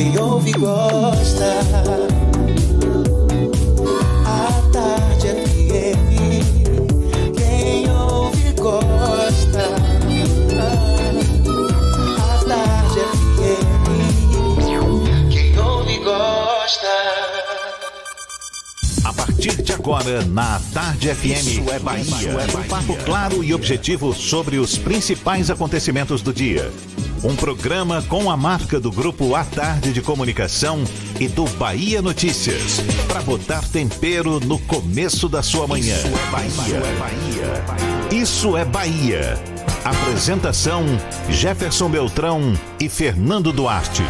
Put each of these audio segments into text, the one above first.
Quem ouve gosta. A tarde é Quem ouve gosta. A tarde é Quem ouve gosta. A partir de agora, na Tarde FM, Isso é Bahia. Isso é Bahia. Um papo claro e objetivo sobre os principais acontecimentos do dia um programa com a marca do Grupo A Tarde de Comunicação e do Bahia Notícias. Para botar tempero no começo da sua manhã. Isso é Bahia. Isso é Bahia. Isso é Bahia. Apresentação: Jefferson Beltrão e Fernando Duarte.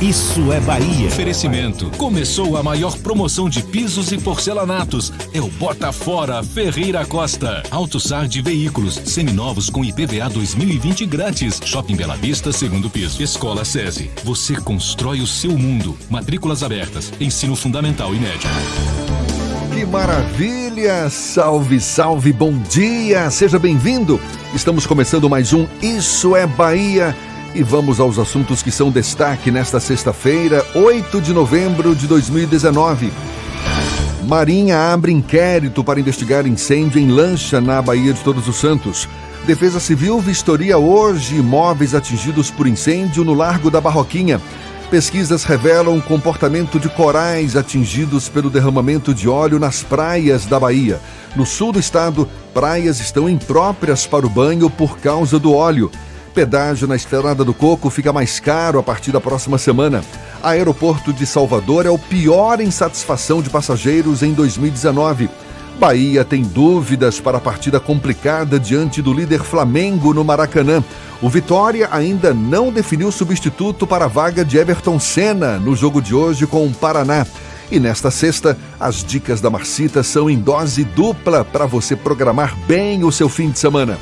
Isso é Bahia. Oferecimento. Começou a maior promoção de pisos e porcelanatos. É o Bota Fora Ferreira Costa. AutoSar de veículos. Seminovos com IPVA 2020 grátis. Shopping Bela Vista, segundo piso. Escola SESI. Você constrói o seu mundo. Matrículas abertas. Ensino fundamental e médio. Que maravilha! Salve, salve, bom dia! Seja bem-vindo! Estamos começando mais um Isso é Bahia e vamos aos assuntos que são destaque nesta sexta-feira, 8 de novembro de 2019. Marinha abre inquérito para investigar incêndio em lancha na Baía de Todos os Santos. Defesa Civil vistoria hoje imóveis atingidos por incêndio no Largo da Barroquinha. Pesquisas revelam comportamento de corais atingidos pelo derramamento de óleo nas praias da Bahia. No sul do estado, praias estão impróprias para o banho por causa do óleo. Pedágio na Estrada do Coco fica mais caro a partir da próxima semana. Aeroporto de Salvador é o pior em satisfação de passageiros em 2019. Bahia tem dúvidas para a partida complicada diante do líder Flamengo no Maracanã. O Vitória ainda não definiu substituto para a vaga de Everton Senna no jogo de hoje com o Paraná. E nesta sexta, as dicas da Marcita são em dose dupla para você programar bem o seu fim de semana.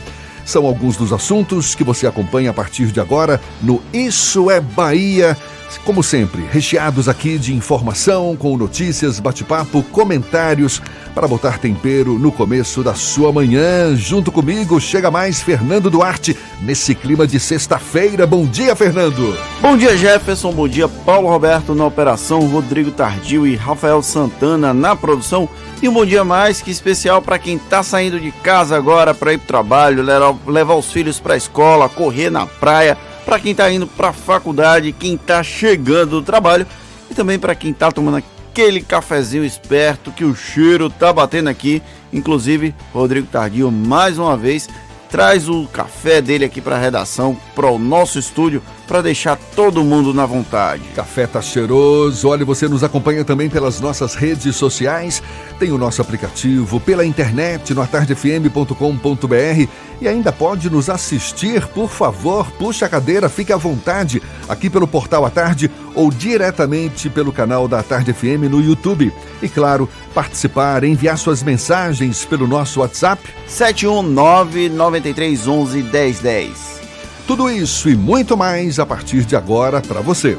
São alguns dos assuntos que você acompanha a partir de agora no Isso é Bahia. Como sempre, recheados aqui de informação, com notícias, bate-papo, comentários, para botar tempero no começo da sua manhã. Junto comigo, chega mais Fernando Duarte, nesse clima de sexta-feira. Bom dia, Fernando! Bom dia, Jefferson. Bom dia, Paulo Roberto na operação, Rodrigo Tardio e Rafael Santana na produção. E um bom dia mais que especial para quem está saindo de casa agora para ir para o trabalho, levar os filhos para a escola, correr na praia, para quem está indo para a faculdade, quem está chegando do trabalho e também para quem está tomando aquele cafezinho esperto que o cheiro tá batendo aqui. Inclusive, Rodrigo Tardio mais uma vez traz o café dele aqui para a redação, para o nosso estúdio, para deixar todo mundo na vontade. Café tá cheiroso. Olha, você nos acompanha também pelas nossas redes sociais, tem o nosso aplicativo, pela internet no atardefm.com.br e ainda pode nos assistir, por favor, puxa a cadeira, fique à vontade, aqui pelo Portal à Tarde ou diretamente pelo canal da Tarde FM no YouTube. E claro, participar, enviar suas mensagens pelo nosso WhatsApp 719 9311 1010. Tudo isso e muito mais a partir de agora para você.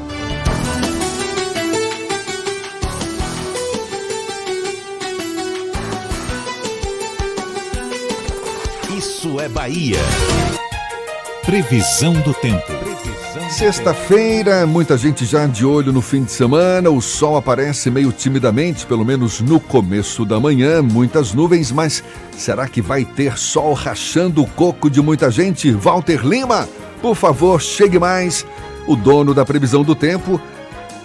Isso é Bahia. Previsão do tempo. Sexta-feira, muita gente já de olho no fim de semana. O sol aparece meio timidamente, pelo menos no começo da manhã. Muitas nuvens, mas será que vai ter sol rachando o coco de muita gente? Walter Lima, por favor, chegue mais. O dono da previsão do tempo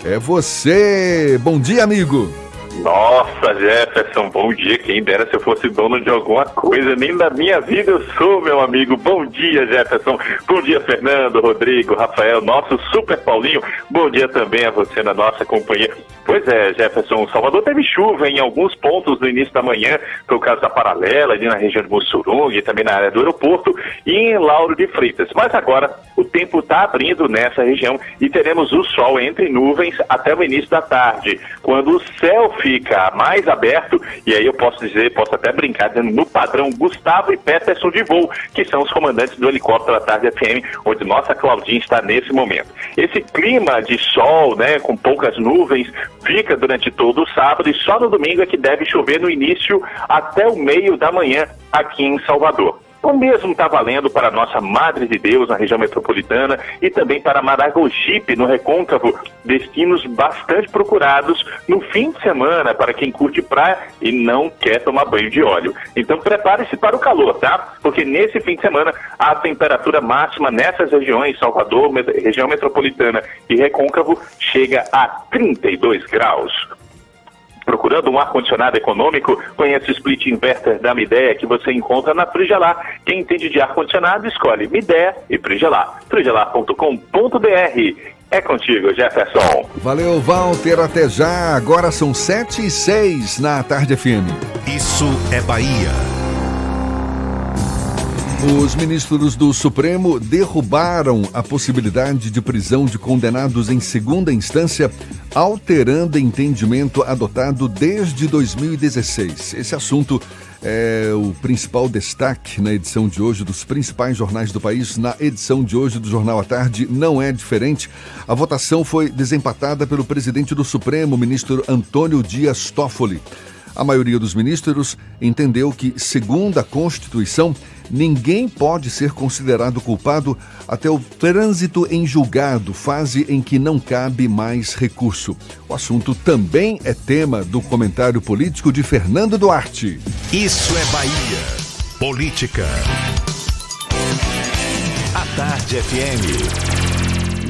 é você. Bom dia, amigo. Nossa, Jefferson, bom dia. Quem dera se eu fosse dono de alguma coisa, nem da minha vida eu sou, meu amigo. Bom dia, Jefferson. Bom dia, Fernando, Rodrigo, Rafael, nosso Super Paulinho. Bom dia também a você na nossa companhia. Pois é, Jefferson, Salvador teve chuva em alguns pontos no início da manhã, o caso da Paralela, ali na região de Mussurunga e também na área do aeroporto e em Lauro de Freitas. Mas agora o tempo está abrindo nessa região e teremos o sol entre nuvens até o início da tarde, quando o céu fica mais aberto, e aí eu posso dizer, posso até brincar, no padrão Gustavo e Peterson de voo, que são os comandantes do helicóptero da Tarde FM, onde nossa Claudinha está nesse momento. Esse clima de sol, né, com poucas nuvens, fica durante todo o sábado e só no domingo é que deve chover no início até o meio da manhã aqui em Salvador. O mesmo está valendo para nossa Madre de Deus na região metropolitana e também para Maragogipe, no Recôncavo, destinos bastante procurados no fim de semana para quem curte praia e não quer tomar banho de óleo. Então prepare-se para o calor, tá? Porque nesse fim de semana a temperatura máxima nessas regiões, Salvador, região metropolitana e Recôncavo, chega a 32 graus. Procurando um ar-condicionado econômico? Conheça o split inverter da Midea que você encontra na Frigelar. Quem entende de ar-condicionado, escolhe Midea e Frigelar. frigelar.com.br. É contigo, Jefferson. Valeu, Walter. Até já. Agora são 7 e 6 na Tarde FM. Isso é Bahia. Os ministros do Supremo derrubaram a possibilidade de prisão de condenados em segunda instância, alterando entendimento adotado desde 2016. Esse assunto é o principal destaque na edição de hoje dos principais jornais do país. Na edição de hoje do Jornal à Tarde não é diferente. A votação foi desempatada pelo presidente do Supremo, ministro Antônio Dias Toffoli. A maioria dos ministros entendeu que, segundo a Constituição, ninguém pode ser considerado culpado até o trânsito em julgado, fase em que não cabe mais recurso. O assunto também é tema do comentário político de Fernando Duarte. Isso é Bahia. Política. A Tarde FM.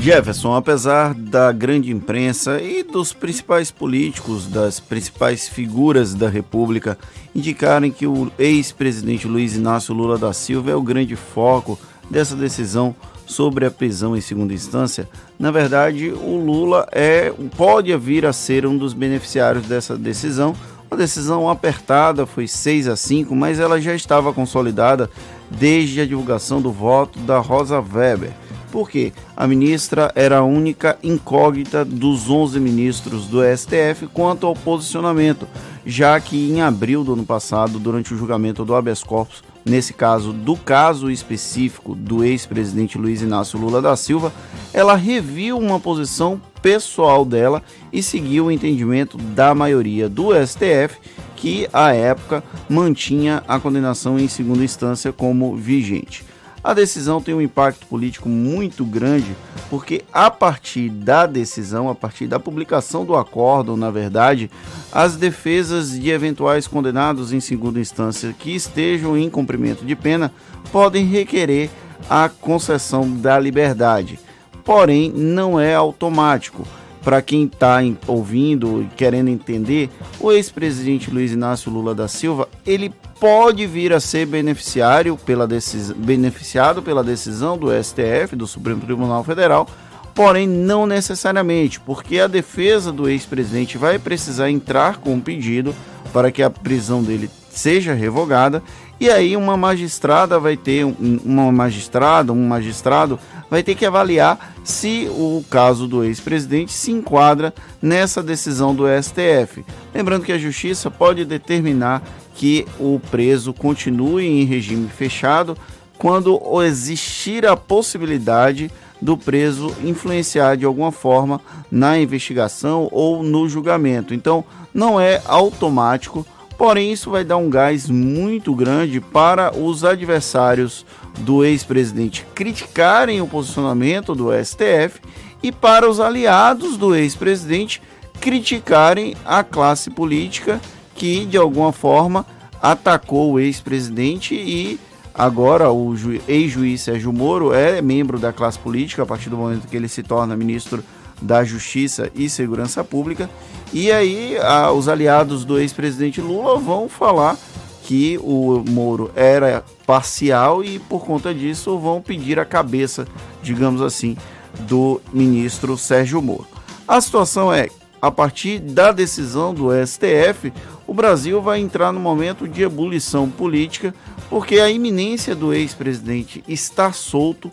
Jefferson, apesar da grande imprensa e dos principais políticos, das principais figuras da República indicarem que o ex-presidente Luiz Inácio Lula da Silva é o grande foco dessa decisão sobre a prisão em segunda instância, na verdade, o Lula é pode vir a ser um dos beneficiários dessa decisão. Uma decisão apertada, foi 6 a 5, mas ela já estava consolidada desde a divulgação do voto da Rosa Weber porque a ministra era a única incógnita dos 11 ministros do STF quanto ao posicionamento, já que em abril do ano passado, durante o julgamento do habeas corpus, nesse caso do caso específico do ex-presidente Luiz Inácio Lula da Silva, ela reviu uma posição pessoal dela e seguiu o entendimento da maioria do STF, que à época mantinha a condenação em segunda instância como vigente. A decisão tem um impacto político muito grande, porque a partir da decisão, a partir da publicação do acórdão, na verdade, as defesas de eventuais condenados em segunda instância que estejam em cumprimento de pena podem requerer a concessão da liberdade. Porém, não é automático. Para quem está ouvindo e querendo entender, o ex-presidente Luiz Inácio Lula da Silva, ele pode vir a ser beneficiário pela decisão, beneficiado pela decisão do STF, do Supremo Tribunal Federal, porém não necessariamente, porque a defesa do ex-presidente vai precisar entrar com um pedido para que a prisão dele seja revogada e aí uma magistrada vai ter uma magistrada, um magistrado vai ter que avaliar se o caso do ex-presidente se enquadra nessa decisão do STF. Lembrando que a justiça pode determinar que o preso continue em regime fechado quando existir a possibilidade do preso influenciar de alguma forma na investigação ou no julgamento. Então, não é automático, porém, isso vai dar um gás muito grande para os adversários do ex-presidente criticarem o posicionamento do STF e para os aliados do ex-presidente criticarem a classe política que de alguma forma atacou o ex-presidente e agora o ex-juiz Sérgio Moro é membro da classe política a partir do momento que ele se torna ministro da Justiça e Segurança Pública. E aí a, os aliados do ex-presidente Lula vão falar que o Moro era parcial e por conta disso vão pedir a cabeça, digamos assim, do ministro Sérgio Moro. A situação é a partir da decisão do STF, o Brasil vai entrar no momento de ebulição política, porque a iminência do ex-presidente estar solto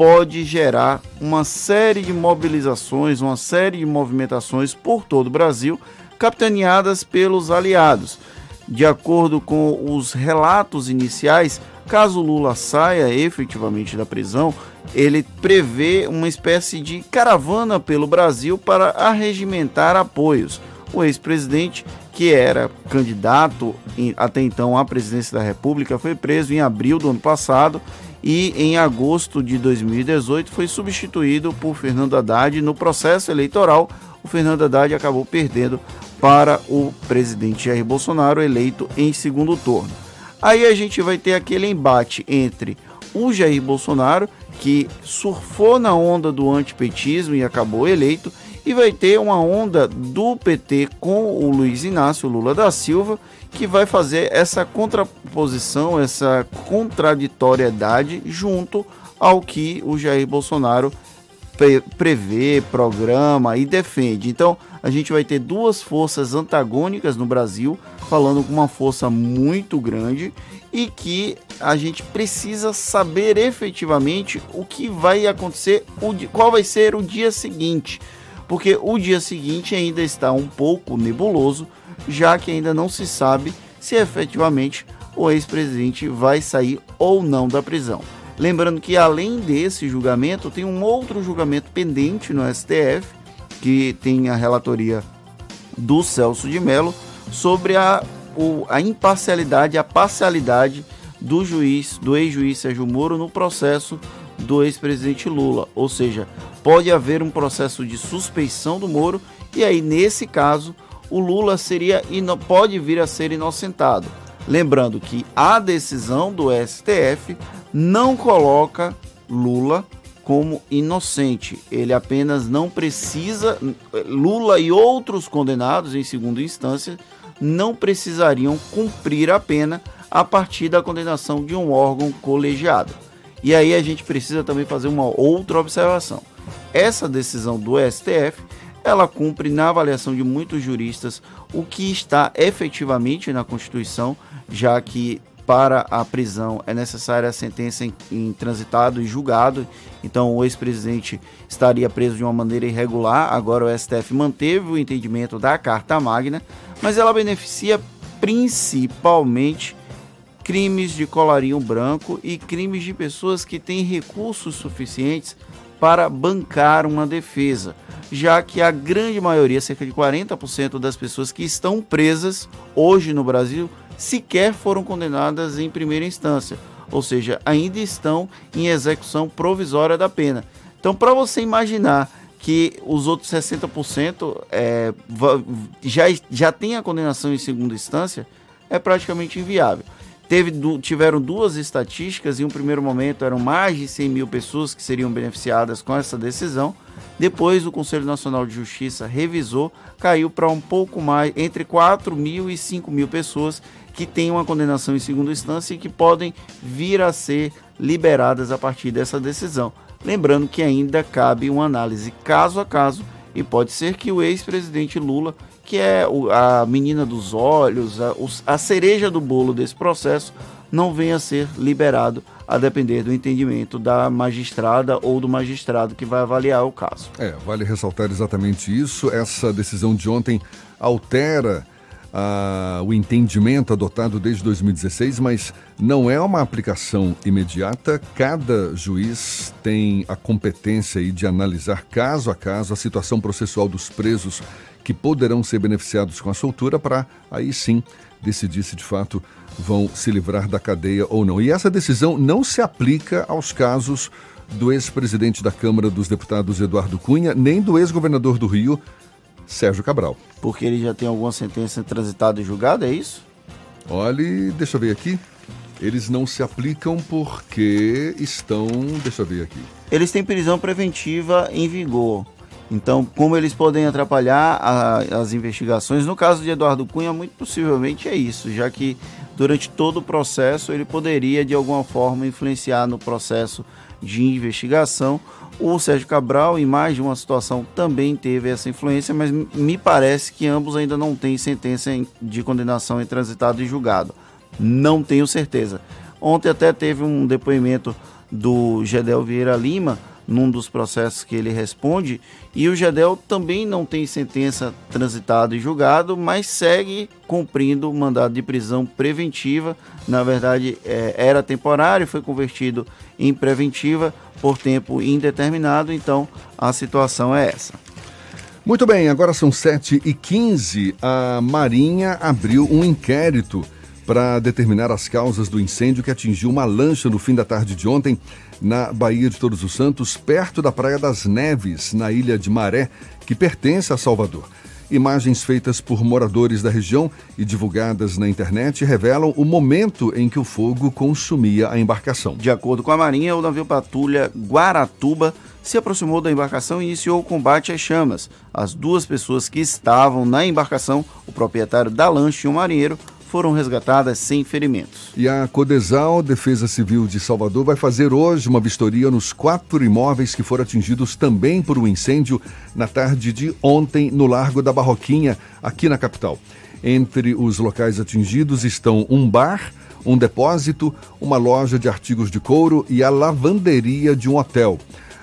pode gerar uma série de mobilizações, uma série de movimentações por todo o Brasil, capitaneadas pelos aliados. De acordo com os relatos iniciais, caso Lula saia efetivamente da prisão, ele prevê uma espécie de caravana pelo Brasil para arregimentar apoios. O ex-presidente, que era candidato até então à presidência da República, foi preso em abril do ano passado e em agosto de 2018 foi substituído por Fernando Haddad no processo eleitoral. O Fernando Haddad acabou perdendo para o presidente Jair Bolsonaro, eleito em segundo turno. Aí a gente vai ter aquele embate entre o Jair Bolsonaro que surfou na onda do antipetismo e acabou eleito, E vai ter uma onda do PT com o Luiz Inácio Lula da Silva, que vai fazer essa contraposição, essa contraditoriedade junto ao que o Jair Bolsonaro prevê, programa e defende. Então, a gente vai ter duas forças antagônicas no Brasil, falando com uma força muito grande e que a gente precisa saber efetivamente o que vai acontecer, qual vai ser o dia seguinte, porque o dia seguinte ainda está um pouco nebuloso, já que ainda não se sabe se efetivamente o ex-presidente vai sair ou não da prisão. Lembrando que além desse julgamento, tem um outro julgamento pendente no STF, que tem a relatoria do Celso de Mello sobre a, o, a imparcialidade, a parcialidade do juiz, do ex-juiz Sérgio Moro no processo do ex-presidente Lula. Ou seja, pode haver um processo de suspeição do Moro e aí nesse caso o Lula seria pode vir a ser inocentado. Lembrando que a decisão do STF não coloca Lula como inocente. Ele apenas não precisa. Lula e outros condenados em segunda instância não precisariam cumprir a pena a partir da condenação de um órgão colegiado. E aí a gente precisa também fazer uma outra observação. Essa decisão do STF, ela cumpre na avaliação de muitos juristas o que está efetivamente na Constituição, já que para a prisão é necessária a sentença em, em transitado e julgado. Então o ex-presidente estaria preso de uma maneira irregular. Agora o STF manteve o entendimento da Carta Magna, mas ela beneficia principalmente crimes de colarinho branco e crimes de pessoas que têm recursos suficientes para bancar uma defesa, já que a grande maioria, cerca de 40% das pessoas que estão presas hoje no Brasil, sequer foram condenadas em primeira instância, ou seja, ainda estão em execução provisória da pena. Então, para você imaginar que os outros 60% é, já, já tem a condenação em segunda instância, é praticamente inviável. Teve, tiveram duas estatísticas, em um primeiro momento eram mais de 100 mil pessoas que seriam beneficiadas com essa decisão. Depois o Conselho Nacional de Justiça revisou, caiu para um pouco mais, entre 4 mil e 5 mil pessoas que têm uma condenação em segunda instância e que podem vir a ser liberadas a partir dessa decisão. Lembrando que ainda cabe uma análise caso a caso e pode ser que o ex-presidente Lula, que é a menina dos olhos, a, cereja do bolo desse processo, não venha a ser liberado a depender do entendimento da magistrada ou do magistrado que vai avaliar o caso. É, vale ressaltar exatamente isso. Essa decisão de ontem altera ah, o entendimento adotado desde 2016, mas não é uma aplicação imediata. Cada juiz tem a competência de analisar caso a caso a situação processual dos presos que poderão ser beneficiados com a soltura para aí sim decidir se de fato vão se livrar da cadeia ou não. E essa decisão não se aplica aos casos do ex-presidente da Câmara dos Deputados Eduardo Cunha, nem do ex-governador do Rio, Sérgio Cabral. Porque ele já tem alguma sentença transitada e julgada, é isso? Olhe, deixa eu ver aqui. Eles não se aplicam porque estão. Deixa eu ver aqui. Eles têm prisão preventiva em vigor. Então, como eles podem atrapalhar a, as investigações? No caso de Eduardo Cunha, muito possivelmente é isso, já que durante todo o processo ele poderia de alguma forma influenciar no processo de investigação o Sérgio Cabral, em mais de uma situação, também teve essa influência, mas me parece que ambos ainda não têm sentença de condenação em transitado e julgado. Não tenho certeza. Ontem até teve um depoimento do Gedel Vieira Lima, num dos processos que ele responde, e o Gedel também não tem sentença transitada e julgado, mas segue cumprindo o mandado de prisão preventiva. Na verdade, é, era temporário, foi convertido em preventiva por tempo indeterminado, então a situação é essa. Muito bem, agora são 7h15. A Marinha abriu um inquérito para determinar as causas do incêndio que atingiu uma lancha no fim da tarde de ontem na Baía de Todos os Santos, perto da Praia das Neves, na ilha de Maré, que pertence a Salvador. Imagens feitas por moradores da região e divulgadas na internet revelam o momento em que o fogo consumia a embarcação. De acordo com a Marinha, o navio patrulha Guaratuba se aproximou da embarcação e iniciou o combate às chamas. As duas pessoas que estavam na embarcação, o proprietário da lancha e o marinheiro, foram resgatadas sem ferimentos. E a Codesal, Defesa Civil de Salvador, vai fazer hoje uma vistoria nos quatro imóveis que foram atingidos também por um incêndio na tarde de ontem no Largo da Barroquinha, aqui na capital. Entre os locais atingidos estão um bar, um depósito, uma loja de artigos de couro e a lavanderia de um hotel.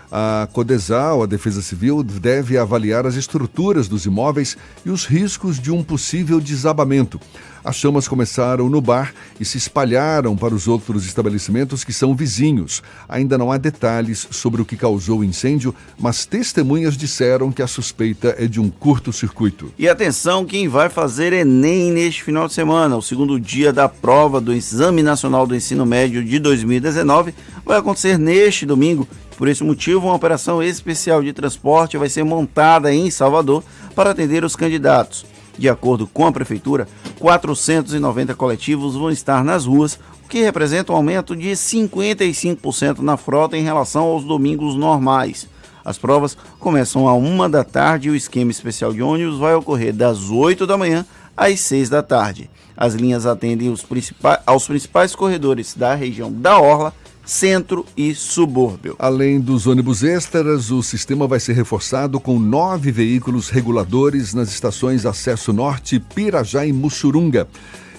A Codesal, a Defesa Civil, deve avaliar as estruturas dos imóveis e os riscos de um possível desabamento. As chamas começaram no bar e se espalharam para os outros estabelecimentos que são vizinhos. Ainda não há detalhes sobre o que causou o incêndio, mas testemunhas disseram que a suspeita é de um curto-circuito. E atenção, quem vai fazer Enem neste final de semana, o segundo dia da prova do Exame Nacional do Ensino Médio de 2019, vai acontecer neste domingo. Por esse motivo, uma operação especial de transporte vai ser montada em Salvador para atender os candidatos. De acordo com a Prefeitura, 490 coletivos vão estar nas ruas, o que representa um aumento de 55% na frota em relação aos domingos normais. As provas começam a uma da tarde e o esquema especial de ônibus vai ocorrer das 8 da manhã às 6 da tarde. As linhas atendem principais, aos principais corredores da região da Orla, centro e subúrbio. Além dos ônibus extras, o sistema vai ser reforçado com nove veículos reguladores nas estações Acesso Norte, Pirajá e Mussurunga.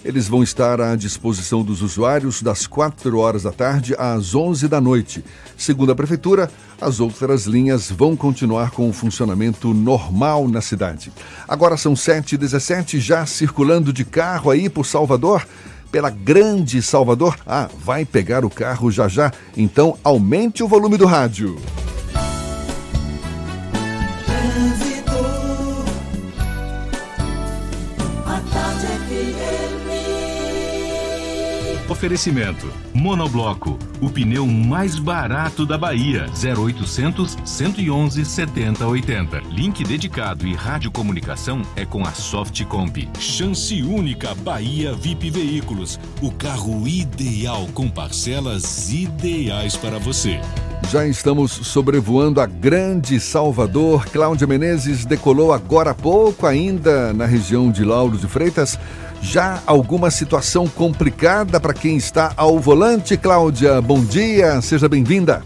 Eles vão estar à disposição dos usuários das 4 horas da tarde às 11 da noite. Segundo a Prefeitura, as outras linhas vão continuar com o funcionamento normal na cidade. Agora são 7h17, já circulando de carro aí por Salvador pela Grande Salvador. Ah, vai pegar o carro já já, então aumente o volume do rádio. Oferecimento: Monobloco, o pneu mais barato da Bahia. 0800 111 7080. Link dedicado e radiocomunicação é com a Softcomp. Chance única Bahia VIP Veículos. O carro ideal com parcelas ideais para você. Já estamos sobrevoando a grande Salvador. Cláudia Menezes decolou agora há pouco, ainda na região de Lauro de Freitas. Já alguma situação complicada para quem está ao volante, Cláudia? Bom dia, seja bem-vinda.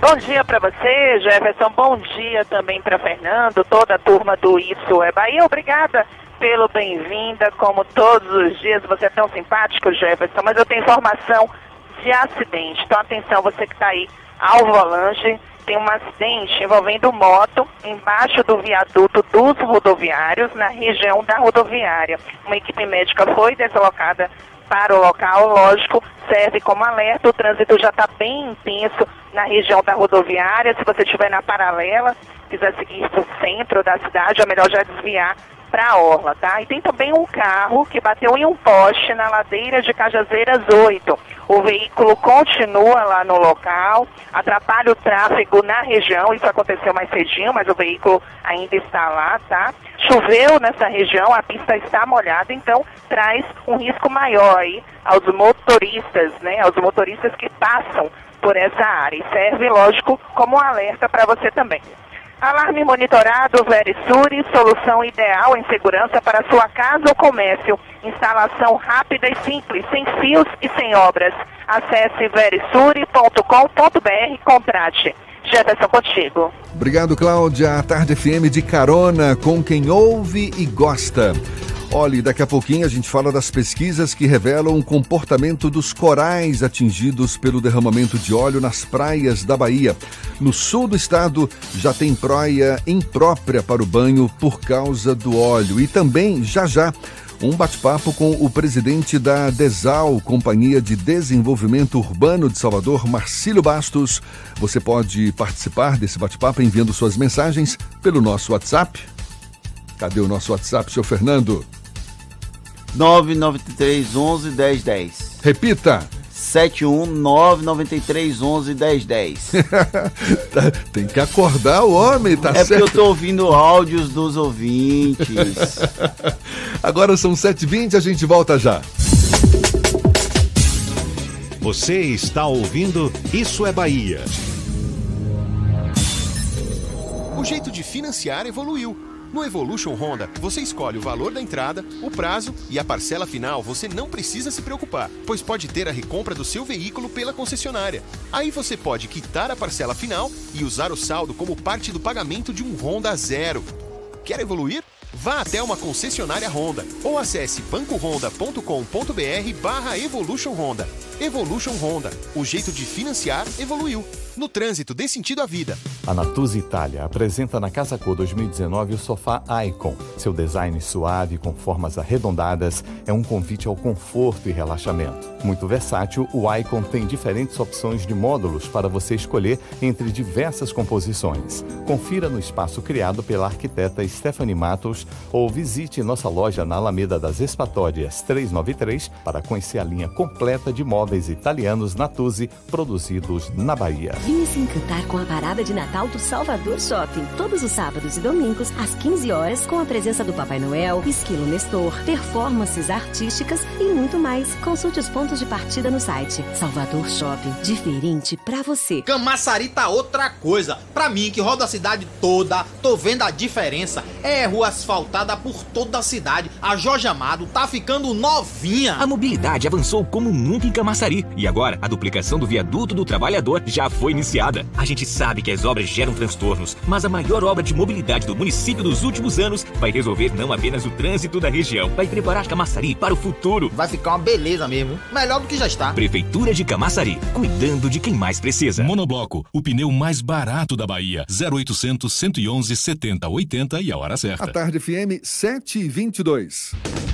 Bom dia para você, Jefferson. Bom dia também para Fernando, toda a turma do Isso é Bahia. Obrigada pelo bem-vinda, como todos os dias. Você é tão simpático, Jefferson, mas eu tenho informação de acidente. Então, atenção, você que está aí ao volante tem um acidente envolvendo moto embaixo do viaduto dos rodoviários, na região da rodoviária. Uma equipe médica foi deslocada para o local, lógico, serve como alerta. O trânsito já está bem intenso na região da rodoviária. Se você estiver na paralela, quiser seguir para o centro da cidade, é melhor já desviar para a orla, tá? E tem também um carro que bateu em um poste na ladeira de Cajazeiras 8. O veículo continua lá no local, atrapalha o tráfego na região, isso aconteceu mais cedinho, mas o veículo ainda está lá, tá? Choveu nessa região, a pista está molhada, então traz um risco maior aí aos motoristas, né? Aos motoristas que passam por essa área. E serve, lógico, como um alerta para você também. Alarme monitorado Verisure, solução ideal em segurança para sua casa ou comércio. Instalação rápida e simples, sem fios e sem obras. Acesse verisure.com.br contrate. Jefferson contigo. Obrigado, Cláudia. A Tarde FM de carona com quem ouve e gosta. Olhe, daqui a pouquinho a gente fala das pesquisas que revelam o comportamento dos corais atingidos pelo derramamento de óleo nas praias da Bahia. No sul do estado já tem praia imprópria para o banho por causa do óleo. E também, já já, um bate-papo com o presidente da DESAL, Companhia de Desenvolvimento Urbano de Salvador, Marcílio Bastos. Você pode participar desse bate-papo enviando suas mensagens pelo nosso WhatsApp. Cadê o nosso WhatsApp, seu Fernando? 993 11 1010. Repita. 71993 11 1010. Tem que acordar o homem, tá é certo? É porque eu tô ouvindo áudios dos ouvintes. Agora são 7h20, a gente volta já. Você está ouvindo Isso é Bahia. O jeito de financiar evoluiu. No Evolution Honda, você escolhe o valor da entrada, o prazo e a parcela final você não precisa se preocupar, pois pode ter a recompra do seu veículo pela concessionária. Aí você pode quitar a parcela final e usar o saldo como parte do pagamento de um Honda zero. Quer evoluir? Vá até uma concessionária Honda ou acesse bancohonda.com.br barra Evolution Honda. Evolution Honda. O jeito de financiar evoluiu. No trânsito, dê sentido à vida. A Natuzzi Itália apresenta na Casa Cor 2019 o sofá Icon. Seu design suave com formas arredondadas é um convite ao conforto e relaxamento. Muito versátil, o Icon tem diferentes opções de módulos para você escolher entre diversas composições. Confira no espaço criado pela arquiteta Stephanie Matos ou visite nossa loja na Alameda das Espatórias 393 para conhecer a linha completa de móveis italianos Natuzzi produzidos na Bahia. Vinha se encantar com a parada de Natal do Salvador Shopping. Todos os sábados e domingos, às 15 horas, com a presença do Papai Noel, Esquilo Nestor, performances artísticas e muito mais. Consulte os pontos de partida no site. Salvador Shopping. Diferente pra você. Camaçari tá outra coisa. Pra mim, que roda a cidade toda, tô vendo a diferença. É rua asfaltada por toda a cidade. A Jorge Amado tá ficando novinha. A mobilidade avançou como nunca em Camaçari. E agora, a duplicação do viaduto do trabalhador já foi iniciada. A gente sabe que as obras geram transtornos, mas a maior obra de mobilidade do município dos últimos anos vai resolver não apenas o trânsito da região, vai preparar Camaçari para o futuro. Vai ficar uma beleza mesmo, melhor do que já está. Prefeitura de Camaçari, cuidando de quem mais precisa. Monobloco, o pneu mais barato da Bahia. 0800 111 70 80 e a hora certa. A tarde FM 722.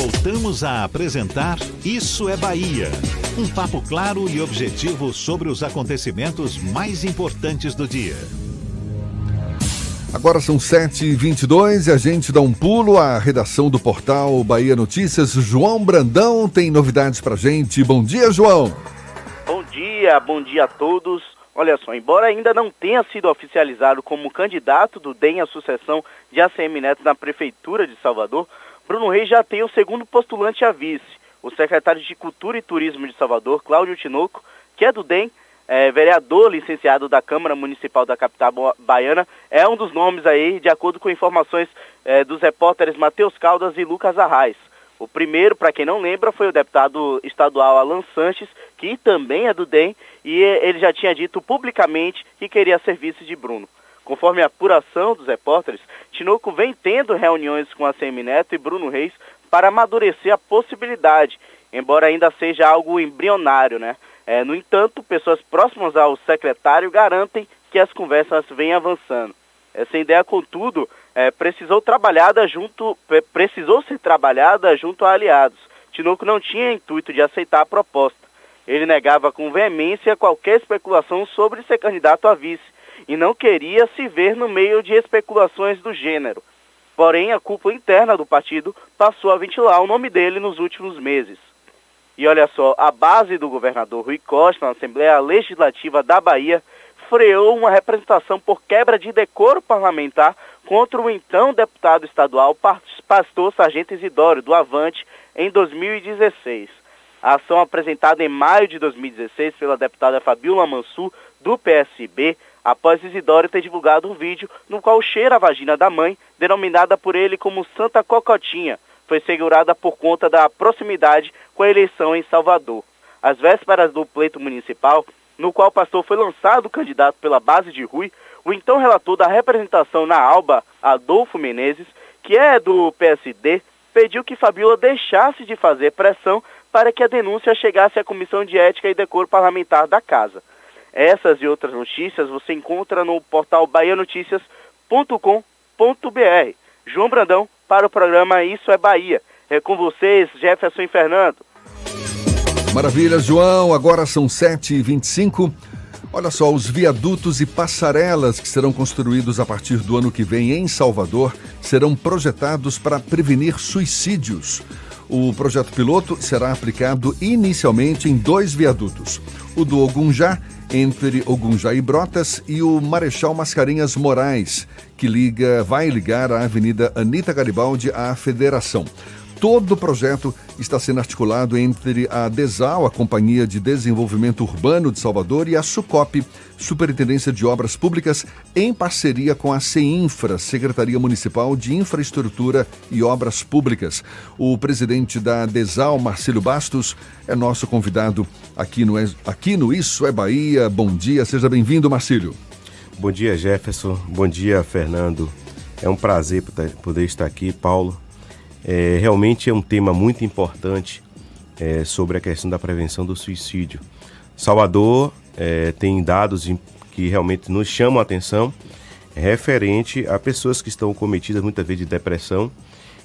Voltamos a apresentar Isso é Bahia. Um papo claro e objetivo sobre os acontecimentos mais importantes do dia. Agora são 7h22 e a gente dá um pulo à redação do portal Bahia Notícias. João Brandão tem novidades pra gente. Bom dia, João. Bom dia, bom dia a todos. Olha só, embora ainda não tenha sido oficializado como candidato do DEM à sucessão de ACM Neto na Prefeitura de Salvador, Bruno Reis já tem o segundo postulante a vice, o secretário de Cultura e Turismo de Salvador, Cláudio Tinoco, que é do DEM, é, vereador licenciado da Câmara Municipal da capital baiana, é um dos nomes aí, de acordo com informações é, dos repórteres Matheus Caldas e Lucas Arraes. O primeiro, para quem não lembra, foi o deputado estadual Alan Sanches, que também é do DEM, e ele já tinha dito publicamente que queria ser vice de Bruno. Conforme a apuração dos repórteres, Tinoco vem tendo reuniões com a CM Neto e Bruno Reis para amadurecer a possibilidade, embora ainda seja algo embrionário, né? É, no entanto, pessoas próximas ao secretário garantem que as conversas vêm avançando. Essa ideia, contudo, é, precisou trabalhada junto, precisou ser trabalhada junto a aliados. Tinoco não tinha intuito de aceitar a proposta. Ele negava com veemência qualquer especulação sobre ser candidato a vice e não queria se ver no meio de especulações do gênero. Porém, a cúpula interna do partido passou a ventilar o nome dele nos últimos meses. E olha só, a base do governador Rui Costa na Assembleia Legislativa da Bahia freou uma representação por quebra de decoro parlamentar contra o então deputado estadual Pastor Sargento Isidório, do Avante, em 2016. A ação apresentada em maio de 2016 pela deputada Fabiola Mansur, do PSB, após Isidoro ter divulgado um vídeo no qual cheira a vagina da mãe, denominada por ele como Santa Cocotinha, foi segurada por conta da proximidade com a eleição em Salvador. Às vésperas do pleito municipal, no qual o pastor foi lançado candidato pela base de Rui, o então relator da representação na Alba, Adolfo Menezes, que é do PSD, pediu que Fabiola deixasse de fazer pressão para que a denúncia chegasse à Comissão de Ética e Decoro Parlamentar da Casa. Essas e outras notícias você encontra no portal baianoticias.com.br. João Brandão para o programa Isso é Bahia. É com vocês, Jefferson e Fernando. Maravilha, João. Agora são 7h25. Olha só, os viadutos e passarelas que serão construídos a partir do ano que vem em Salvador serão projetados para prevenir suicídios. O projeto piloto será aplicado inicialmente em dois viadutos: o do Ogunjá, entre Ogunjá e Brotas, e o Marechal Mascarenhas Moraes, que liga, vai ligar a Avenida Anita Garibaldi à Federação. Todo o projeto está sendo articulado entre a DESAL, a Companhia de Desenvolvimento Urbano de Salvador, e a SUCOP, Superintendência de Obras Públicas, em parceria com a CEINFRA, Secretaria Municipal de Infraestrutura e Obras Públicas. O presidente da DESAL, Marcelo Bastos, é nosso convidado aqui no, aqui no Isso é Bahia. Bom dia, seja bem-vindo, Marcílio. Bom dia, Jefferson. Bom dia, Fernando. É um prazer poder estar aqui, Paulo. É, realmente é um tema muito importante é, sobre a questão da prevenção do suicídio. Salvador é, tem dados que realmente nos chamam a atenção referente a pessoas que estão cometidas muitas vezes de depressão,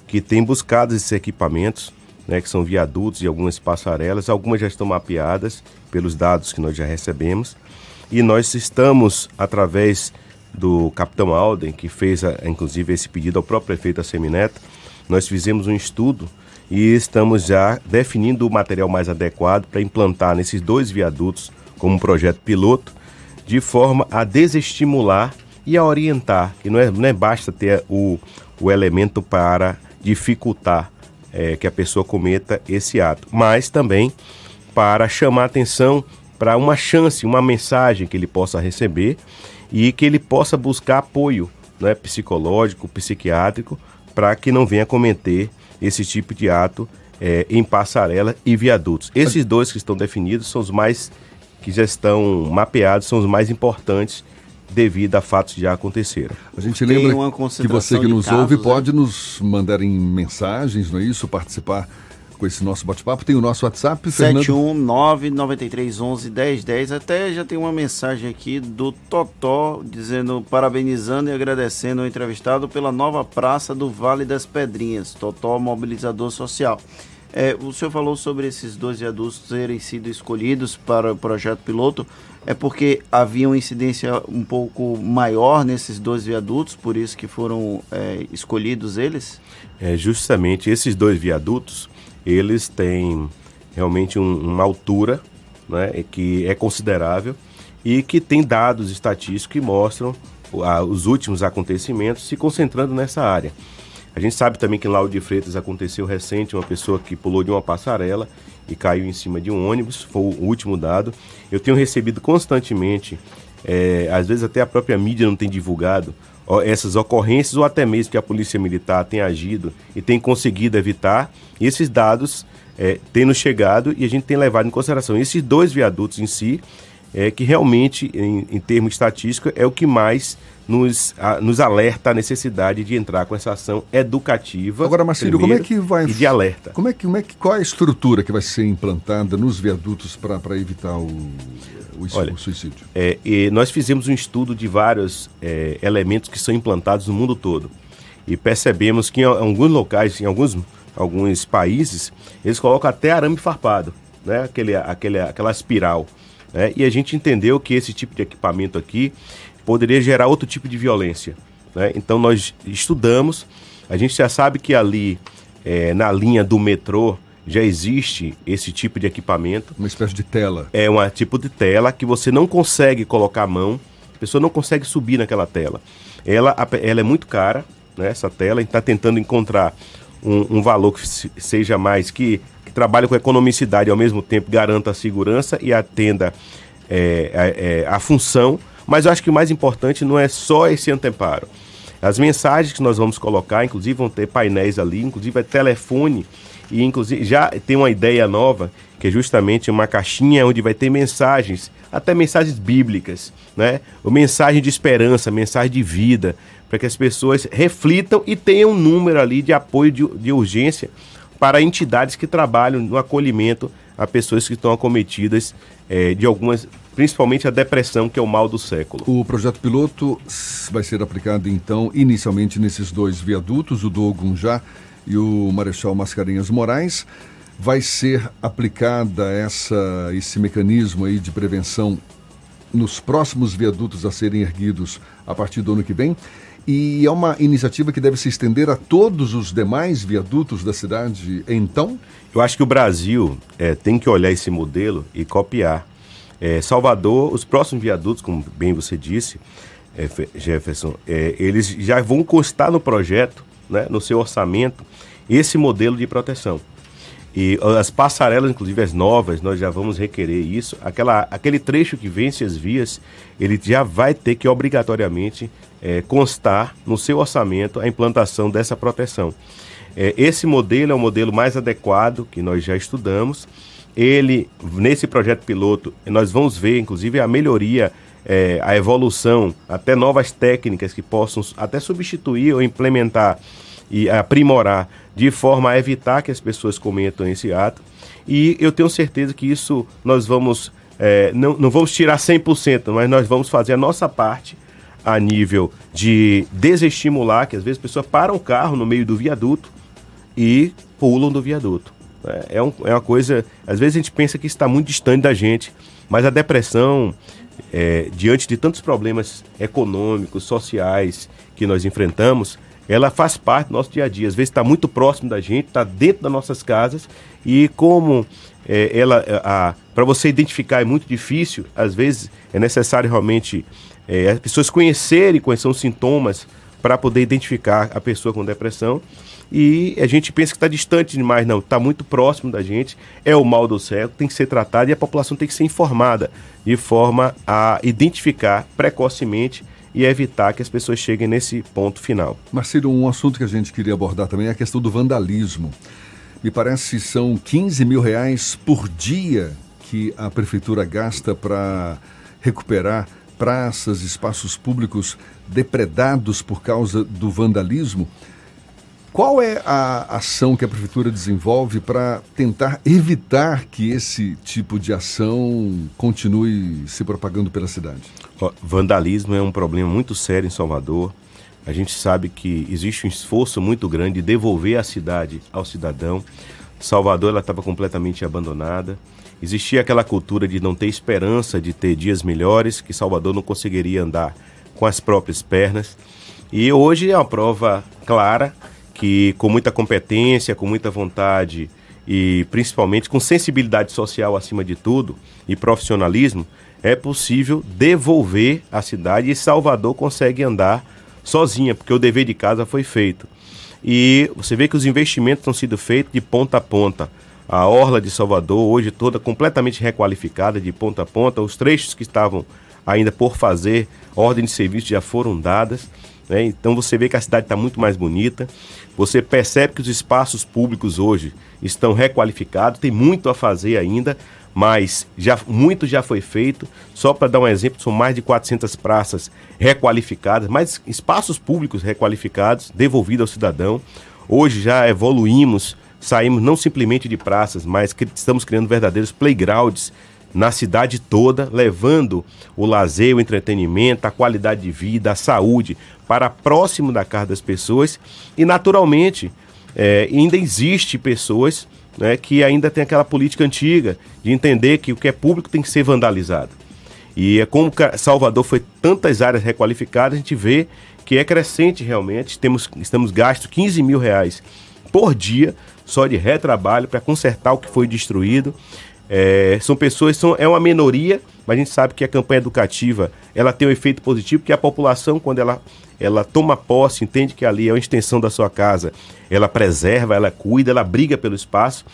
que têm buscado esses equipamentos, né, que são viadutos e algumas passarelas, algumas já estão mapeadas pelos dados que nós já recebemos, e nós estamos, através do capitão Alden, que fez a, inclusive esse pedido ao próprio prefeito da Semineto, nós fizemos um estudo e estamos já definindo o material mais adequado para implantar nesses dois viadutos como um projeto piloto, de forma a desestimular e a orientar, que não é, não é basta ter o, o elemento para dificultar é, que a pessoa cometa esse ato, mas também para chamar atenção para uma chance, uma mensagem que ele possa receber e que ele possa buscar apoio né, psicológico, psiquiátrico, para que não venha cometer esse tipo de ato é, em passarela e viadutos. Esses dois que estão definidos são os mais que já estão mapeados, são os mais importantes devido a fatos que já aconteceram. A gente lembra que você que nos casos, ouve né? pode nos mandar em mensagens, não é isso? Participar com esse nosso bate-papo. Tem o nosso WhatsApp, 71993111010. Até já tem uma mensagem aqui do Totó dizendo, parabenizando e agradecendo o entrevistado pela nova praça do Vale das Pedrinhas. Totó, mobilizador social. É, o senhor falou sobre esses dois viadutos terem sido escolhidos para o projeto piloto. É porque havia uma incidência um pouco maior nesses dois viadutos, por isso que foram é, escolhidos eles? É, justamente esses dois viadutos, eles têm realmente um, uma altura né, que é considerável e que tem dados estatísticos que mostram os últimos acontecimentos se concentrando nessa área. A gente sabe também que em Lauro de Freitas aconteceu recente uma pessoa que pulou de uma passarela e caiu em cima de um ônibus, foi o último dado. Eu tenho recebido constantemente, é, às vezes até a própria mídia não tem divulgado, essas ocorrências ou até mesmo que a Polícia Militar tem agido e tem conseguido evitar, esses dados é, nos chegado e a gente tem levado em consideração. Esses dois viadutos em si, é, que realmente, em, em termos estatísticos, é o que mais nos, a, nos alerta a necessidade de entrar com essa ação educativa. Agora, Marcílio, como é que vai. E de alerta. Como é que, como é que, qual é a estrutura que vai ser implantada nos viadutos para evitar o, o, Olha, o suicídio? É, nós fizemos um estudo de vários é, elementos que são implantados no mundo todo. E percebemos que em alguns locais, em alguns, alguns países, eles colocam até arame farpado, né? aquele, aquele, aquela espiral. Né? E a gente entendeu que esse tipo de equipamento aqui poderia gerar outro tipo de violência. Né? Então nós estudamos, a gente já sabe que ali é, na linha do metrô já existe esse tipo de equipamento. Uma espécie de tela. É um tipo de tela que você não consegue colocar a mão, a pessoa não consegue subir naquela tela. Ela, ela é muito cara, né, essa tela, a gente está tentando encontrar um, um, valor que seja mais, que, que trabalhe com economicidade e ao mesmo tempo garanta a segurança e atenda é, a, é, a função. Mas eu acho que o mais importante não é só esse anteparo. As mensagens que nós vamos colocar, inclusive vão ter painéis ali, inclusive é telefone e inclusive já tem uma ideia nova, que é justamente uma caixinha onde vai ter mensagens, até mensagens bíblicas, né? Ou mensagem de esperança, mensagem de vida, para que as pessoas reflitam e tenham um número ali de apoio de, de urgência para entidades que trabalham no acolhimento a pessoas que estão acometidas é, de algumas, principalmente a depressão, que é o mal do século. O projeto piloto vai ser aplicado então inicialmente nesses dois viadutos, o do Ogunjá e o Marechal Mascarenhas Moraes. Vai ser aplicada essa, esse mecanismo aí de prevenção nos próximos viadutos a serem erguidos a partir do ano que vem. E é uma iniciativa que deve se estender a todos os demais viadutos da cidade, então? Eu acho que o Brasil é, tem que olhar esse modelo e copiar. É, Salvador, os próximos viadutos, como bem você disse, é, Jefferson, é, eles já vão constar no projeto, né, no seu orçamento, esse modelo de proteção. E as passarelas, inclusive as novas, nós já vamos requerer isso. Aquela, aquele trecho que vence as vias, ele já vai ter que obrigatoriamente é, constar no seu orçamento a implantação dessa proteção. É, esse modelo é o modelo mais adequado que nós já estudamos. Ele, nesse projeto piloto, nós vamos ver, inclusive, a melhoria, é, a evolução, até novas técnicas que possam até substituir ou implementar e aprimorar de forma a evitar que as pessoas cometam esse ato. E eu tenho certeza que isso nós vamos, é, não, não vamos tirar 100%, mas nós vamos fazer a nossa parte a nível de desestimular, que às vezes a pessoa para um carro no meio do viaduto e pulam do viaduto. É, é, um, é uma coisa, às vezes a gente pensa que está muito distante da gente, mas a depressão, é, diante de tantos problemas econômicos, sociais que nós enfrentamos, ela faz parte do nosso dia a dia. Às vezes está muito próximo da gente, está dentro das nossas casas e como é, ela, para você identificar é muito difícil, às vezes é necessário realmente é, as pessoas conhecerem quais são os sintomas para poder identificar a pessoa com depressão. E a gente pensa que está distante demais, não, está muito próximo da gente, é o mal do cego, tem que ser tratado e a população tem que ser informada de forma a identificar precocemente e evitar que as pessoas cheguem nesse ponto final. Marcelo, um assunto que a gente queria abordar também é a questão do vandalismo. Me parece que são 15 mil reais por dia que a prefeitura gasta para recuperar praças, espaços públicos depredados por causa do vandalismo. Qual é a ação que a prefeitura desenvolve para tentar evitar que esse tipo de ação continue se propagando pela cidade? vandalismo é um problema muito sério em Salvador. A gente sabe que existe um esforço muito grande de devolver a cidade ao cidadão. Salvador ela estava completamente abandonada. Existia aquela cultura de não ter esperança de ter dias melhores, que Salvador não conseguiria andar com as próprias pernas. E hoje é uma prova clara que com muita competência, com muita vontade e principalmente com sensibilidade social acima de tudo e profissionalismo, é possível devolver a cidade e Salvador consegue andar sozinha, porque o dever de casa foi feito. E você vê que os investimentos estão sendo feitos de ponta a ponta. A orla de Salvador hoje toda completamente requalificada de ponta a ponta, os trechos que estavam ainda por fazer, ordem de serviço já foram dadas. Né? Então você vê que a cidade está muito mais bonita. Você percebe que os espaços públicos hoje estão requalificados, tem muito a fazer ainda, mas já muito já foi feito. Só para dar um exemplo, são mais de 400 praças requalificadas, mais espaços públicos requalificados, devolvidos ao cidadão. Hoje já evoluímos, saímos não simplesmente de praças, mas estamos criando verdadeiros playgrounds na cidade toda, levando o lazer, o entretenimento, a qualidade de vida, a saúde para próximo da casa das pessoas. E, naturalmente, é, ainda existe pessoas né, que ainda tem aquela política antiga de entender que o que é público tem que ser vandalizado. E é como Salvador foi tantas áreas requalificadas, a gente vê que é crescente realmente. Temos, estamos gastos 15 mil reais por dia só de retrabalho para consertar o que foi destruído. É, são pessoas, são, é uma minoria, mas a gente sabe que a campanha educativa ela tem um efeito positivo, porque a população, quando ela, ela toma posse, entende que ali é uma extensão da sua casa, ela preserva, ela cuida, ela briga pelo espaço.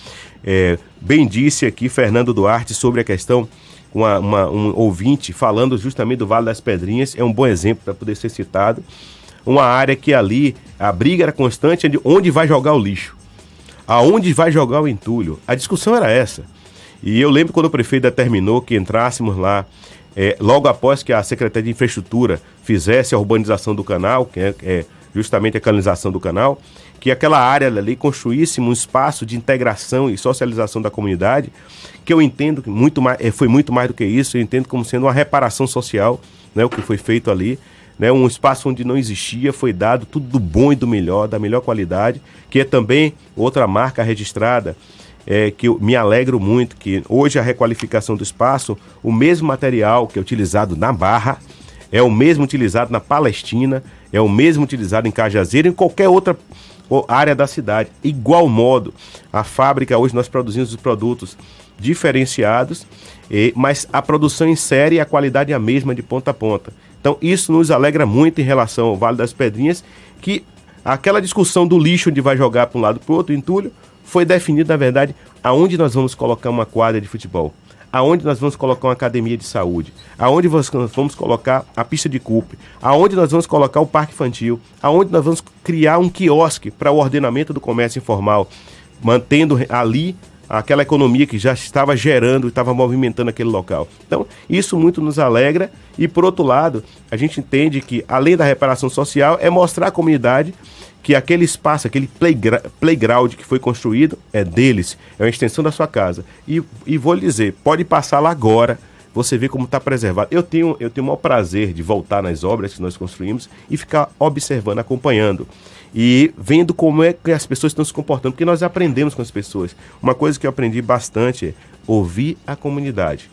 É, bem disse aqui Fernando Duarte sobre a questão, uma, uma, um ouvinte falando justamente do Vale das Pedrinhas, é um bom exemplo para poder ser citado. Uma área que ali a briga era constante de onde vai jogar o lixo, aonde vai jogar o entulho. A discussão era essa. E eu lembro quando o prefeito determinou que entrássemos lá, é, logo após que a Secretaria de Infraestrutura fizesse a urbanização do canal, que é, é justamente a canalização do canal, que aquela área ali construísse um espaço de integração e socialização da comunidade, que eu entendo que muito mais, é, foi muito mais do que isso, eu entendo como sendo uma reparação social, né, o que foi feito ali, né, um espaço onde não existia, foi dado tudo do bom e do melhor, da melhor qualidade, que é também outra marca registrada é, que eu me alegro muito que hoje a requalificação do espaço, o mesmo material que é utilizado na Barra, é o mesmo utilizado na Palestina, é o mesmo utilizado em Cajazeiro em qualquer outra área da cidade. Igual modo, a fábrica hoje nós produzimos os produtos diferenciados, mas a produção em série e a qualidade é a mesma de ponta a ponta. Então isso nos alegra muito em relação ao Vale das Pedrinhas, que aquela discussão do lixo onde vai jogar para um lado para o outro, entulho, foi definido, na verdade, aonde nós vamos colocar uma quadra de futebol, aonde nós vamos colocar uma academia de saúde, aonde nós vamos colocar a pista de cupe, aonde nós vamos colocar o parque infantil, aonde nós vamos criar um quiosque para o ordenamento do comércio informal, mantendo ali aquela economia que já estava gerando e estava movimentando aquele local. Então, isso muito nos alegra. E, por outro lado, a gente entende que, além da reparação social, é mostrar à comunidade que aquele espaço, aquele playground que foi construído é deles, é uma extensão da sua casa. E, e vou lhe dizer, pode passar lá agora, você vê como está preservado. Eu tenho, eu tenho o maior prazer de voltar nas obras que nós construímos e ficar observando, acompanhando e vendo como é que as pessoas estão se comportando, porque nós aprendemos com as pessoas. Uma coisa que eu aprendi bastante é ouvir a comunidade.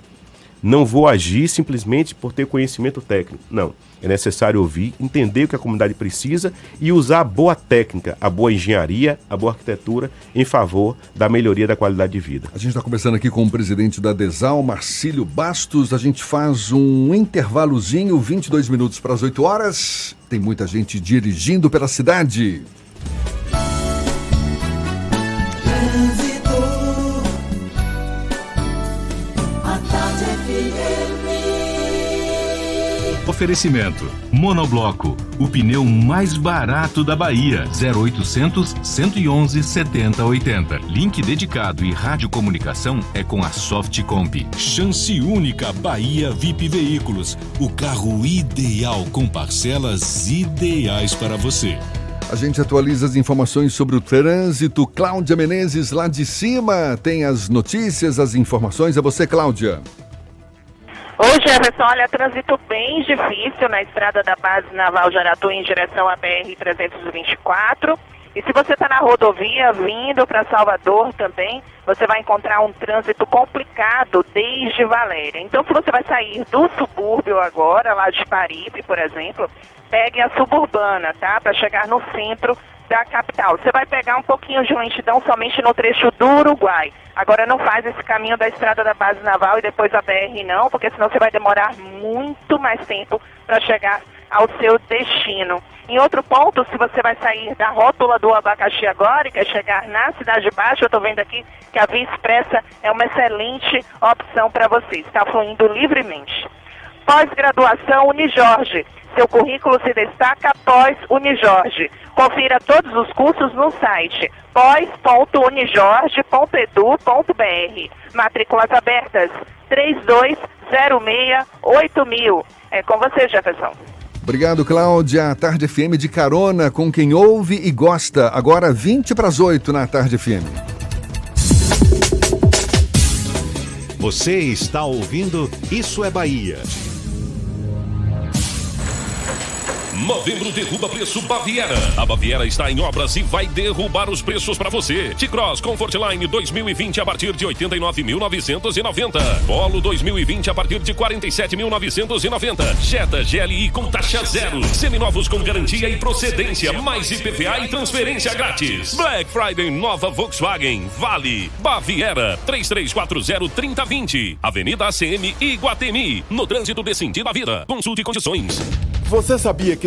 Não vou agir simplesmente por ter conhecimento técnico. Não. É necessário ouvir, entender o que a comunidade precisa e usar a boa técnica, a boa engenharia, a boa arquitetura em favor da melhoria da qualidade de vida. A gente está conversando aqui com o presidente da DESAL, Marcílio Bastos. A gente faz um intervalozinho, 22 minutos para as 8 horas. Tem muita gente dirigindo pela cidade. Oferecimento: Monobloco, o pneu mais barato da Bahia. 0800 111 7080. Link dedicado e radiocomunicação é com a Softcomp. Chance única Bahia VIP Veículos. O carro ideal com parcelas ideais para você. A gente atualiza as informações sobre o trânsito. Cláudia Menezes, lá de cima, tem as notícias, as informações. É você, Cláudia. Oi, Jefferson, olha, trânsito bem difícil na estrada da base naval de Aratu em direção à BR-324. E se você está na rodovia vindo para Salvador também, você vai encontrar um trânsito complicado desde Valéria. Então, se você vai sair do subúrbio agora, lá de Paripe, por exemplo, pegue a suburbana, tá? Para chegar no centro da capital. Você vai pegar um pouquinho de lentidão somente no trecho do Uruguai. Agora não faz esse caminho da estrada da base naval e depois a BR não, porque senão você vai demorar muito mais tempo para chegar ao seu destino. Em outro ponto, se você vai sair da rótula do abacaxi agora e quer chegar na Cidade Baixa, eu estou vendo aqui que a Via Expressa é uma excelente opção para você. Está fluindo livremente. Pós-graduação Unijorge. Seu currículo se destaca pós Unijorge. Confira todos os cursos no site pós.unijorge.edu.br. Matrículas abertas 32068000. É com você, Jefferson. Obrigado, Cláudia. Tarde FM de carona com quem ouve e gosta. Agora 20 para as 8 na Tarde FM. Você está ouvindo Isso é Bahia. Novembro derruba preço Baviera. A Baviera está em obras e vai derrubar os preços para você. T-Cross Comfortline 2020 a partir de 89.990. Polo 2020 a partir de 47.990. Jetta GLI com taxa zero. Seminovos com garantia e procedência, mais IPVA e transferência grátis. Black Friday nova Volkswagen. Vale. Baviera 3340-3020. Avenida ACM Iguatemi. No trânsito de sentido à vida. Consulte condições. Você sabia que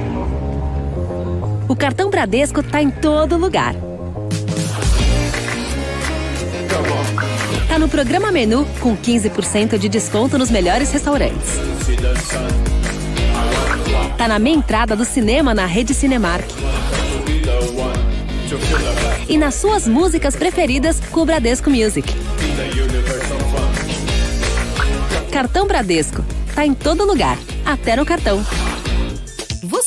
O cartão Bradesco está em todo lugar. Tá no programa Menu com 15% de desconto nos melhores restaurantes. Tá na meia entrada do cinema na rede Cinemark. E nas suas músicas preferidas com o Bradesco Music. Cartão Bradesco. Tá em todo lugar, até no cartão.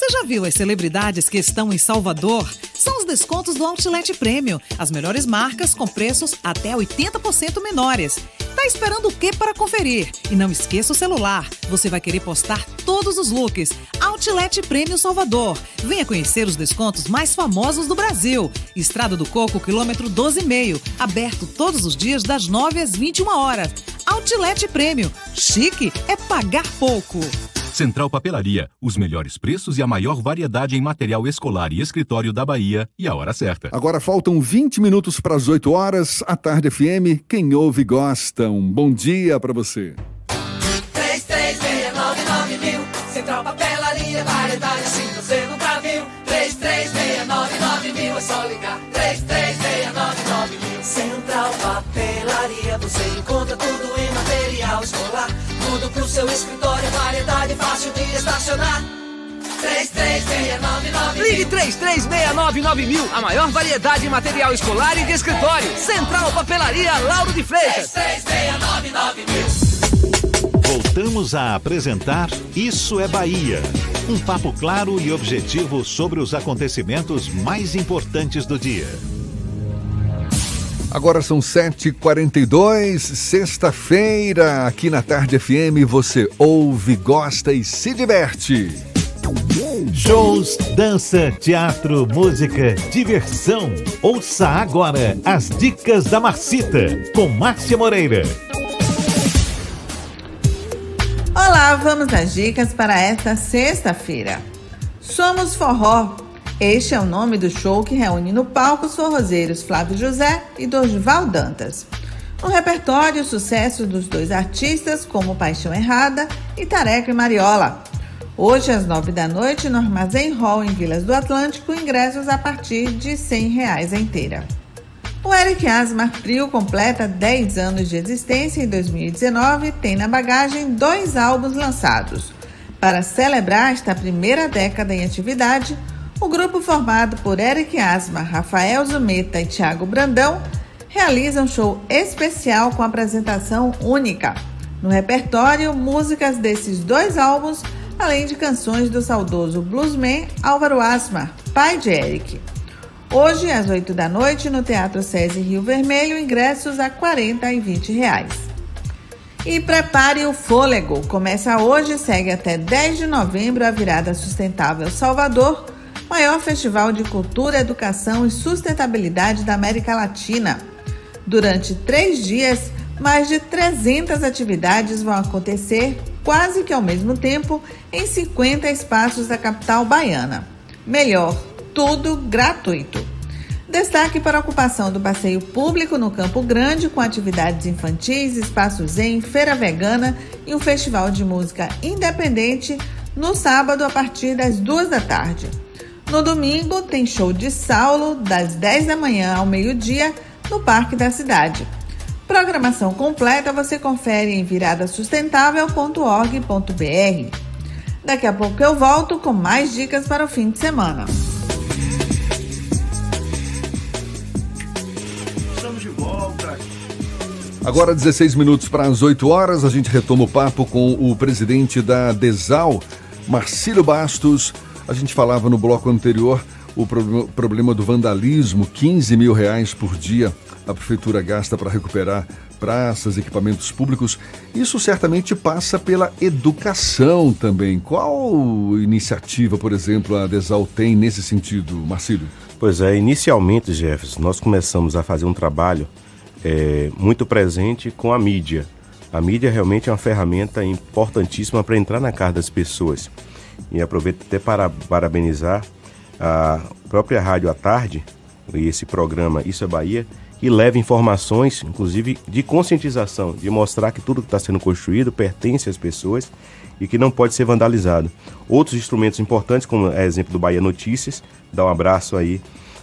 Você já viu as celebridades que estão em Salvador? São os descontos do Outlet Premium. As melhores marcas com preços até 80% menores. Tá esperando o que para conferir? E não esqueça o celular. Você vai querer postar todos os looks. Outlet Premium Salvador. Venha conhecer os descontos mais famosos do Brasil. Estrada do Coco, quilômetro 12,5. Aberto todos os dias das 9 às 21 horas. Outlet Premium. Chique é pagar pouco. Central Papelaria, os melhores preços e a maior variedade em material escolar e escritório da Bahia e a hora certa. Agora faltam 20 minutos para as 8 horas. A Tarde FM, quem ouve gosta. Um bom dia para você. 3369 mil, Central Papelaria, variedade assim você nunca viu. 3369 mil, é só ligar. 3369 mil, Central Papelaria, você encontra tudo em material escolar. Tudo pro seu escritório, estacionar. 3369 Ligue 3369 mil, a maior variedade em material escolar e de escritório. Central Papelaria Lauro de Freitas. 3369 mil. Voltamos a apresentar Isso é Bahia. Um papo claro e objetivo sobre os acontecimentos mais importantes do dia. Agora são 7h42, sexta-feira, aqui na Tarde FM você ouve, gosta e se diverte. Shows, dança, teatro, música, diversão. Ouça agora as dicas da Marcita, com Márcia Moreira. Olá, vamos às dicas para esta sexta-feira. Somos Forró. Este é o nome do show que reúne no palco os forrozeiros Flávio José e Dorival Dantas. No repertório, sucesso dos dois artistas, como Paixão Errada e Tareca e Mariola. Hoje, às nove da noite, no Armazém Hall, em Vilas do Atlântico, ingressos a partir de 100 reais a inteira. O Eric Asmar Trio completa 10 anos de existência em 2019 e tem na bagagem dois álbuns lançados. Para celebrar esta primeira década em atividade, o grupo formado por Eric Asmar, Rafael Zumeta e Thiago Brandão realiza um show especial com apresentação única. No repertório, músicas desses dois álbuns, além de canções do saudoso bluesman Álvaro Asmar, pai de Eric. Hoje, às 8 da noite, no Teatro SESI Rio Vermelho, ingressos a 40 e 20 reais. E prepare o fôlego. Começa hoje e segue até 10 de novembro a Virada Sustentável Salvador, maior festival de cultura, educação e sustentabilidade da América Latina. Durante três dias, mais de 300 atividades vão acontecer quase que ao mesmo tempo em 50 espaços da capital baiana. Melhor, tudo gratuito. Destaque para a ocupação do passeio público no Campo Grande, com atividades infantis, espaço zen, feira vegana e um festival de música independente no sábado a partir das duas da tarde. No domingo tem show de Saulo das 10 da manhã ao meio-dia no Parque da Cidade. Programação completa você confere em viradasustentável.org.br. Daqui a pouco eu volto com mais dicas para o fim de semana. Estamos de volta. Agora 16 minutos para as 8 horas, a gente retoma o papo com o presidente da Desal, Marcílio Bastos. A gente falava no bloco anterior o pro problema do vandalismo, 15 mil reais por dia a prefeitura gasta para recuperar praças, equipamentos públicos. Isso certamente passa pela educação também. Qual iniciativa, por exemplo, a Desal tem nesse sentido, Marcílio? Pois é, inicialmente, Jefferson, nós começamos a fazer um trabalho é, muito presente com a mídia. A mídia realmente é uma ferramenta importantíssima para entrar na casa das pessoas. E aproveito até para parabenizar a própria Rádio à Tarde e esse programa Isso é Bahia, e leva informações, inclusive de conscientização, de mostrar que tudo que está sendo construído pertence às pessoas e que não pode ser vandalizado. Outros instrumentos importantes, como é exemplo do Bahia Notícias, dá um abraço aí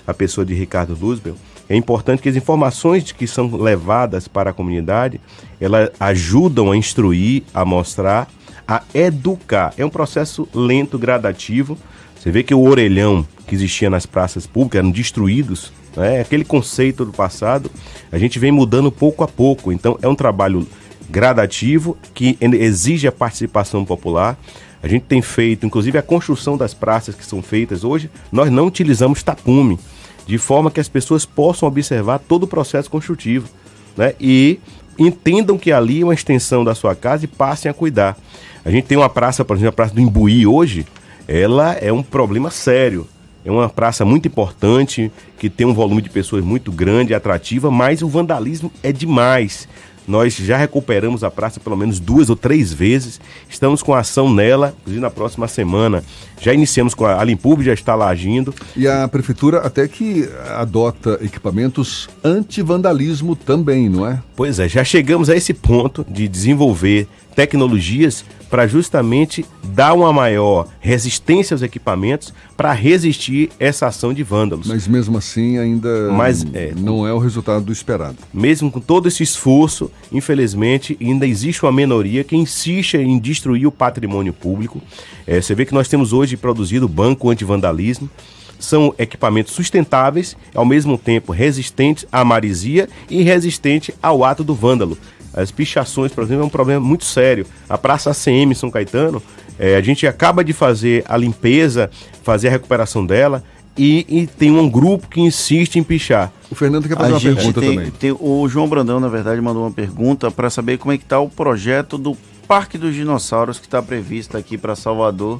à pessoa de Ricardo Luzbel. É importante que as informações que são levadas para a comunidade, elas ajudam a instruir, a mostrar, a educar. É um processo lento, gradativo. Você vê que o orelhão que existia nas praças públicas eram destruídos né? Aquele conceito do passado, a gente vem mudando pouco a pouco. Então é um trabalho gradativo que exige a participação popular. A gente tem feito, inclusive, a construção das praças que são feitas hoje, nós não utilizamos tapume, de forma que as pessoas possam observar todo o processo construtivo né? e entendam que ali é uma extensão da sua casa e passem a cuidar. A gente tem uma praça, por exemplo, a Praça do Imbuí hoje, ela é um problema sério. É uma praça muito importante, que tem um volume de pessoas muito grande, atrativa, mas o vandalismo é demais. Nós já recuperamos a praça pelo menos duas ou três vezes. Estamos com ação nela, inclusive na próxima semana. Já iniciamos com a, a Limpub, já está lá agindo. E a prefeitura até que adota equipamentos anti-vandalismo também, não é? Pois é, já chegamos a esse ponto de desenvolver tecnologias para justamente dar uma maior resistência aos equipamentos para resistir essa ação de vândalos. Mas mesmo assim ainda Mas, é, não é o resultado do esperado. Mesmo com todo esse esforço, infelizmente, ainda existe uma minoria que insiste em destruir o patrimônio público. É, você vê que nós temos hoje produzido banco anti-vandalismo são equipamentos sustentáveis, ao mesmo tempo resistentes à marisia e resistentes ao ato do vândalo. As pichações, por exemplo, é um problema muito sério. A Praça ACM São Caetano, é, a gente acaba de fazer a limpeza, fazer a recuperação dela e, e, tem um grupo que insiste em pichar. O Fernando quer fazer a uma pergunta tem, também. Tem, o João Brandão, na verdade, mandou uma pergunta para saber como é que está o projeto do Parque dos Dinossauros que está previsto aqui para Salvador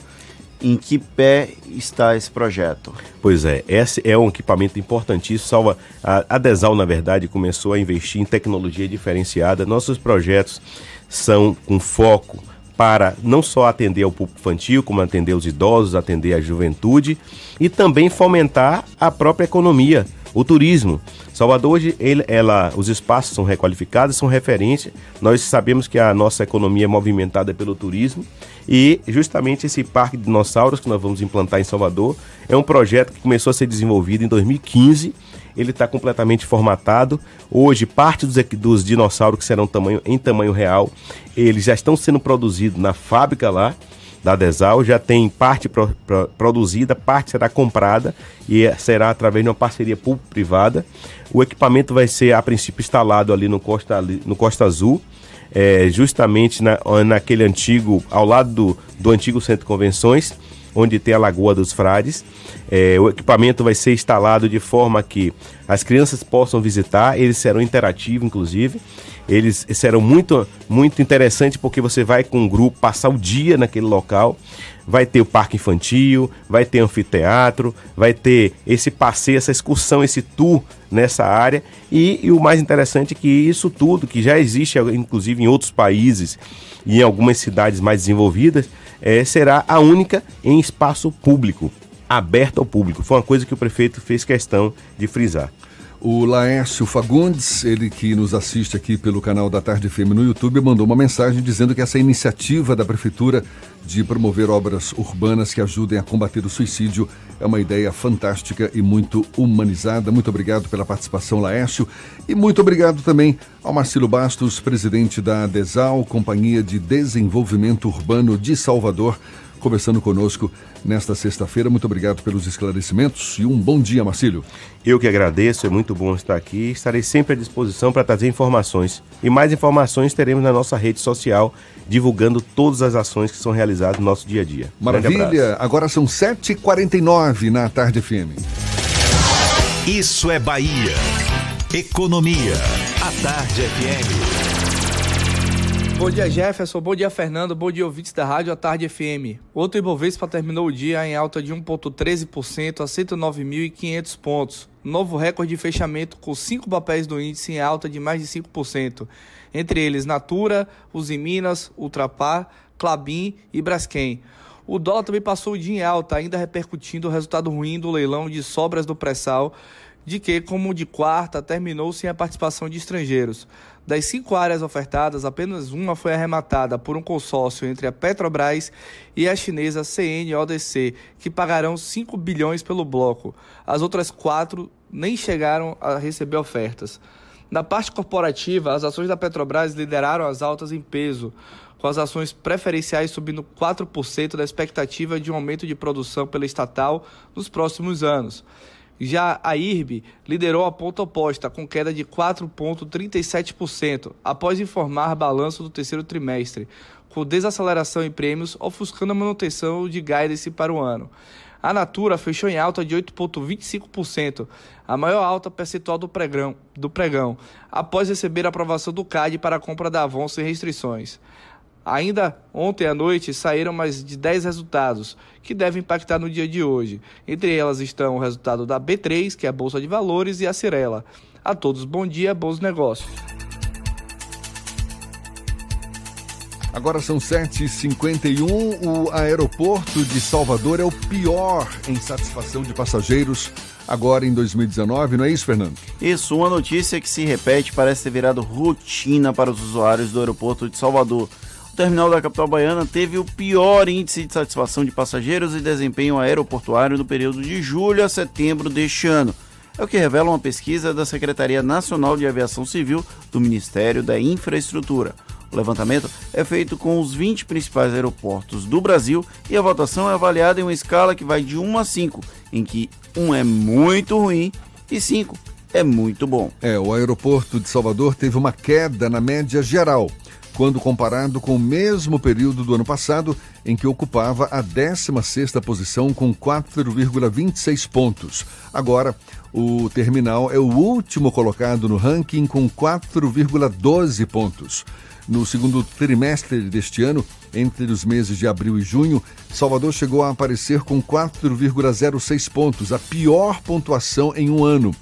em que pé está esse projeto? Pois é, esse é um equipamento importantíssimo. Salva, a, Desal, na verdade, começou a investir em tecnologia diferenciada. Nossos projetos são com foco para não só atender ao público infantil, como atender os idosos, atender a juventude e também fomentar a própria economia, o turismo. Salvador hoje, ele, ela, os espaços são requalificados, são referência. Nós sabemos que a nossa economia é movimentada pelo turismo e justamente esse parque de dinossauros que nós vamos implantar em Salvador é um projeto que começou a ser desenvolvido em 2015. Ele está completamente formatado. Hoje, parte dos, dos dinossauros que serão tamanho, em tamanho real, eles já estão sendo produzidos na fábrica lá da Desal, já tem parte pro, pro, produzida, parte será comprada e será através de uma parceria público-privada. O equipamento vai ser, a princípio, instalado ali no Costa, no Costa Azul, é, justamente na, naquele antigo, ao lado do, do antigo centro de convenções, onde tem a Lagoa dos Frades. É, o equipamento vai ser instalado de forma que as crianças possam visitar, eles serão interativos, inclusive. Eles serão muito, muito interessantes porque você vai com um grupo passar o dia naquele local. Vai ter o parque infantil, vai ter anfiteatro, vai ter esse passeio, essa excursão, esse tour nessa área. E, e o mais interessante é que isso tudo, que já existe inclusive em outros países e em algumas cidades mais desenvolvidas, é, será a única em espaço público, aberto ao público. Foi uma coisa que o prefeito fez questão de frisar. O Laércio Fagundes, ele que nos assiste aqui pelo canal da Tarde FM no YouTube, mandou uma mensagem dizendo que essa iniciativa da Prefeitura de promover obras urbanas que ajudem a combater o suicídio é uma ideia fantástica e muito humanizada. Muito obrigado pela participação, Laércio. E muito obrigado também ao Marcelo Bastos, presidente da DESAL, Companhia de Desenvolvimento Urbano de Salvador conversando conosco nesta sexta-feira. Muito obrigado pelos esclarecimentos e um bom dia, Marcílio. Eu que agradeço, é muito bom estar aqui. Estarei sempre à disposição para trazer informações. E mais informações teremos na nossa rede social, divulgando todas as ações que são realizadas no nosso dia a dia. Maravilha! Agora são 7h49 na Tarde FM. Isso é Bahia. Economia. A Tarde FM. Bom dia, Jefferson. Bom dia, Fernando. Bom dia, ouvintes da Rádio A Tarde FM. Outro Ibovespa terminou o dia em alta de 1,13% a 109.500 pontos. Novo recorde de fechamento com cinco papéis do índice em alta de mais de 5%. Entre eles, Natura, Usiminas, Ultrapar, Clabin e Braskem. O dólar também passou o dia em alta, ainda repercutindo o resultado ruim do leilão de sobras do pré-sal, de que, como de quarta, terminou sem a participação de estrangeiros. Das cinco áreas ofertadas, apenas uma foi arrematada por um consórcio entre a Petrobras e a chinesa CNODC, que pagarão 5 bilhões pelo bloco. As outras quatro nem chegaram a receber ofertas. Na parte corporativa, as ações da Petrobras lideraram as altas em peso, com as ações preferenciais subindo 4% da expectativa de um aumento de produção pela estatal nos próximos anos. Já a IRB liderou a ponta oposta, com queda de 4,37%, após informar balanço do terceiro trimestre, com desaceleração em prêmios, ofuscando a manutenção de guidance para o ano. A Natura fechou em alta de 8,25%, a maior alta percentual do pregão, do pregão, após receber a aprovação do CAD para a compra da Avon sem restrições. Ainda ontem à noite saíram mais de 10 resultados que devem impactar no dia de hoje. Entre elas estão o resultado da B3, que é a Bolsa de Valores, e a Cirela. A todos, bom dia, bons negócios. Agora são 7h51. O aeroporto de Salvador é o pior em satisfação de passageiros agora em 2019, não é isso, Fernando? Isso, uma notícia que se repete parece ter virado rotina para os usuários do aeroporto de Salvador. O terminal da capital baiana teve o pior índice de satisfação de passageiros e desempenho aeroportuário no período de julho a setembro deste ano. É o que revela uma pesquisa da Secretaria Nacional de Aviação Civil do Ministério da Infraestrutura. O levantamento é feito com os 20 principais aeroportos do Brasil e a votação é avaliada em uma escala que vai de 1 a 5, em que 1 é muito ruim e 5 é muito bom. É, o aeroporto de Salvador teve uma queda na média geral quando comparado com o mesmo período do ano passado, em que ocupava a 16ª posição com 4,26 pontos. Agora, o terminal é o último colocado no ranking com 4,12 pontos. No segundo trimestre deste ano, entre os meses de abril e junho, Salvador chegou a aparecer com 4,06 pontos, a pior pontuação em um ano.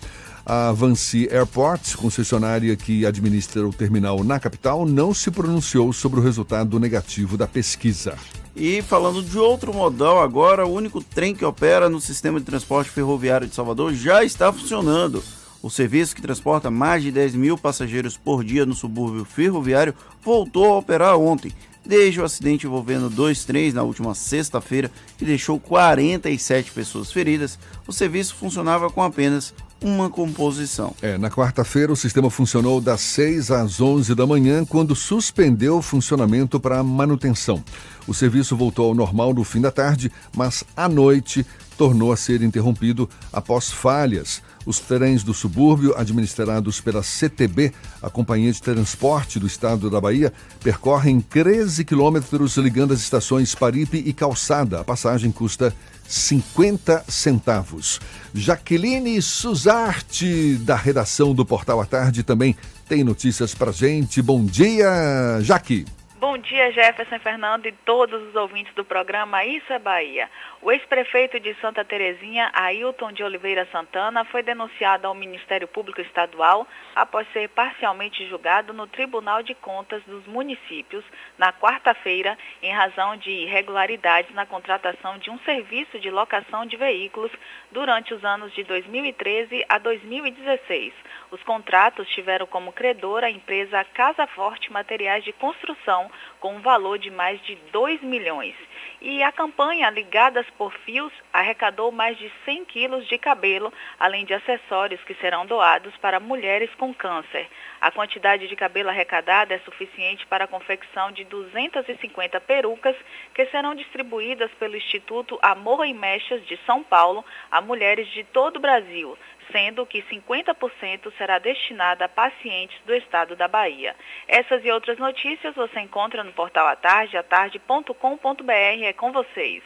A Vancy Airport, concessionária que administra o terminal na capital, não se pronunciou sobre o resultado negativo da pesquisa. E falando de outro modal agora, o único trem que opera no sistema de transporte ferroviário de Salvador já está funcionando. O serviço que transporta mais de 10 mil passageiros por dia no subúrbio ferroviário voltou a operar ontem, desde o acidente envolvendo dois trens na última sexta-feira, que deixou 47 pessoas feridas. O serviço funcionava com apenas uma composição. É, na quarta-feira o sistema funcionou das 6 às 11 da manhã, quando suspendeu o funcionamento para manutenção. O serviço voltou ao normal no fim da tarde, mas à noite tornou a ser interrompido após falhas. Os trens do subúrbio, administrados pela CTB, a Companhia de Transporte do Estado da Bahia, percorrem 13 quilômetros ligando as estações Paripe e Calçada. A passagem custa 50 centavos. Jaqueline Suzarte, da redação do Portal à Tarde, também tem notícias pra gente. Bom dia, Jaque. Bom dia, Jefferson Fernando e todos os ouvintes do programa Isso é Bahia. O ex-prefeito de Santa Terezinha, Ailton de Oliveira Santana, foi denunciado ao Ministério Público Estadual após ser parcialmente julgado no Tribunal de Contas dos Municípios na quarta-feira em razão de irregularidades na contratação de um serviço de locação de veículos durante os anos de 2013 a 2016. Os contratos tiveram como credora a empresa Casa Forte Materiais de Construção, com um valor de mais de 2 milhões. E a campanha Ligadas por Fios arrecadou mais de 100 quilos de cabelo, além de acessórios que serão doados para mulheres com câncer. A quantidade de cabelo arrecadada é suficiente para a confecção de 250 perucas que serão distribuídas pelo Instituto Amor e Mechas de São Paulo a mulheres de todo o Brasil, sendo que 50% será destinada a pacientes do estado da Bahia. Essas e outras notícias você encontra no portal Atarde, atarde.com.br. É com vocês.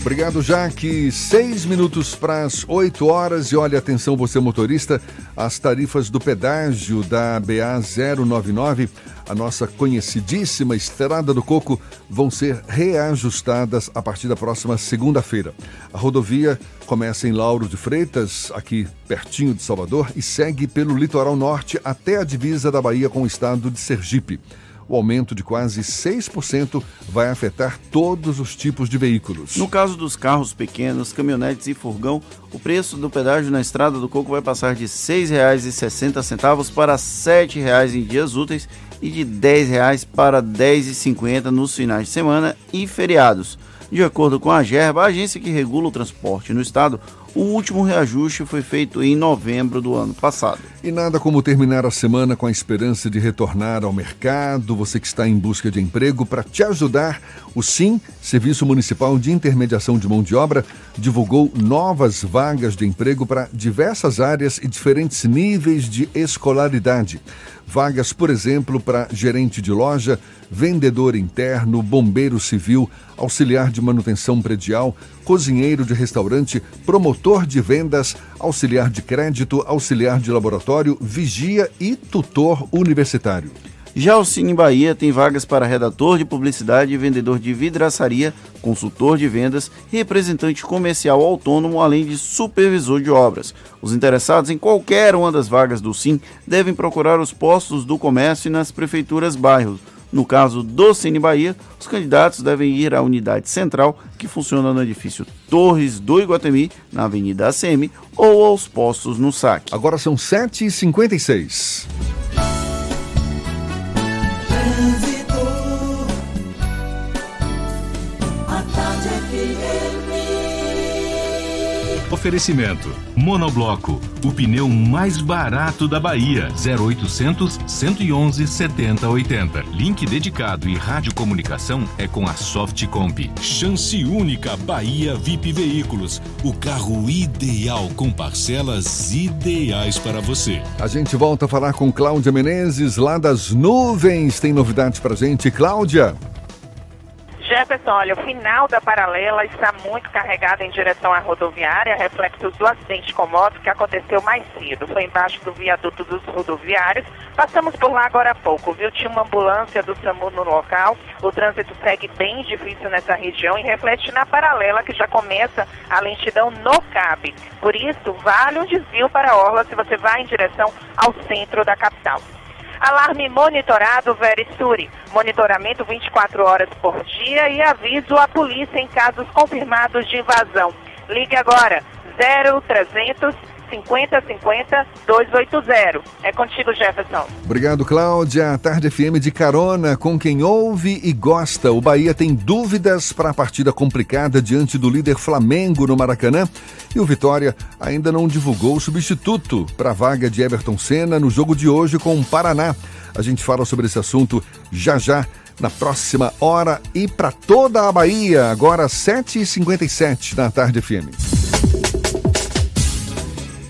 Obrigado, Jaque. Seis minutos para as oito horas. E olha, atenção, você motorista, as tarifas do pedágio da BA 099, a nossa conhecidíssima Estrada do Coco, vão ser reajustadas a partir da próxima segunda-feira. A rodovia começa em Lauro de Freitas, aqui pertinho de Salvador, e segue pelo litoral norte até a divisa da Bahia com o estado de Sergipe o aumento de quase 6% vai afetar todos os tipos de veículos. No caso dos carros pequenos, caminhonetes e furgão, o preço do pedágio na Estrada do Coco vai passar de R$ 6,60 para R$ 7,00 em dias úteis e de R$ 10,00 para R$ 10,50 nos finais de semana e feriados. De acordo com a GERBA, a agência que regula o transporte no estado, O último reajuste foi feito em novembro do ano passado. E nada como terminar a semana com a esperança de retornar ao mercado. Você que está em busca de emprego, para te ajudar, o SIM, Serviço Municipal de Intermediação de Mão de Obra, divulgou novas vagas de emprego para diversas áreas e diferentes níveis de escolaridade. Vagas, por exemplo, para gerente de loja, vendedor interno, bombeiro civil, auxiliar de manutenção predial, cozinheiro de restaurante, promotor de vendas, auxiliar de crédito, auxiliar de laboratório, vigia e tutor universitário. Já o Cine Bahia tem vagas para redator de publicidade, vendedor de vidraçaria, consultor de vendas, representante comercial autônomo, além de supervisor de obras. Os interessados em qualquer uma das vagas do SIM devem procurar os postos do comércio e nas prefeituras bairros. No caso do Cine Bahia, os candidatos devem ir à unidade central, que funciona no edifício Torres do Iguatemi, na Avenida ACM, ou aos postos no SAC. Agora são 7h56. love. Oferecimento: Monobloco, o pneu mais barato da Bahia. 0800 111 7080. Link dedicado e radiocomunicação é com a Softcomp. Chance única Bahia VIP Veículos. O carro ideal com parcelas ideais para você. A gente volta a falar com Cláudia Menezes, lá das nuvens. Tem novidades pra gente, Cláudia? Jefferson, olha, o final da paralela está muito carregado em direção à rodoviária, reflexos do acidente com moto que aconteceu mais cedo. Foi embaixo do viaduto dos rodoviários. Passamos por lá agora há pouco, viu? Tinha uma ambulância do SAMU no local. O trânsito segue bem difícil nessa região e reflete na paralela que já começa a lentidão no CAB. Por isso, vale um desvio para a Orla se você vai em direção ao centro da capital. Alarme monitorado Veristuri. Monitoramento 24 horas por dia e aviso à polícia em casos confirmados de invasão. Ligue agora 0300 5050 280. É contigo, Jefferson. Obrigado, Cláudia. Tarde FM de carona com quem ouve e gosta. O Bahia tem dúvidas para a partida complicada diante do líder Flamengo no Maracanã. E o Vitória ainda não divulgou o substituto para a vaga de Everton Senna no jogo de hoje com o Paraná. A gente fala sobre esse assunto já já na próxima hora e para toda a Bahia, agora 7h57 na Tarde FM.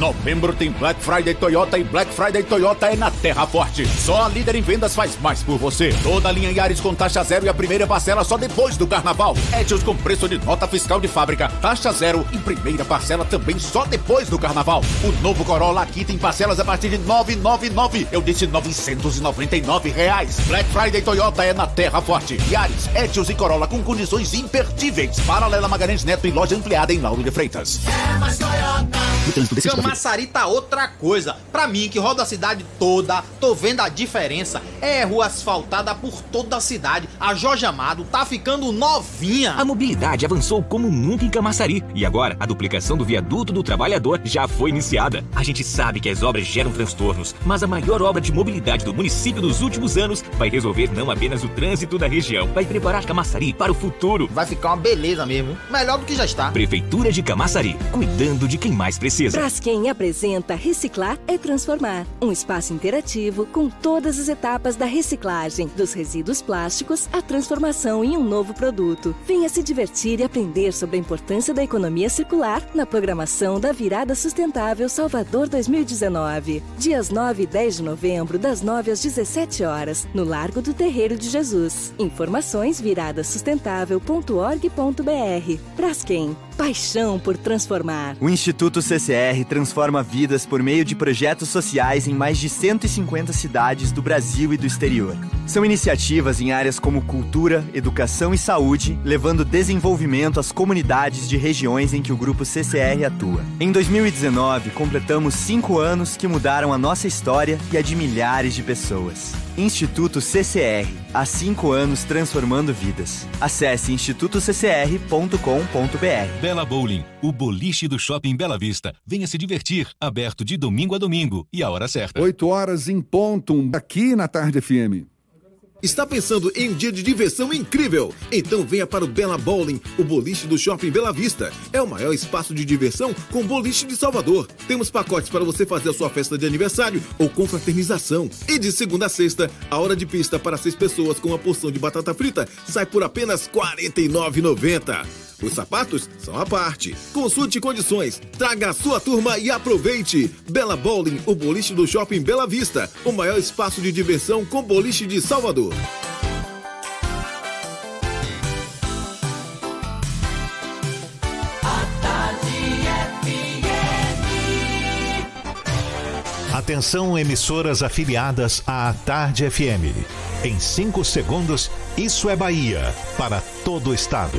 Novembro tem Black Friday Toyota e Black Friday Toyota é na Terra Forte. Só a líder em vendas faz mais por você. Toda a linha Yaris com taxa zero e a primeira parcela só depois do carnaval. Etios com preço de nota fiscal de fábrica, taxa zero e primeira parcela também só depois do carnaval. O novo Corolla aqui tem parcelas a partir de 999. Eu disse 999 reais. Black Friday Toyota é na Terra Forte. Yaris, Etios e Corolla com condições imperdíveis. Paralela Magalhães Neto e loja ampliada em Lauro de Freitas. É mais Toyota. Camaçari tá outra coisa. Pra mim, que roda a cidade toda, tô vendo a diferença. É rua asfaltada por toda a cidade. A Jorge Amado tá ficando novinha. A mobilidade avançou como nunca em Camaçari. E agora, a duplicação do viaduto do trabalhador já foi iniciada. A gente sabe que as obras geram transtornos, mas a maior obra de mobilidade do município dos últimos anos vai resolver não apenas o trânsito da região, vai preparar Camaçari para o futuro. Vai ficar uma beleza mesmo. Melhor do que já está. Prefeitura de Camaçari, cuidando de quem mais precisa. Braskem apresenta Reciclar é Transformar, um espaço interativo com todas as etapas da reciclagem, dos resíduos plásticos à transformação em um novo produto. Venha se divertir e aprender sobre a importância da economia circular na programação da Virada Sustentável Salvador 2019. Dias 9 e 10 de novembro, das 9 às 17 horas, no Largo do Terreiro de Jesus. Informações viradasustentável.org.br. Braskem, paixão por transformar. O Instituto CCR transforma vidas por meio de projetos sociais em mais de 150 cidades do Brasil e do exterior. São iniciativas em áreas como cultura, educação e saúde, levando desenvolvimento às comunidades de regiões em que o grupo CCR atua. Em 2019, completamos cinco anos que mudaram a nossa história e a de milhares de pessoas. Instituto CCR, há cinco anos transformando vidas. Acesse institutoccr.com.br. Bela Bowling, o boliche do Shopping Bela Vista. Venha se divertir, aberto de domingo a domingo e a hora certa. 8 horas em ponto, aqui na Tarde FM. Está pensando em um dia de diversão incrível? Então venha para o Bela Bowling, o boliche do Shopping Bela Vista. É o maior espaço de diversão com boliche de Salvador. Temos pacotes para você fazer a sua festa de aniversário ou confraternização. E de segunda a sexta, a hora de pista para seis pessoas com uma porção de batata frita sai por apenas R$ 49,90. Os sapatos são à parte. Consulte condições, traga a sua turma e aproveite. Bela Bowling, o boliche do Shopping Bela Vista, o maior espaço de diversão com boliche de Salvador. Atenção, emissoras afiliadas à Tarde FM. Em 5 segundos, isso é Bahia para todo o estado.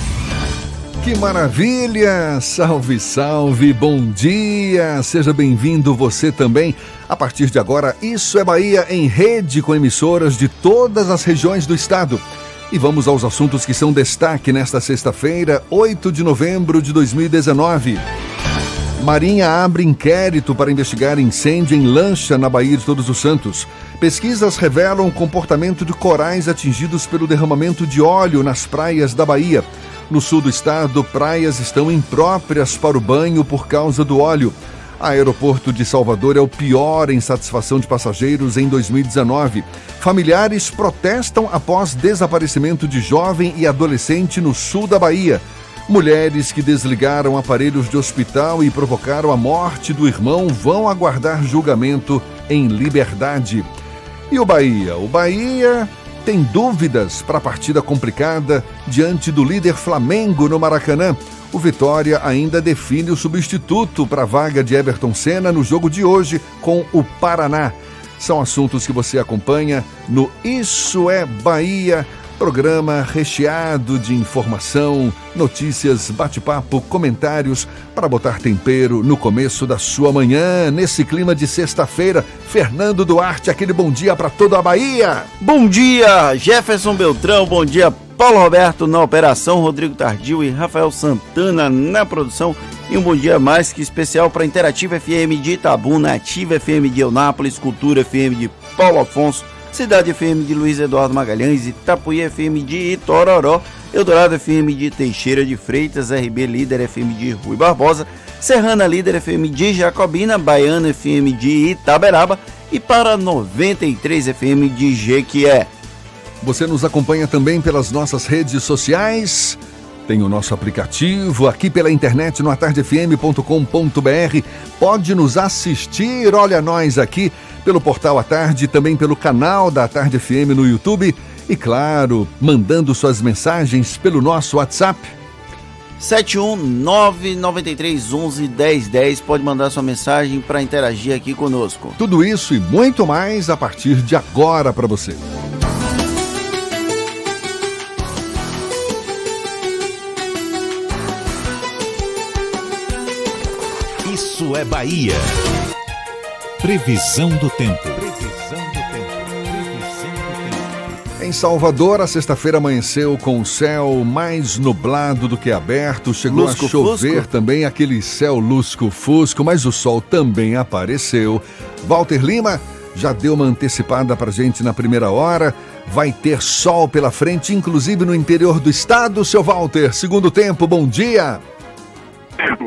Que maravilha! Salve, salve, bom dia! Seja bem-vindo você também. A partir de agora, Isso é Bahia em rede com emissoras de todas as regiões do estado. E vamos aos assuntos que são destaque nesta sexta-feira, 8 de novembro de 2019. Marinha abre inquérito para investigar incêndio em lancha na Baía de Todos os Santos. Pesquisas revelam o comportamento de corais atingidos pelo derramamento de óleo nas praias da Bahia. No sul do estado, praias estão impróprias para o banho por causa do óleo. Aeroporto de Salvador é o pior em satisfação de passageiros em 2019. Familiares protestam após desaparecimento de jovem e adolescente no sul da Bahia. Mulheres que desligaram aparelhos de hospital e provocaram a morte do irmão vão aguardar julgamento em liberdade. E o Bahia? O Bahia tem dúvidas para a partida complicada diante do líder Flamengo no Maracanã. O Vitória ainda define o substituto para a vaga de Everton Senna no jogo de hoje com o Paraná. São assuntos que você acompanha no Isso é Bahia, programa recheado de informação, notícias, bate-papo, comentários para botar tempero no começo da sua manhã, nesse clima de sexta-feira. Fernando Duarte, aquele bom dia para toda a Bahia. Bom dia, Jefferson Beltrão, bom dia, Paulo Roberto na operação, Rodrigo Tardio e Rafael Santana na produção. E um bom dia mais que especial para Interativa FM de Itabuna, Ativa FM de Eunápolis, Cultura FM de Paulo Afonso, Cidade FM de Luiz Eduardo Magalhães, Itapuí FM de Itororó, Eldorado FM de Teixeira de Freitas, RB Líder FM de Rui Barbosa, Serrana Líder FM de Jacobina, Baiana FM de Itaberaba e para 93 FM de Jequié. Você nos acompanha também pelas nossas redes sociais. Tem o nosso aplicativo aqui pela internet no atardefm.com.br. Pode nos assistir, olha nós aqui pelo portal à tarde, também pelo canal da Tarde FM no YouTube e claro, mandando suas mensagens pelo nosso WhatsApp 71993111010 pode mandar sua mensagem para interagir aqui conosco. Tudo isso e muito mais a partir de agora para você. Isso é Bahia. Previsão do tempo. Previsão do tempo. Previsão do tempo. Em Salvador, a sexta-feira amanheceu com o céu mais nublado do que aberto. Chegou lusco, a chover fusco. também aquele céu lusco-fusco, mas o sol também apareceu. Walter Lima já deu uma antecipada pra gente na primeira hora. Vai ter sol pela frente, inclusive no interior do estado. Seu Walter, segundo tempo, bom dia.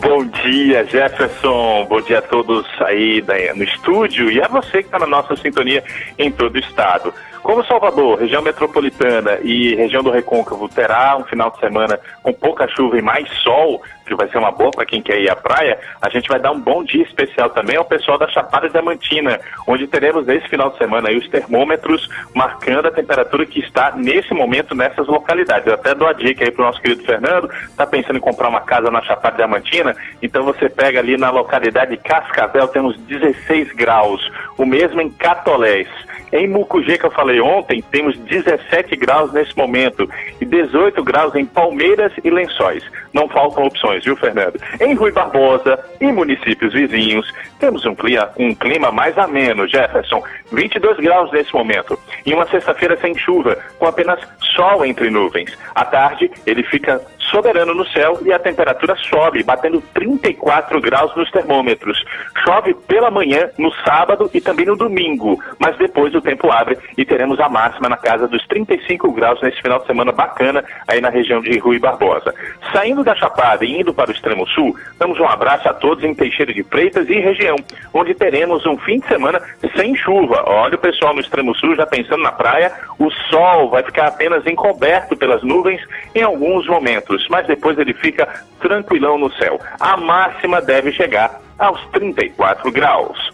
Bom dia, Jefferson. Bom dia a todos aí no estúdio e a você que está na nossa sintonia em todo o estado. Como Salvador, região metropolitana e região do Recôncavo terá um final de semana com pouca chuva e mais sol, que vai ser uma boa para quem quer ir à praia, a gente vai dar um bom dia especial também ao pessoal da Chapada Diamantina, onde teremos esse final de semana os termômetros marcando a temperatura que está nesse momento nessas localidades. Eu até dou a dica aí para o nosso querido Fernando, está pensando em comprar uma casa na Chapada Diamantina. Então você pega ali na localidade de Cascavel, temos 16 graus, o mesmo em Catolés. Em Mucugê, que eu falei ontem, temos 17 graus nesse momento e 18 graus em Palmeiras e Lençóis. Não faltam opções, viu, Fernando? Em Rui Barbosa e municípios vizinhos, temos um clima, um clima mais ameno, Jefferson. 22 graus nesse momento. E uma sexta-feira sem chuva, com apenas sol entre nuvens. À tarde, ele fica soberano no céu e a temperatura sobe, batendo 34 graus nos termômetros. Chove pela manhã, no sábado e também no domingo, mas depois o tempo abre e teremos a máxima na casa dos 35 graus nesse final de semana bacana aí na região de Rui Barbosa. Saindo da Chapada e indo para o extremo sul, damos um abraço a todos em Teixeira de Freitas e região, onde teremos um fim de semana sem chuva. Olha o pessoal no extremo sul já pensando na praia, o sol vai ficar apenas encoberto pelas nuvens em alguns momentos, mas depois ele fica tranquilão no céu. A máxima deve chegar aos 34 graus.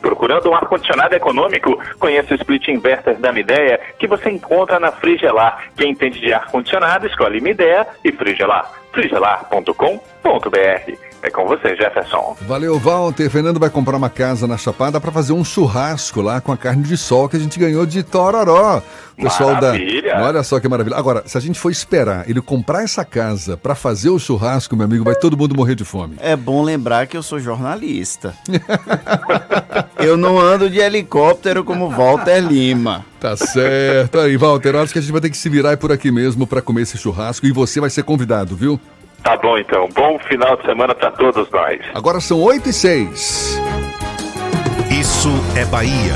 Procurando um ar-condicionado econômico? Conheça o split inverter da Midea que você encontra na Frigelar. Quem entende de ar-condicionado, escolhe Midea e Frigelar. frigelar.com.br é com você, Jefferson. Valeu, Walter. Fernando vai comprar uma casa na Chapada para fazer um churrasco lá com a carne de sol que a gente ganhou de Tororó. pessoal maravilha. da. Olha só que maravilha. Agora, se a gente for esperar ele comprar essa casa para fazer o churrasco, meu amigo, vai todo mundo morrer de fome. É bom lembrar que eu sou jornalista. eu não ando de helicóptero como Walter Lima. Tá certo. Aí, Walter, acho que a gente vai ter que se virar por aqui mesmo para comer esse churrasco e você vai ser convidado, viu? Tá bom então. Bom final de semana para todos nós. Agora são 8 e 6. Isso é Bahia.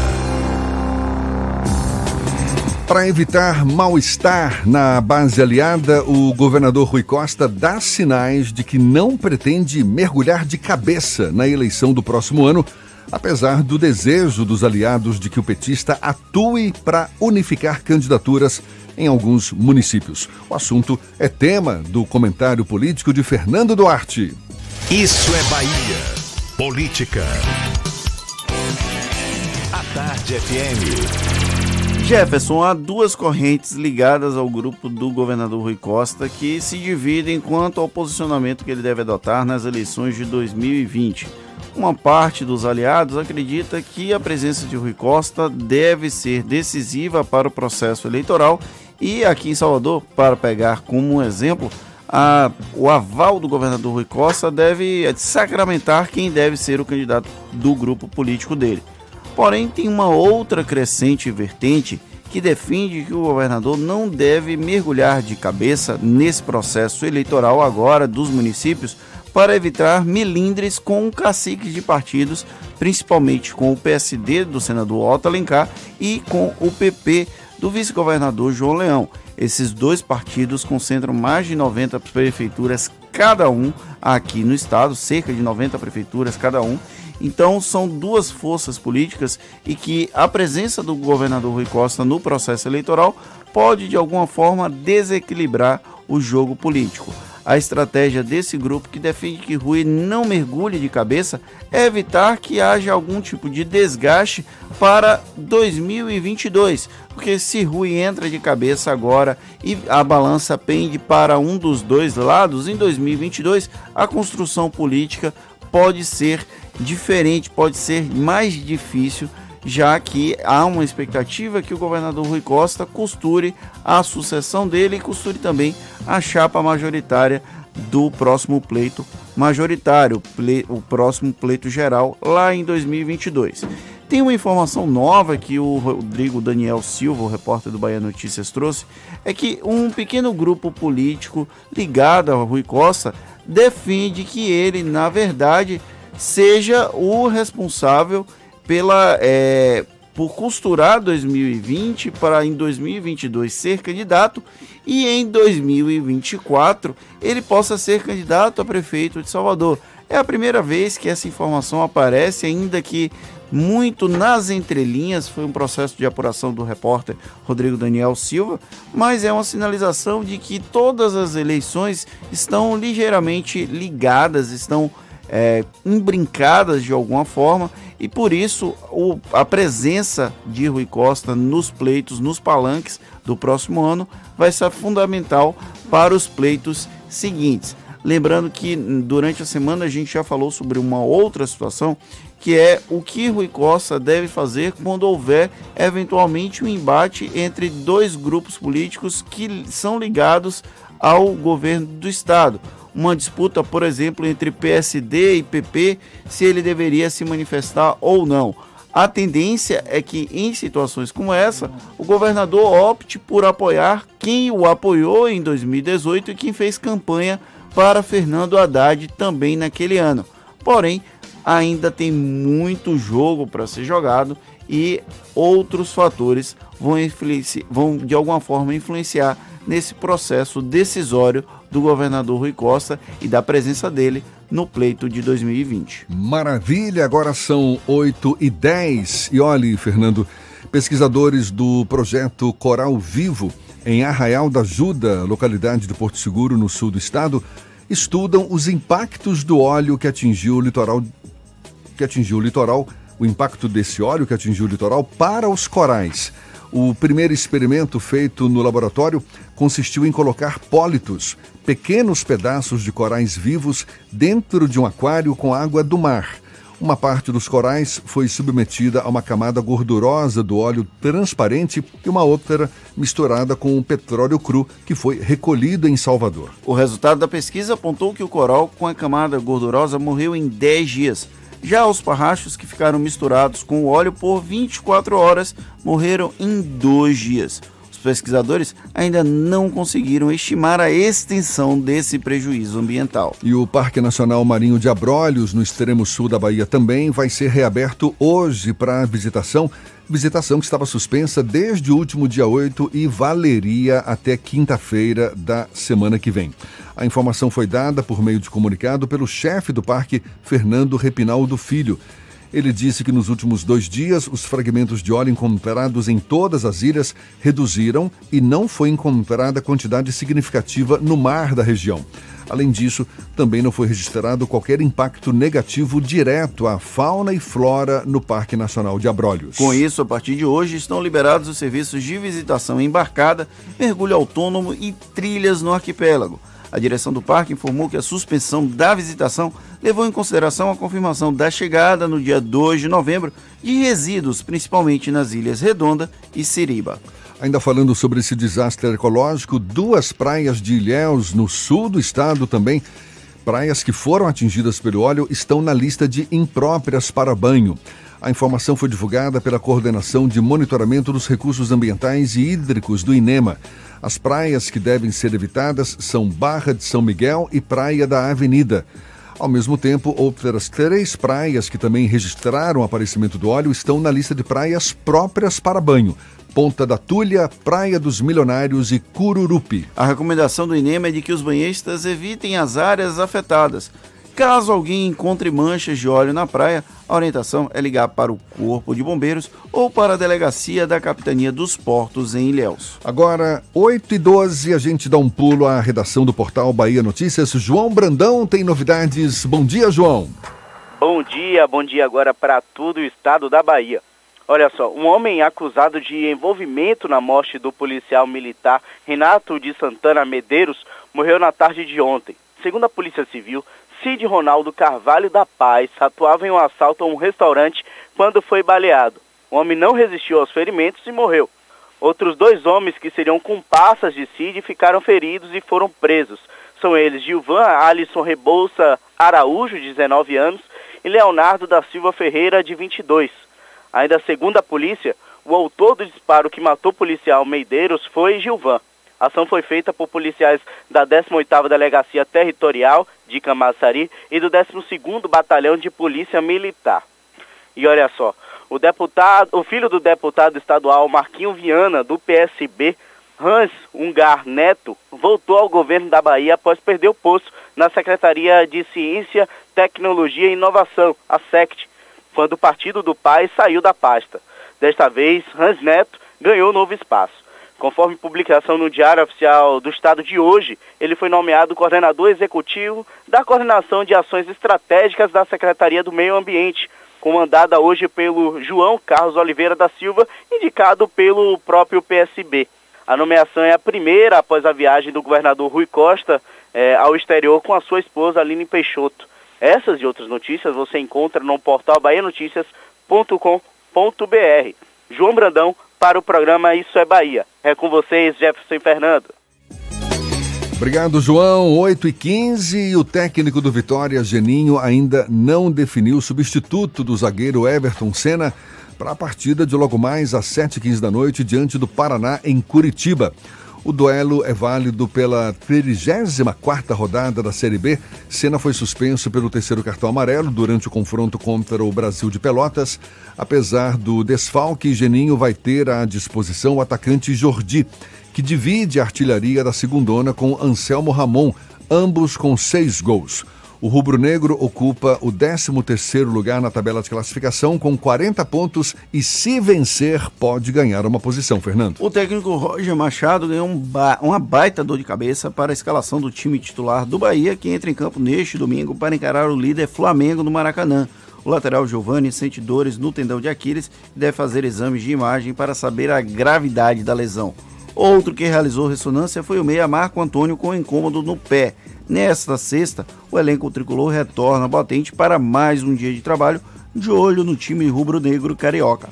Para evitar mal-estar na base aliada, o governador Rui Costa dá sinais de que não pretende mergulhar de cabeça na eleição do próximo ano, apesar do desejo dos aliados de que o petista atue para unificar candidaturas em alguns municípios. O assunto é tema do comentário político de Fernando Duarte. Isso é Bahia. Política. A Tarde FM. Jefferson, há duas correntes ligadas ao grupo do governador Rui Costa que se dividem quanto ao posicionamento que ele deve adotar nas eleições de 2020. Uma parte dos aliados acredita que a presença de Rui Costa deve ser decisiva para o processo eleitoral e aqui em Salvador, para pegar como um exemplo, a, o aval do governador Rui Costa deve sacramentar quem deve ser o candidato do grupo político dele. Porém, tem uma outra crescente vertente que defende que o governador não deve mergulhar de cabeça nesse processo eleitoral agora dos municípios para evitar milindres com caciques de partidos, principalmente com o PSD do senador Otto Alencar e com o PP do vice-governador João Leão. Esses dois partidos concentram mais de 90 prefeituras cada um aqui no estado, cerca de 90 prefeituras cada um. Então são duas forças políticas e que a presença do governador Rui Costa no processo eleitoral pode de alguma forma desequilibrar o jogo político. A estratégia desse grupo que defende que Rui não mergulhe de cabeça é evitar que haja algum tipo de desgaste para 2022, porque se Rui entra de cabeça agora e a balança pende para um dos dois lados, em 2022 a construção política pode ser diferente, pode ser mais difícil já que há uma expectativa que o governador Rui Costa costure a sucessão dele e costure também a chapa majoritária do próximo pleito majoritário, o próximo pleito geral lá em 2022. Tem uma informação nova que o Rodrigo Daniel Silva, o repórter do Bahia Notícias, trouxe: é que um pequeno grupo político ligado ao Rui Costa defende que ele, na verdade, seja o responsável pela é, por costurar 2020 para em 2022 ser candidato e em 2024 ele possa ser candidato a prefeito de Salvador. É a primeira vez que essa informação aparece, ainda que muito nas entrelinhas, foi um processo de apuração do repórter Rodrigo Daniel Silva, mas é uma sinalização de que todas as eleições estão ligeiramente ligadas, estão é, imbrincadas de alguma forma e por isso o, a presença de Rui Costa nos pleitos, nos palanques do próximo ano vai ser fundamental para os pleitos seguintes. Lembrando que durante a semana a gente já falou sobre uma outra situação, que é o que Rui Costa deve fazer quando houver eventualmente um embate entre dois grupos políticos que são ligados ao governo do estado. Uma disputa, por exemplo, entre PSD e PP, se ele deveria se manifestar ou não. A tendência é que, em situações como essa, o governador opte por apoiar quem o apoiou em 2018 e quem fez campanha para Fernando Haddad também naquele ano. Porém, ainda tem muito jogo para ser jogado e outros fatores vão, vão de alguma forma influenciar nesse processo decisório do governador Rui Costa e da presença dele no pleito de 2020. Maravilha, agora são 8 e 10 e olhe, Fernando, pesquisadores do projeto Coral Vivo em Arraial da Ajuda, localidade do Porto Seguro, no sul do estado, estudam os impactos do óleo que atingiu o litoral que atingiu o litoral, o impacto desse óleo que atingiu o litoral para os corais. O primeiro experimento feito no laboratório consistiu em colocar pólitos, pequenos pedaços de corais vivos, dentro de um aquário com água do mar. Uma parte dos corais foi submetida a uma camada gordurosa do óleo transparente e uma outra misturada com o petróleo cru que foi recolhido em Salvador. O resultado da pesquisa apontou que o coral com a camada gordurosa morreu em 10 dias. Já os parrachos que ficaram misturados com o óleo por 24 horas morreram em dois dias. Os pesquisadores ainda não conseguiram estimar a extensão desse prejuízo ambiental. E o Parque Nacional Marinho de Abrolhos, no extremo sul da Bahia, também vai ser reaberto hoje para visitação. Visitação que estava suspensa desde o último dia 8 e valeria até quinta-feira da semana que vem. A informação foi dada por meio de comunicado pelo chefe do parque, Fernando Repinaldo Filho. Ele disse que nos últimos dois dias os fragmentos de óleo encontrados em todas as ilhas reduziram e não foi encontrada quantidade significativa no mar da região. Além disso, também não foi registrado qualquer impacto negativo direto à fauna e flora no Parque Nacional de Abrolhos. Com isso, a partir de hoje estão liberados os serviços de visitação embarcada, mergulho autônomo e trilhas no arquipélago. A direção do parque informou que a suspensão da visitação levou em consideração a confirmação da chegada no dia 2 de novembro de resíduos, principalmente nas ilhas Redonda e Siriba. Ainda falando sobre esse desastre ecológico, duas praias de Ilhéus, no sul do estado também, praias que foram atingidas pelo óleo, estão na lista de impróprias para banho. A informação foi divulgada pela Coordenação de Monitoramento dos Recursos Ambientais e Hídricos do INEMA. As praias que devem ser evitadas são Barra de São Miguel e Praia da Avenida. Ao mesmo tempo, outras três praias que também registraram o aparecimento do óleo estão na lista de praias próprias para banho. Ponta da Tulha, Praia dos Milionários e Cururupi. A recomendação do INEMA é de que os banhistas evitem as áreas afetadas. Caso alguém encontre manchas de óleo na praia, a orientação é ligar para o Corpo de Bombeiros ou para a Delegacia da Capitania dos Portos em Ilhéus. Agora, 8 e 12, a gente dá um pulo à redação do portal Bahia Notícias. João Brandão tem novidades. Bom dia, João. Bom dia, bom dia agora para todo o estado da Bahia. Olha só, um homem acusado de envolvimento na morte do policial militar Renato de Santana Medeiros morreu na tarde de ontem. Segundo a Polícia Civil, Cid Ronaldo Carvalho da Paz atuava em um assalto a um restaurante quando foi baleado. O homem não resistiu aos ferimentos e morreu. Outros dois homens que seriam comparsas de Cid ficaram feridos e foram presos. São eles Gilvan Alisson Rebouça Araújo, de 19 anos, e Leonardo da Silva Ferreira, de 22. Ainda segundo a polícia, o autor do disparo que matou o policial Meideiros foi Gilvan. A ação foi feita por policiais da 18ª Delegacia Territorial de Camaçari e do 12º Batalhão de Polícia Militar. E olha só, o deputado, o filho do deputado estadual Marquinho Viana do PSB, Hans Ungar Neto, voltou ao governo da Bahia após perder o posto na Secretaria de Ciência, Tecnologia e Inovação, a SECT, quando o partido do pai saiu da pasta. Desta vez, Hans Neto ganhou novo espaço. Conforme publicação no Diário Oficial do Estado de hoje, ele foi nomeado coordenador executivo da Coordenação de Ações Estratégicas da Secretaria do Meio Ambiente, comandada hoje pelo João Carlos Oliveira da Silva, indicado pelo próprio PSB. A nomeação é a primeira após a viagem do governador Rui Costa é, ao exterior com a sua esposa Aline Peixoto. Essas e outras notícias você encontra no portal bahianoticias.com.br. João Brandão para o programa Isso é Bahia. É com vocês, Jefferson e Fernando. Obrigado, João. 8 e 15 o técnico do Vitória, Geninho, ainda não definiu o substituto do zagueiro Everton Senna para a partida de logo mais às 7h15 da noite diante do Paraná, em Curitiba. O duelo é válido pela 34ª rodada da Série B. Senna foi suspenso pelo terceiro cartão amarelo durante o confronto contra o Brasil de Pelotas. Apesar do desfalque, Geninho vai ter à disposição o atacante Jordi que divide a artilharia da segundona com Anselmo Ramon, ambos com seis gols. O rubro-negro ocupa o 13º lugar na tabela de classificação com 40 pontos e se vencer pode ganhar uma posição, Fernando. O técnico Roger Machado ganhou um ba uma baita dor de cabeça para a escalação do time titular do Bahia que entra em campo neste domingo para encarar o líder Flamengo no Maracanã. O lateral Giovani sente dores no tendão de Aquiles e deve fazer exames de imagem para saber a gravidade da lesão. Outro que realizou ressonância foi o meia Marco Antônio com incômodo no pé. Nesta sexta, o elenco tricolor retorna batente para mais um dia de trabalho, de olho no time rubro-negro carioca.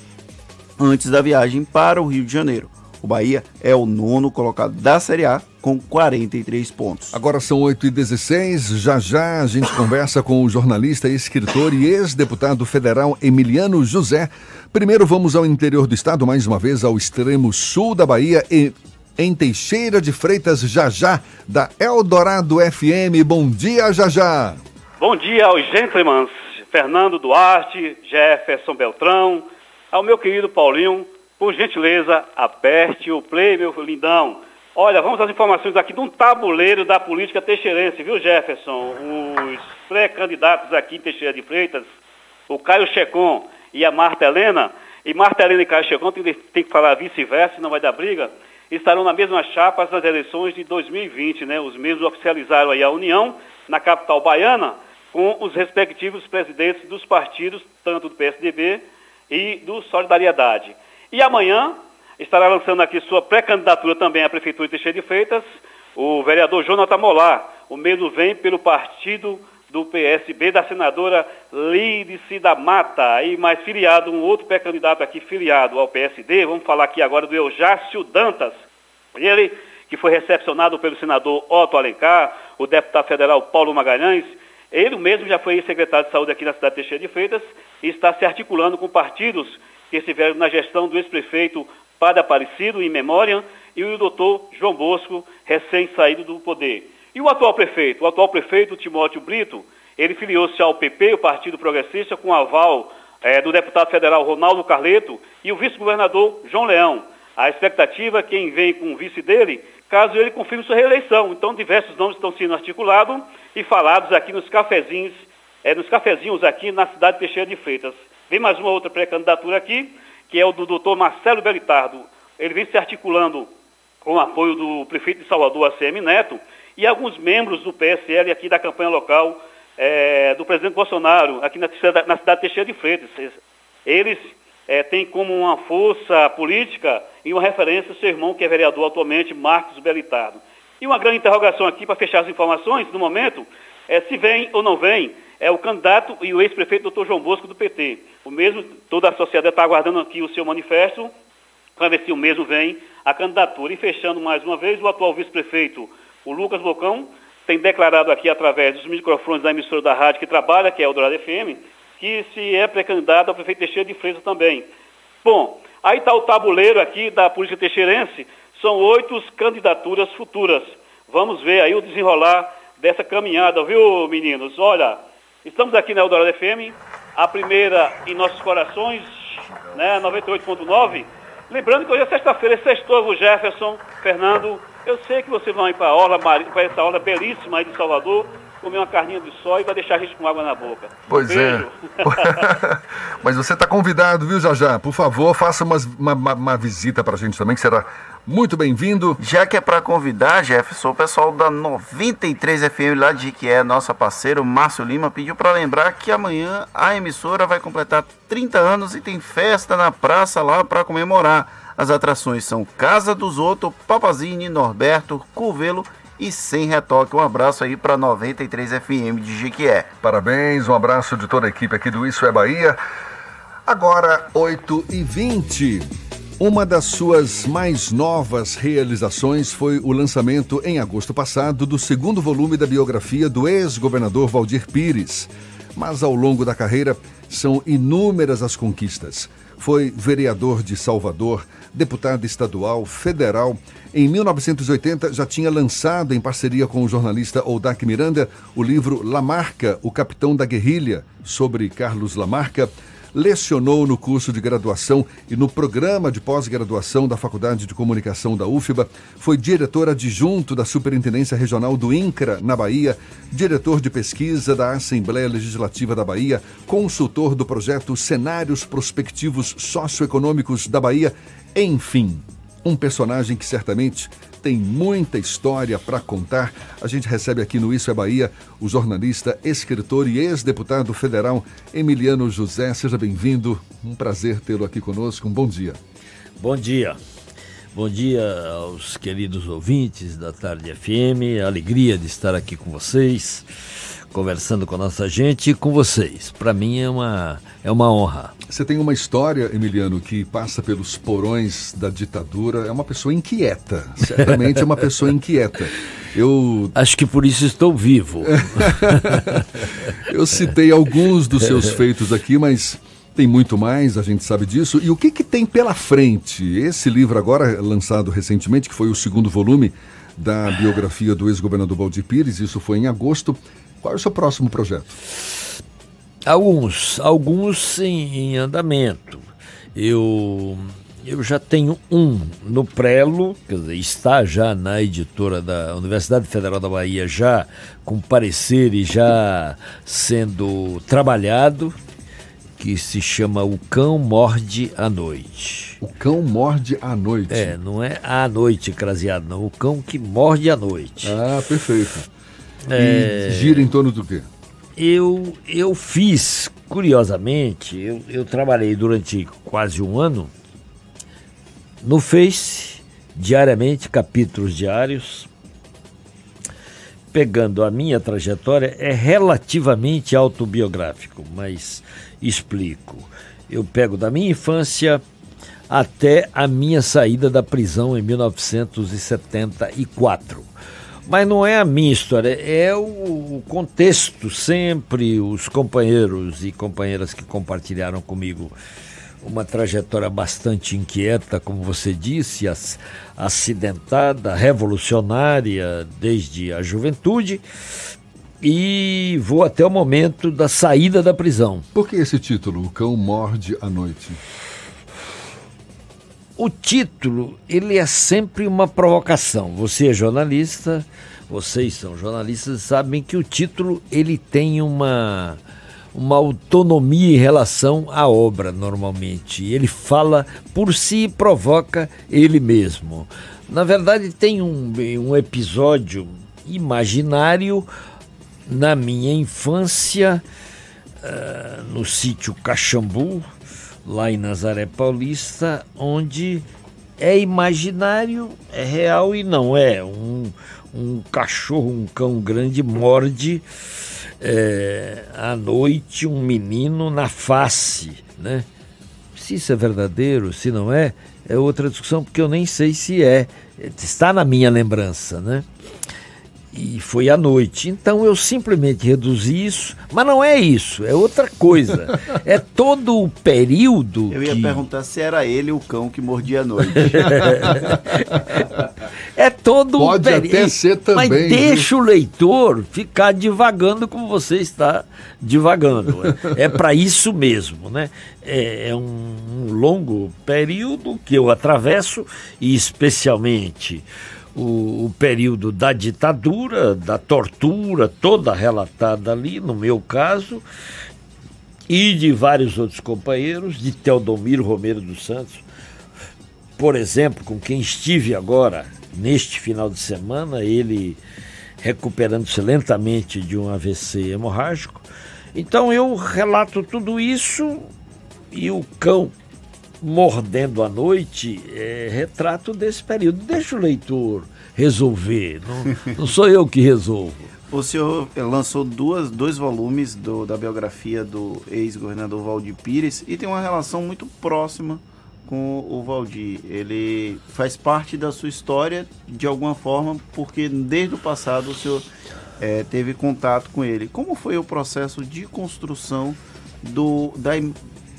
Antes da viagem para o Rio de Janeiro. O Bahia é o nono colocado da Série A com 43 pontos. Agora são 8 e 16 já já a gente conversa com o jornalista, escritor e ex-deputado federal Emiliano José. Primeiro vamos ao interior do estado, mais uma vez ao extremo sul da Bahia e em Teixeira de Freitas Jajá, da Eldorado FM. Bom dia, Jajá. Bom dia aos gentlemen, Fernando Duarte, Jefferson Beltrão, ao meu querido Paulinho, por gentileza, aperte o play, meu lindão. Olha, vamos às informações aqui de um tabuleiro da política teixeirense, viu, Jefferson? Os pré-candidatos aqui em Teixeira de Freitas, o Caio Checon e a Marta Helena, e Marta Helena e Checon tem, tem que falar vice-versa, não vai dar briga, estarão na mesma chapa nas eleições de 2020, né? Os mesmos oficializaram aí a união na capital baiana com os respectivos presidentes dos partidos, tanto do PSDB e do Solidariedade. E amanhã, estará lançando aqui sua pré-candidatura também à Prefeitura de Teixeira de Freitas, o vereador Jonathan Molar. O mesmo vem pelo partido do PSB, da senadora Lídice da Mata, e mais filiado, um outro pré-candidato aqui filiado ao PSD, vamos falar aqui agora do Eujácio Dantas. Ele que foi recepcionado pelo senador Otto Alencar, o deputado federal Paulo Magalhães, ele mesmo já foi secretário de saúde aqui na cidade de Teixeira de Freitas e está se articulando com partidos que estiveram na gestão do ex-prefeito Padre Aparecido, em memória, e o doutor João Bosco, recém-saído do poder. E o atual prefeito? O atual prefeito, Timóteo Brito, ele filiou-se ao PP, o Partido Progressista, com aval é, do deputado federal Ronaldo Carleto e o vice-governador João Leão. A expectativa é quem vem com o vice dele, caso ele confirme sua reeleição. Então, diversos nomes estão sendo articulados e falados aqui nos cafezinhos, é, nos cafezinhos aqui na cidade de Teixeira de Freitas. Vem mais uma outra pré-candidatura aqui, que é o do doutor Marcelo Belitardo. Ele vem se articulando com o apoio do prefeito de Salvador, ACM Neto, e alguns membros do PSL aqui da campanha local é, do presidente Bolsonaro, aqui na, na cidade de Teixeira de Freitas. Eles é, têm como uma força política e uma referência seu irmão, que é vereador atualmente, Marcos Belitardo. E uma grande interrogação aqui, para fechar as informações, no momento, é se vem ou não vem é o candidato e o ex-prefeito doutor João Bosco do PT. O mesmo, toda a sociedade está aguardando aqui o seu manifesto para ver se o mesmo vem a candidatura. E fechando mais uma vez, o atual vice-prefeito, o Lucas Bocão, tem declarado aqui através dos microfones da emissora da rádio que trabalha, que é o Dourado FM, que se é pré-candidato ao prefeito Teixeira de Freitas também. Bom, aí está o tabuleiro aqui da política teixeirense, são oito candidaturas futuras. Vamos ver aí o desenrolar dessa caminhada, viu, meninos? Olha, Estamos aqui na Eldorado FM, a primeira em nossos corações, né, 98.9. Lembrando que hoje é sexta-feira, sextou o Jefferson, Fernando. Eu sei que vocês vão ir para a orla, para essa orla belíssima aí de Salvador, comer uma carninha de sol e vai deixar a gente com água na boca. Pois é. Mas você está convidado, viu, Jajá? Por favor, faça umas, uma, uma, uma visita para a gente também, que será muito bem-vindo. Já que é para convidar, Jefferson, o pessoal da 93 FM lá de que é nossa parceiro, Márcio Lima, pediu para lembrar que amanhã a emissora vai completar 30 anos e tem festa na praça lá para comemorar. As atrações são Casa dos Outros, Papazine, Norberto, Cuvelo e sem retoque. Um abraço aí para 93 FM de Jequié. Parabéns, um abraço de toda a equipe aqui do Isso é Bahia. Agora, 8 e 20 uma das suas mais novas realizações foi o lançamento, em agosto passado, do segundo volume da biografia do ex-governador Valdir Pires. Mas ao longo da carreira, são inúmeras as conquistas. Foi vereador de Salvador, deputado estadual, federal. Em 1980, já tinha lançado, em parceria com o jornalista Oldac Miranda, o livro Lamarca, o Capitão da Guerrilha, sobre Carlos Lamarca lecionou no curso de graduação e no programa de pós-graduação da Faculdade de Comunicação da UFBA, foi diretor adjunto da Superintendência Regional do INCRA, na Bahia, diretor de pesquisa da Assembleia Legislativa da Bahia, consultor do projeto Cenários Prospectivos Socioeconômicos da Bahia, enfim, um personagem que certamente tem muita história para contar. A gente recebe aqui no Isso é Bahia o jornalista, escritor e ex-deputado federal Emiliano José. Seja bem-vindo. Um prazer tê-lo aqui conosco. Um bom dia. Bom dia. Bom dia aos queridos ouvintes da Tarde FM. Alegria de estar aqui com vocês conversando com a nossa gente e com vocês. Para mim é uma, é uma honra. Você tem uma história, Emiliano, que passa pelos porões da ditadura. É uma pessoa inquieta. Certamente é uma pessoa inquieta. Eu acho que por isso estou vivo. Eu citei alguns dos seus feitos aqui, mas tem muito mais, a gente sabe disso. E o que, que tem pela frente? Esse livro agora lançado recentemente, que foi o segundo volume da biografia do ex-governador Baldir Pires, isso foi em agosto. Qual é o seu próximo projeto? Alguns, alguns em, em andamento. Eu eu já tenho um no Prelo, quer dizer, está já na editora da Universidade Federal da Bahia, já com parecer e já sendo trabalhado, que se chama O Cão Morde à Noite. O Cão Morde à Noite? É, não é à noite craseado, não. O Cão que morde à noite. Ah, perfeito. É... E gira em torno do quê? Eu, eu fiz, curiosamente, eu, eu trabalhei durante quase um ano no Face, diariamente, capítulos diários, pegando a minha trajetória, é relativamente autobiográfico, mas explico. Eu pego da minha infância até a minha saída da prisão em 1974 mas não é a minha história, é o contexto sempre, os companheiros e companheiras que compartilharam comigo uma trajetória bastante inquieta, como você disse, acidentada, revolucionária desde a juventude. E vou até o momento da saída da prisão. Por que esse título, O Cão Morde à Noite? O título ele é sempre uma provocação. Você é jornalista, vocês são jornalistas, sabem que o título ele tem uma uma autonomia em relação à obra normalmente. Ele fala por si e provoca ele mesmo. Na verdade tem um, um episódio imaginário na minha infância uh, no sítio Caxambu, lá em Nazaré Paulista, onde é imaginário, é real e não é. Um, um cachorro, um cão grande morde é, à noite um menino na face, né? Se isso é verdadeiro, se não é, é outra discussão, porque eu nem sei se é. Está na minha lembrança, né? E foi à noite. Então eu simplesmente reduzi isso, mas não é isso, é outra coisa. é todo o período. Eu ia que... perguntar se era ele o cão que mordia à noite. é todo Pode o período. até ser também. Mas deixa o leitor ficar divagando como você está divagando. É, é para isso mesmo, né? É, é um, um longo período que eu atravesso e especialmente o, o, período da ditadura, da tortura, toda relatada ali, no meu caso, e de vários outros companheiros, de Teodomiro Romero dos Santos, por exemplo, com quem estive agora, neste final de semana, ele recuperando-se lentamente de um AVC hemorrágico. Então eu relato tudo isso e o cão Mordendo a Noite é retrato desse período. Deixa o leitor resolver, não, não sou eu que resolvo. O senhor lançou duas, dois volumes do, da biografia do ex-governador Valdir Pires e tem uma relação muito próxima com o Valdir. Ele faz parte da sua história de alguma forma, porque desde o passado o senhor é, teve contato com ele. Como foi o processo de construção do, da,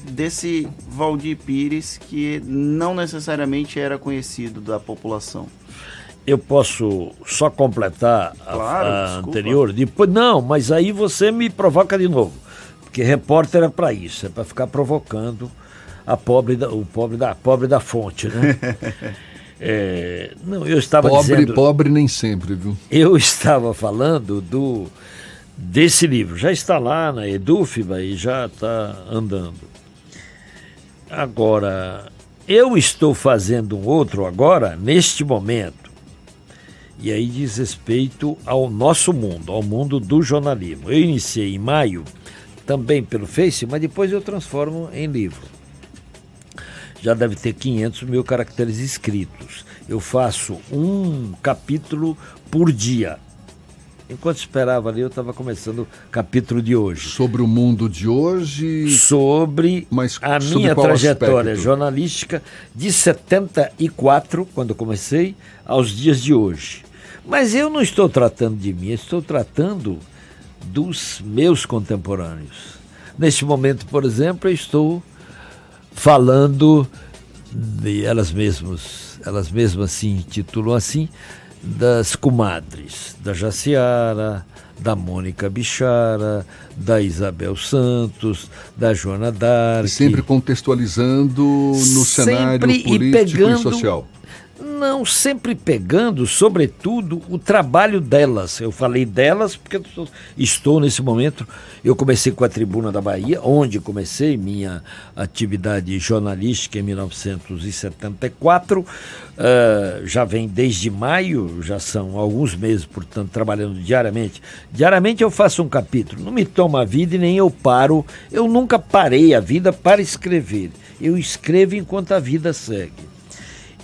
desse Valdir Pires que não necessariamente era conhecido da população? Eu posso só completar claro, a, a anterior? Depois, não, mas aí você me provoca de novo. Porque repórter é para isso, é para ficar provocando a pobre da, o pobre da, pobre da fonte, né? é, não, eu estava pobre, dizendo... Pobre nem sempre, viu? Eu estava falando do desse livro. Já está lá na Edufba e já está andando. Agora, eu estou fazendo um outro agora, neste momento, e aí diz respeito ao nosso mundo, ao mundo do jornalismo. Eu iniciei em maio, também pelo Face, mas depois eu transformo em livro. Já deve ter 500 mil caracteres escritos. Eu faço um capítulo por dia. Enquanto esperava ali, eu estava começando o capítulo de hoje. Sobre o mundo de hoje? Sobre Mas a sobre minha trajetória aspecto? jornalística de 74, quando eu comecei, aos dias de hoje. Mas eu não estou tratando de mim, estou tratando dos meus contemporâneos. Neste momento, por exemplo, eu estou falando de elas mesmas, elas mesmas se intitulam assim, das comadres, da Jaciara, da Mônica Bichara, da Isabel Santos, da Joana Dark. E sempre contextualizando no cenário Sempre e político e, pegando- social. Não, sempre pegando, sobretudo, o trabalho delas. Eu falei delas porque estou nesse momento. Eu comecei com a Tribuna da Bahia, onde comecei minha atividade jornalística em 1974. Ah, já vem desde maio, já são alguns meses, portanto, trabalhando diariamente. Diariamente eu faço um capítulo. Não me toma a vida e nem eu paro. Eu nunca parei a vida para escrever. Eu escrevo enquanto a vida segue.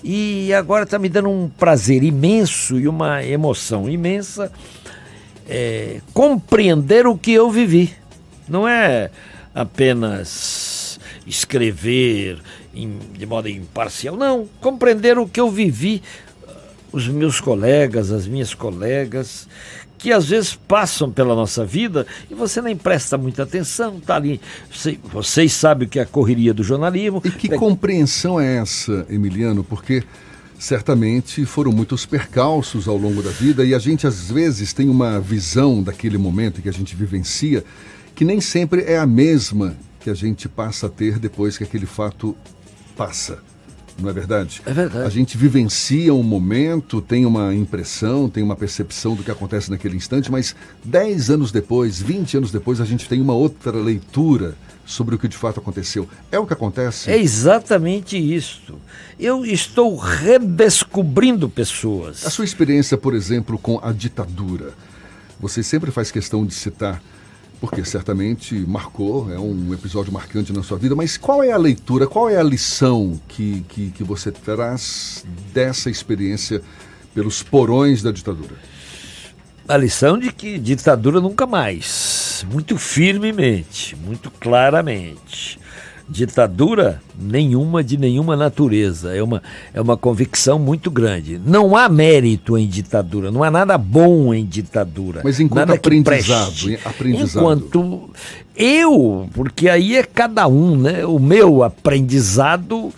E agora está me dando um prazer imenso e uma emoção imensa é, compreender o que eu vivi. Não é apenas escrever em- de modo imparcial, não. Compreender o que eu vivi, os meus colegas, as minhas colegas, que às vezes passam pela nossa vida e você nem presta muita atenção, tá ali. Você- Vocês sabem o que é a correria do jornalismo. E que compreensão é essa, Emiliano? Porque certamente foram muitos percalços ao longo da vida e a gente às vezes tem uma visão daquele momento que a gente vivencia que nem sempre é a mesma que a gente passa a ter depois que aquele fato passa. Não é verdade? É verdade. A gente vivencia um momento, tem uma impressão, tem uma percepção do que acontece naquele instante, mas 10 anos depois, 20 anos depois, a gente tem uma outra leitura sobre o que de fato aconteceu. É o que acontece? É exatamente isso. Eu estou redescobrindo pessoas. A sua experiência, por exemplo, com a ditadura, você sempre faz questão de citar, porque certamente marcou, é um episódio marcante na sua vida, mas qual é a leitura, qual é a lição que, que, que você traz dessa experiência pelos porões da ditadura? A lição de que ditadura nunca mais. Muito firmemente, muito claramente. Ditadura nenhuma de nenhuma natureza. É uma, é uma convicção muito grande. Não há mérito em ditadura, não há nada bom em ditadura. Mas enquanto aprendizado, aprendizado. Enquanto eu, porque aí é cada um, né? O meu aprendizado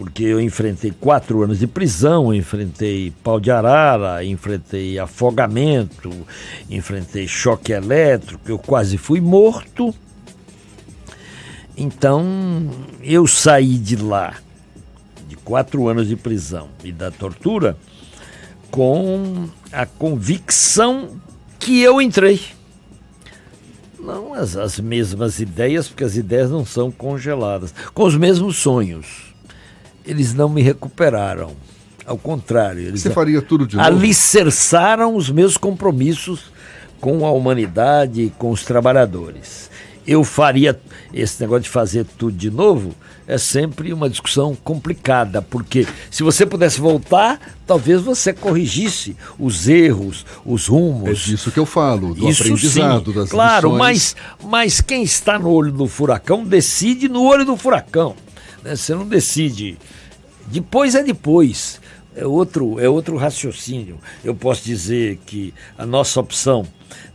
porque eu enfrentei quatro anos de prisão, enfrentei pau de arara, enfrentei afogamento, enfrentei choque elétrico, eu quase fui morto. Então eu saí de lá, de quatro anos de prisão e da tortura, com a convicção que eu entrei. Não as, as mesmas ideias, porque as ideias não são congeladas, com os mesmos sonhos eles não me recuperaram. Ao contrário, eles Você faria tudo de novo? alicerçaram os meus compromissos com a humanidade e com os trabalhadores. Eu faria esse negócio de fazer tudo de novo, é sempre uma discussão complicada, porque se você pudesse voltar, talvez você corrigisse os erros, os rumos. É disso que eu falo, do Isso aprendizado, sim, das Claro, lições. mas, mas quem está no olho do furacão decide no olho do furacão. né? Você não decide. Depois é depois. É outro, é outro raciocínio. Eu posso dizer que a nossa opção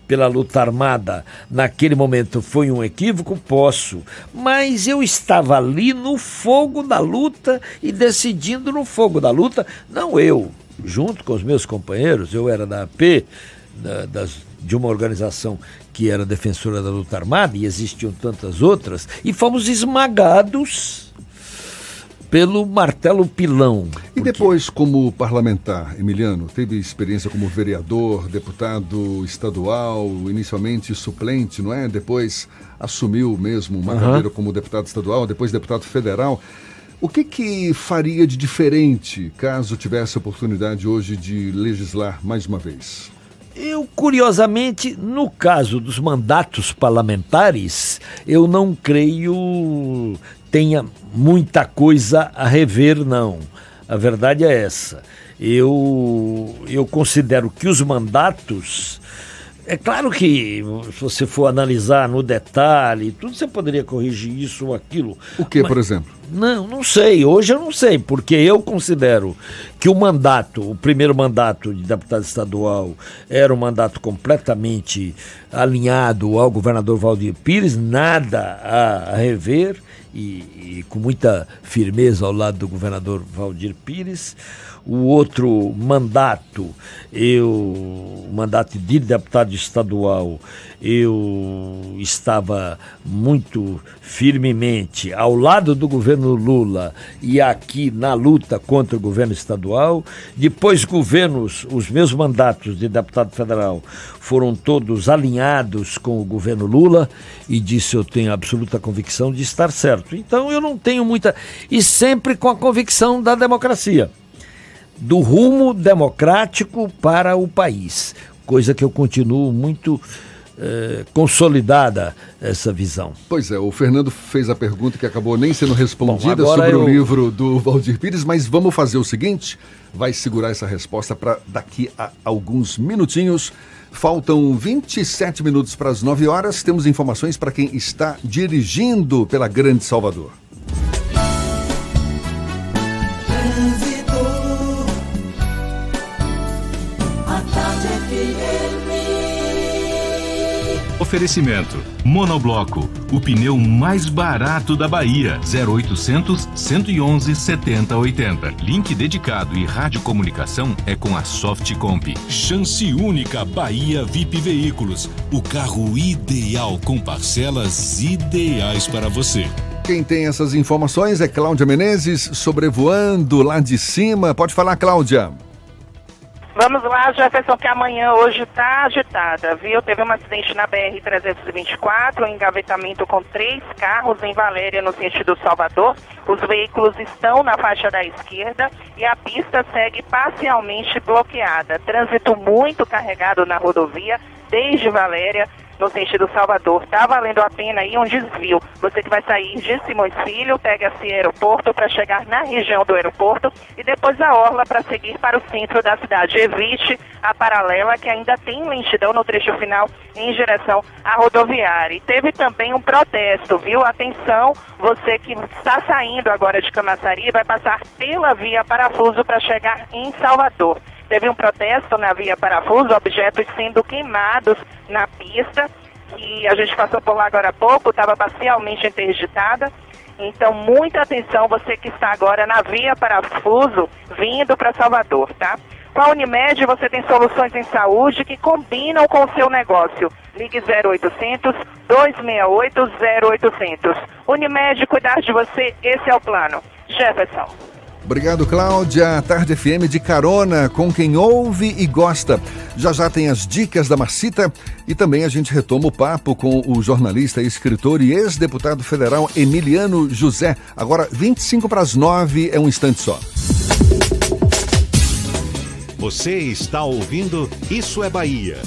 pela luta armada naquele momento foi um equívoco? Posso. Mas eu estava ali no fogo da luta e decidindo no fogo da luta, não eu, junto com os meus companheiros, eu era da AP, da- das- de uma organização que era defensora da luta armada, e existiam tantas outras, e fomos esmagados pelo martelo pilão. E depois, como parlamentar, Emiliano, teve experiência como vereador, deputado estadual, inicialmente suplente, não é? Depois assumiu mesmo uma Aham. carreira como deputado estadual, depois deputado federal. O que que faria de diferente caso tivesse a oportunidade hoje de legislar mais uma vez? Eu, curiosamente, no caso dos mandatos parlamentares, eu não creio tenha muita coisa a rever, não. A verdade é essa. Eu, eu considero que os mandatos. É claro que, se você for analisar no detalhe, tudo você poderia corrigir isso ou aquilo. O que, Mas- por exemplo? Não, não sei. Hoje eu não sei, porque eu considero que o mandato, o primeiro mandato de deputado estadual, era um mandato completamente alinhado ao governador Valdir Pires, nada a, rever e, e com muita firmeza ao lado do governador Valdir Pires. O outro mandato, eu, mandato de deputado estadual, eu estava muito firmemente ao lado do governo Lula e aqui na luta contra o governo estadual. Depois, governos, os meus mandatos de deputado federal foram todos alinhados com o governo Lula e disso eu tenho absoluta convicção de estar certo. Então, eu não tenho muita. E sempre com a convicção da democracia do rumo democrático para o país, coisa que eu continuo muito eh, consolidada essa visão. Pois é, o Fernando fez a pergunta que acabou nem sendo respondida Bom, sobre o eu- livro do Valdir Pires, mas vamos fazer o seguinte: vai segurar essa resposta para daqui a alguns minutinhos. Faltam 27 minutos para as 9 horas. Temos informações para quem está dirigindo pela Grande Salvador. Oferecimento: Monobloco, o pneu mais barato da Bahia. 0800 111 7080. Link dedicado e radiocomunicação é com a Softcomp. Chance única Bahia VIP Veículos. O carro ideal com parcelas ideais para você. Quem tem essas informações é Cláudia Menezes, sobrevoando lá de cima. Pode falar, Cláudia. Vamos lá, Jefferson, que amanhã hoje está agitada, viu? Teve um acidente na BR-324, um engavetamento com três carros em Valéria, no sentido Salvador. Os veículos estão na faixa da esquerda e a pista segue parcialmente bloqueada. Trânsito muito carregado na rodovia, desde Valéria no sentido Salvador. Está valendo a pena aí um desvio. Você que vai sair de Simões Filho, pega-se aeroporto para chegar na região do aeroporto e depois a orla para seguir para o centro da cidade. Evite a paralela que ainda tem lentidão no trecho final em direção à rodoviária. E teve também um protesto, viu? Atenção, você que está saindo agora de Camaçari vai passar pela via Parafuso para chegar em Salvador. Teve um protesto na via Parafuso, objetos sendo queimados na pista, que a gente passou por lá agora há pouco, estava parcialmente interditada. Então, muita atenção, você que está agora na via Parafuso, vindo para Salvador, tá? Com a Unimed, você tem soluções em saúde que combinam com o seu negócio. Ligue 0800 268 0800. Unimed, cuidar de você, esse é o plano. Jefferson. Obrigado, Cláudia. Tarde FM de carona com quem ouve e gosta. Já já tem as dicas da Marcita e também a gente retoma o papo com o jornalista, escritor e ex-deputado federal Emiliano José. Agora, 25 para as 9 é um instante só. Você está ouvindo Isso é Bahia.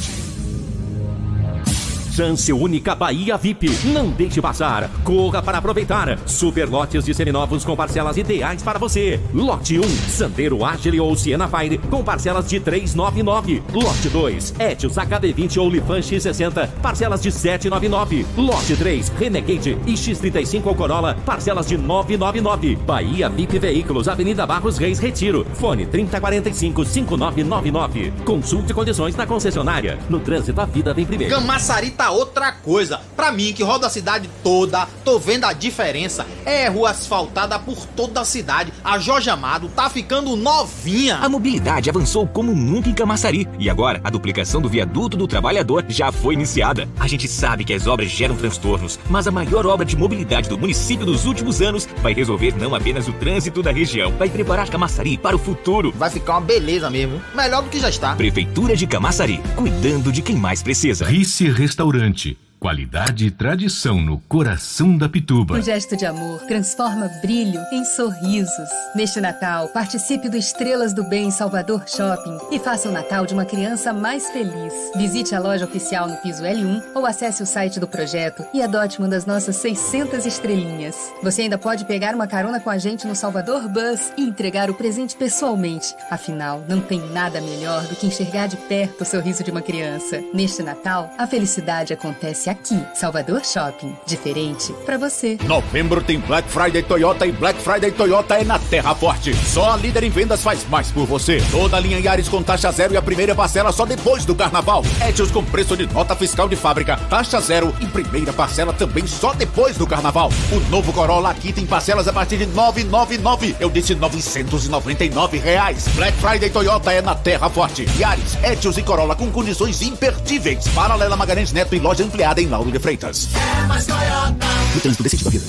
Chance única Bahia VIP. Não deixe passar. Corra para aproveitar. Super lotes de seminovos com parcelas ideais para você. Lote 1, Sandero Agile ou Siena Fire com parcelas de 399. Lote 2, Etios HD20 ou Lifan X60, parcelas de 799. Lote 3, Renegade e X35 ou Corolla, parcelas de 999. Bahia VIP Veículos, Avenida Barros Reis Retiro. Fone 3045 5999. Consulte condições na concessionária. No trânsito, a vida vem primeiro. Camaçari tá outra coisa. Pra mim, que roda a cidade toda, tô vendo a diferença. É rua asfaltada por toda a cidade. A Jorge Amado tá ficando novinha. A mobilidade avançou como nunca em Camaçari. E agora, a duplicação do viaduto do trabalhador já foi iniciada. A gente sabe que as obras geram transtornos, mas a maior obra de mobilidade do município dos últimos anos vai resolver não apenas o trânsito da região, vai preparar Camaçari para o futuro. Vai ficar uma beleza mesmo. Melhor do que já está. Prefeitura de Camaçari, cuidando de quem mais precisa. Rice Restaurante importante. Qualidade e tradição no coração da Pituba. Um gesto de amor transforma brilho em sorrisos. Neste Natal, participe do Estrelas do Bem Salvador Shopping e faça o Natal de uma criança mais feliz. Visite a loja oficial no piso L1 ou acesse o site do projeto e adote uma das nossas 600 estrelinhas. Você ainda pode pegar uma carona com a gente no Salvador Bus e entregar o presente pessoalmente. Afinal, não tem nada melhor do que enxergar de perto o sorriso de uma criança. Neste Natal, a felicidade acontece aqui, Salvador Shopping. Diferente para você. Novembro tem Black Friday Toyota e Black Friday Toyota é na Terra Forte. Só a líder em vendas faz mais por você. Toda a linha Yaris com taxa zero e a primeira parcela só depois do carnaval. Etios com preço de nota fiscal de fábrica, taxa zero e primeira parcela também só depois do carnaval. O novo Corolla aqui tem parcelas a partir de 999. Eu disse 999 reais. Black Friday Toyota é na Terra Forte. Yaris, Etios e Corolla com condições imperdíveis. Paralela Magalhães Neto e loja ampliada em Lauro de Freitas. É mais Toyota. No trânsito decente da vida.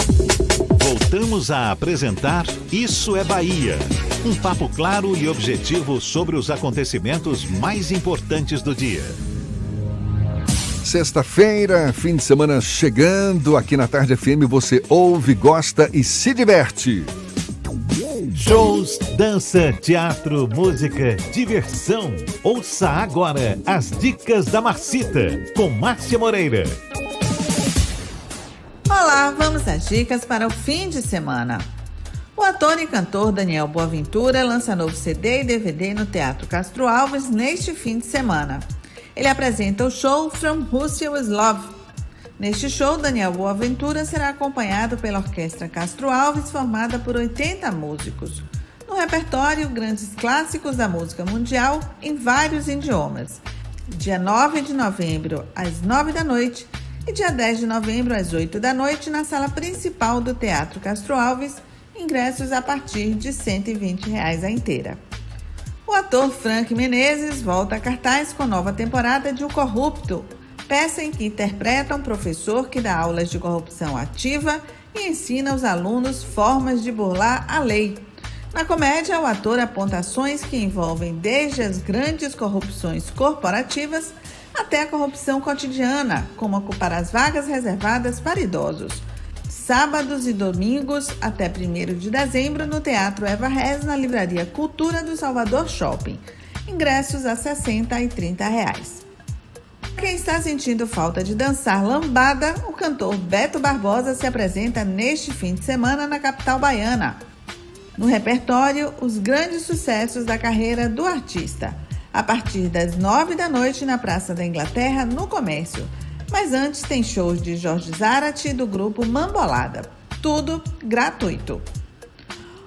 Voltamos a apresentar Isso é Bahia. Um papo claro e objetivo sobre os acontecimentos mais importantes do dia. Sexta-feira, fim de semana chegando. Aqui na Tarde FM você ouve, gosta e se diverte. Shows, dança, teatro, música, diversão. Ouça agora as dicas da Marcita com Márcia Moreira. Olá, vamos às dicas para o fim de semana. O ator e cantor Daniel Boaventura lança novo CD e DVD no Teatro Castro Alves neste fim de semana. Ele apresenta o show From Russia With Love. Neste show, Daniel Boaventura será acompanhado pela Orquestra Castro Alves, formada por 80 músicos. No repertório, grandes clássicos da música mundial em vários idiomas. Dia 9 de novembro, às 9 da noite, e dia 10 de novembro, às 8 da noite, na sala principal do Teatro Castro Alves, ingressos a partir de 120 reais a inteira. O ator Frank Menezes volta a cartaz com nova temporada de O Corrupto, peça em que interpreta um professor que dá aulas de corrupção ativa e ensina os alunos formas de burlar a lei. Na comédia, o ator aponta ações que envolvem desde as grandes corrupções corporativas até a corrupção cotidiana, como ocupar as vagas reservadas para idosos. Sábados e domingos até 1 de dezembro no Teatro Eva Rez, na Livraria Cultura do Salvador Shopping. Ingressos a R$ 60 e 30 reais. Quem está sentindo falta de dançar lambada, o cantor Beto Barbosa se apresenta neste fim de semana na capital baiana. No repertório, os grandes sucessos da carreira do artista, a partir das nove da noite na Praça da Inglaterra, no Comércio. Mas antes tem shows de Jorge Zarate do grupo Mambolada. Tudo gratuito.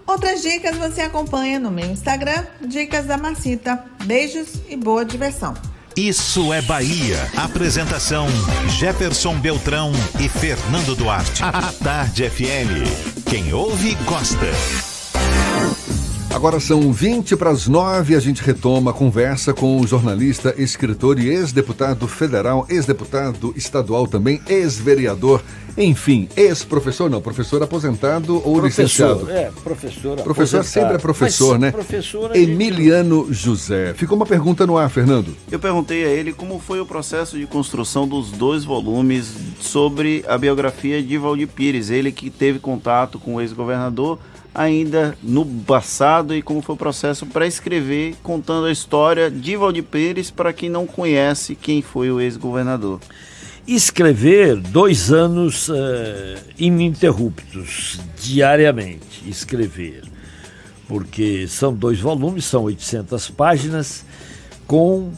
Outras dicas você acompanha no meu Instagram, Dicas da Marcita. Beijos e boa diversão. Isso é Bahia. Apresentação: Jefferson Beltrão e Fernando Duarte. A Tarde FM. Quem ouve, gosta. Agora são 20 para as 9 e a gente retoma a conversa com o jornalista, escritor e ex-deputado federal, ex-deputado estadual também, ex-vereador, enfim, ex-professor, não, professor aposentado ou Professor, licenciado. É, professor. Professor aposentado. sempre é professor, Mas né? Professor a gente- Emiliano José. Ficou uma pergunta no ar, Fernando. Eu perguntei a ele como foi o processo de construção dos dois volumes sobre a biografia de Valdir Pires, ele que teve contato com o ex-governador ainda no passado e como foi o processo para escrever contando a história de Valdir Pires para quem não conhece quem foi o ex-governador. escrever dois anos uh, ininterruptos, diariamente, escrever. Porque são dois volumes, são 800 páginas, com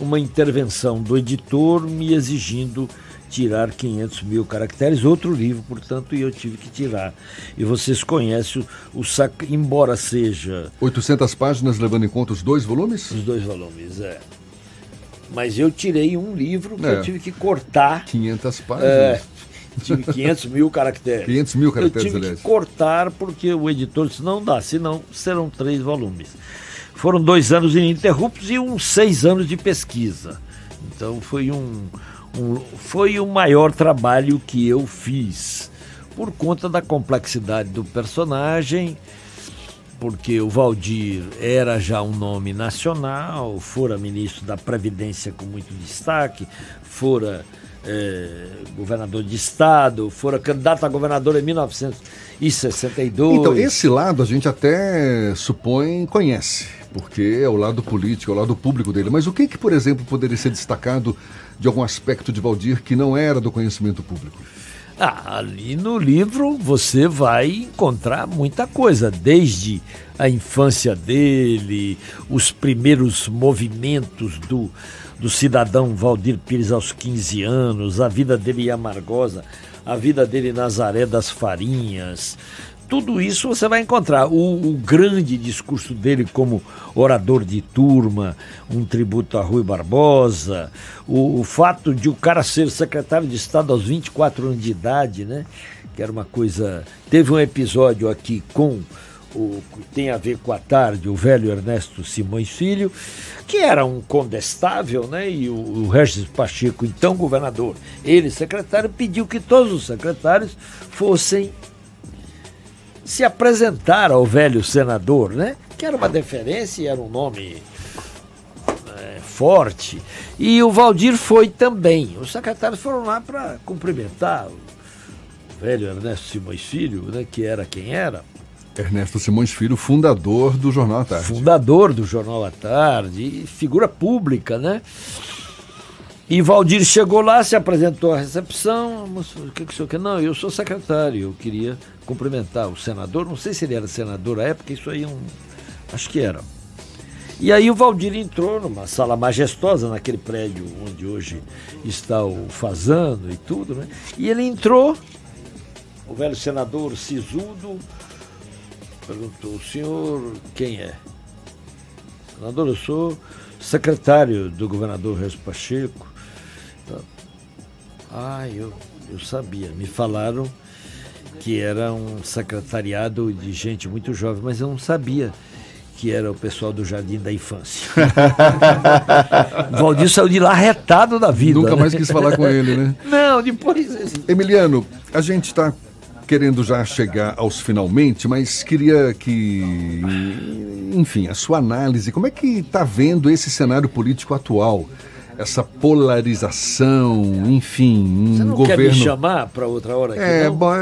uma intervenção do editor me exigindo tirar 500 mil caracteres, outro livro, portanto, e eu tive que tirar. E vocês conhecem o, o sac... embora seja... 800 páginas, levando em conta os dois volumes? Os dois volumes, é. Mas eu tirei um livro que é. eu tive que cortar. 500 páginas. É, tive 500 mil caracteres. 500 mil caracteres, eu tive aliás. que cortar porque o editor disse, não dá, senão serão três volumes. Foram dois anos ininterruptos e uns seis anos de pesquisa. Então foi um, um, foi o maior trabalho que eu fiz, por conta da complexidade do personagem, porque o Valdir era já um nome nacional, fora ministro da Previdência com muito destaque, fora é, governador de estado, fora candidato a governador em 1962. Então, esse lado a gente até supõe conhece, porque é o lado político, é o lado público dele. Mas o que, que por exemplo, poderia ser destacado de algum aspecto de Valdir que não era do conhecimento público? Ah, ali no livro você vai encontrar muita coisa, desde a infância dele, os primeiros movimentos do, do cidadão Valdir Pires aos 15 anos, a vida dele em Amargosa, a vida dele em Nazaré das Farinhas, tudo isso você vai encontrar. O, o, grande discurso dele como orador de turma, um tributo a Rui Barbosa, o, o, fato de o cara ser secretário de Estado aos 24 anos de idade, né? Que era uma coisa. Teve um episódio aqui com o que tem a ver com a tarde, o velho Ernesto Simões Filho, que era um condestável, né? E o, o Regis Pacheco, então governador, ele secretário, pediu que todos os secretários fossem se apresentar ao velho senador, né? Que era uma deferência, era um nome é, forte. E o Valdir foi também. Os secretários foram lá para cumprimentar o velho Ernesto Simões Filho, né? Que era quem era. Ernesto Simões Filho, fundador do Jornal à Tarde. Fundador do Jornal à Tarde, figura pública, né? E Valdir chegou lá, se apresentou à recepção. O que, que o senhor quer? Não, eu sou secretário, eu queria cumprimentar o senador. Não sei se ele era senador à época, isso aí é um. Acho que era. E aí o Valdir entrou numa sala majestosa, naquele prédio onde hoje está o Fazano e tudo, né? E ele entrou, o velho senador Sisudo perguntou, o senhor quem é? Senador, eu sou secretário do governador Reis Pacheco. Ah, eu, eu sabia. Me falaram que era um secretariado de gente muito jovem, mas eu não sabia que era o pessoal do Jardim da Infância. Valdir saiu de lá retado da vida. Nunca né? mais quis falar com ele, né? Não, depois. Emiliano, a gente está querendo já chegar aos finalmente, mas queria que, enfim, a sua análise, como é que está vendo esse cenário político atual? Essa polarização, enfim, um Você não governo. quer me chamar para outra hora aqui, É, bom,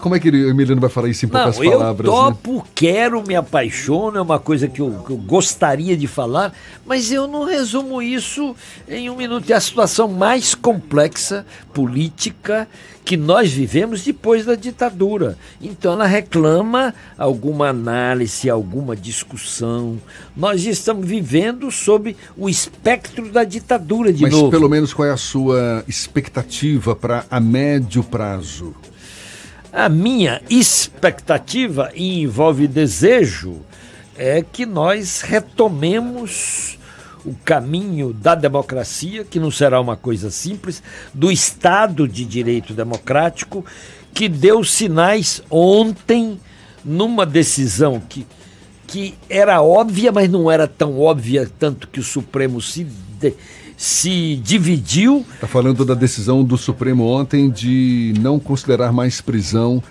como é que o Emiliano vai falar isso em poucas não, palavras? Eu topo, né? quero, me apaixono, é uma coisa que eu, que eu, gostaria de falar, mas eu não resumo isso em um minuto. É a situação mais complexa, política, que nós vivemos depois da ditadura. Então ela reclama alguma análise, alguma discussão. Nós estamos vivendo sob o espectro da ditadura de Mas novo. pelo menos qual é a sua expectativa para a médio prazo? A minha expectativa e envolve desejo é que nós retomemos o caminho da democracia, que não será uma coisa simples, do Estado de Direito Democrático, que deu sinais ontem numa decisão que, que era óbvia, mas não era tão óbvia, tanto que o Supremo se. De, se dividiu. Está falando da decisão do Supremo ontem de não considerar mais prisão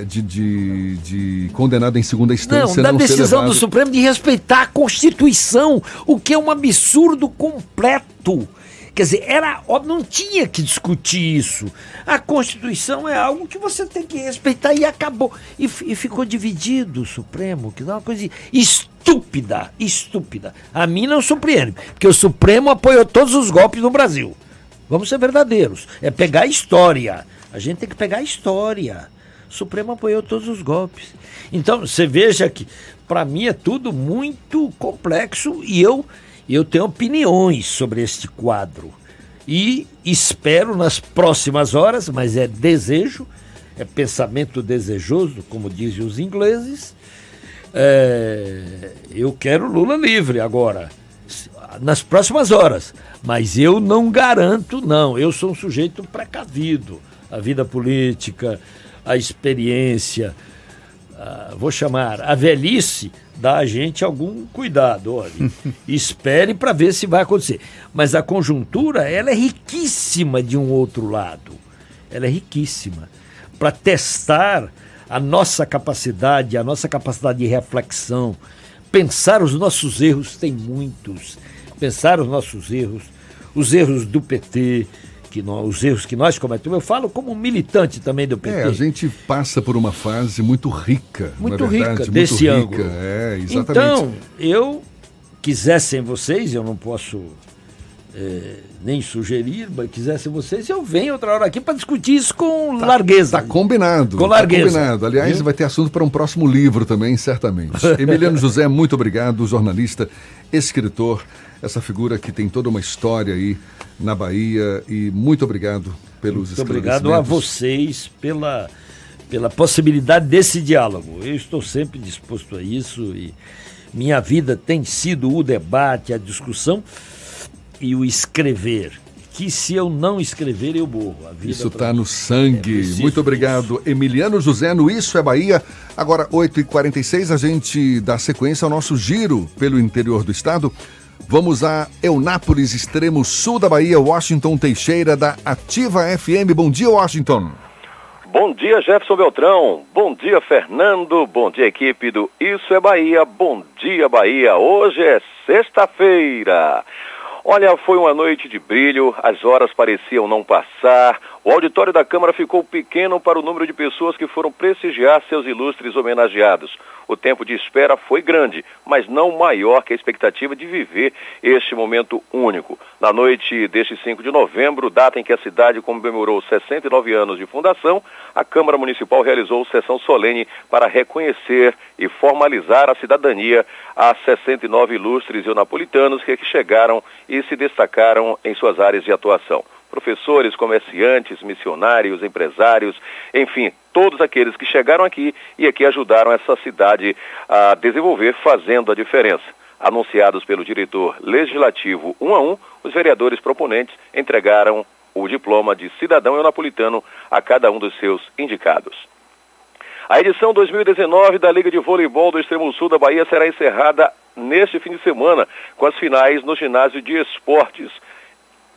de, de, de, condenado em segunda instância. Não, da não decisão do Supremo de respeitar a Constituição, o que é um absurdo completo. Quer dizer, era óbvio, não tinha que discutir isso. A Constituição é algo que você tem que respeitar e acabou. E, e ficou dividido o Supremo, que é uma coisa estúpida, estúpida. A mim não surpreende, porque o Supremo apoiou todos os golpes no Brasil. Vamos ser verdadeiros. É pegar a história. A gente tem que pegar a história. Supremo apoiou todos os golpes. Então, você veja que, para mim, é tudo muito complexo e eu, eu tenho opiniões sobre este quadro. E espero nas próximas horas, mas é desejo, é pensamento desejoso, como dizem os ingleses. É, eu quero Lula livre agora, nas próximas horas. Mas eu não garanto, não. Eu sou um sujeito precavido. A vida política, a experiência, a, vou chamar, a velhice dá a gente algum cuidado. Olha, espere para ver se vai acontecer. Mas a conjuntura, ela é riquíssima de um outro lado. Ela é riquíssima para testar a nossa capacidade, a nossa capacidade de reflexão, pensar os nossos erros, tem muitos. Pensar os nossos erros, os erros do PT, que nós, os erros que nós cometemos. Eu falo como militante também do PT. É, a gente passa por uma fase muito rica, muito é verdade? rica desse muito ângulo. Rica. É, exatamente. Então, eu quisessem vocês, eu não posso é, nem sugerir, mas quisessem vocês, eu venho outra hora aqui para discutir isso com Tá- largueza. Tá combinado. Com largueza. Tá combinado. Aliás, Viu? vai ter assunto para um próximo livro também, certamente. Emiliano José, muito obrigado, jornalista, escritor, essa figura que tem toda uma história aí na Bahia e muito obrigado pelos Muito obrigado a vocês pela, pela possibilidade desse diálogo. Eu estou sempre disposto a isso e minha vida tem sido o debate, a discussão e o escrever. Que se eu não escrever, eu morro. A vida Isso está no sangue. é Muito obrigado, Emiliano José, no Isso é Bahia. Agora, 8h46, a gente dá sequência ao nosso giro pelo interior do estado. Vamos a Eunápolis, extremo sul da Bahia, Washington Teixeira, da Ativa FM. Bom dia, Washington. Bom dia, Jefferson Beltrão. Bom dia, Fernando. Bom dia, equipe do Isso é Bahia. Bom dia, Bahia. Hoje é sexta-feira. Olha, foi uma noite de brilho, as horas pareciam não passar. O auditório da Câmara ficou pequeno para o número de pessoas que foram prestigiar seus ilustres homenageados. O tempo de espera foi grande, mas não maior que a expectativa de viver este momento único. Na noite deste 5 de novembro, data em que a cidade comemorou 69 anos de fundação, a Câmara Municipal realizou sessão solene para reconhecer e formalizar a cidadania a 69 ilustres napolitanos que chegaram e se destacaram em suas áreas de atuação professores, comerciantes, missionários, empresários, enfim, todos aqueles que chegaram aqui e aqui ajudaram essa cidade a desenvolver, fazendo a diferença. Anunciados pelo diretor legislativo um a um, os vereadores proponentes entregaram o diploma de cidadão napolitano a cada um dos seus indicados. A edição 2019 da Liga de Voleibol do Extremo Sul da Bahia será encerrada neste fim de semana, com as finais no ginásio de esportes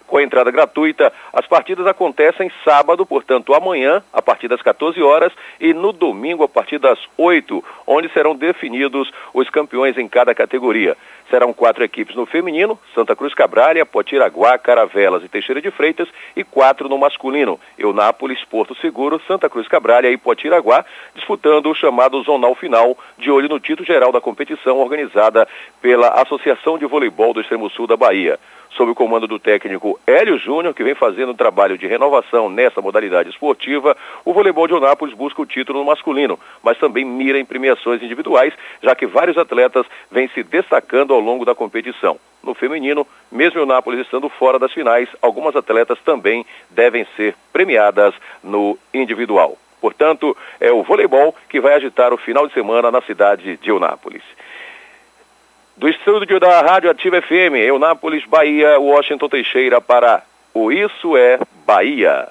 com a entrada gratuita. As partidas acontecem sábado, portanto, amanhã, a partir das 14 horas, e no domingo, a partir das 8, onde serão definidos os campeões em cada categoria. Serão quatro equipes no feminino, Santa Cruz Cabralha, Potiraguá, Caravelas e Teixeira de Freitas, e quatro no masculino, Eunápolis, Porto Seguro, Santa Cruz Cabralha e Potiraguá, disputando o chamado zonal final, de olho no título geral da competição organizada pela Associação de Voleibol do Extremo Sul da Bahia sob o comando do técnico Hélio Júnior, que vem fazendo um trabalho de renovação nessa modalidade esportiva, o voleibol de Onápolis busca o título no masculino, mas também mira em premiações individuais, já que vários atletas vêm se destacando ao longo da competição. No feminino, mesmo o Onápolis estando fora das finais, algumas atletas também devem ser premiadas no individual. Portanto, é o voleibol que vai agitar o final de semana na cidade de Eunápolis. Do estúdio da Rádio Ativa FM, Eunápolis, Bahia, Washington Teixeira para o Isso é Bahia.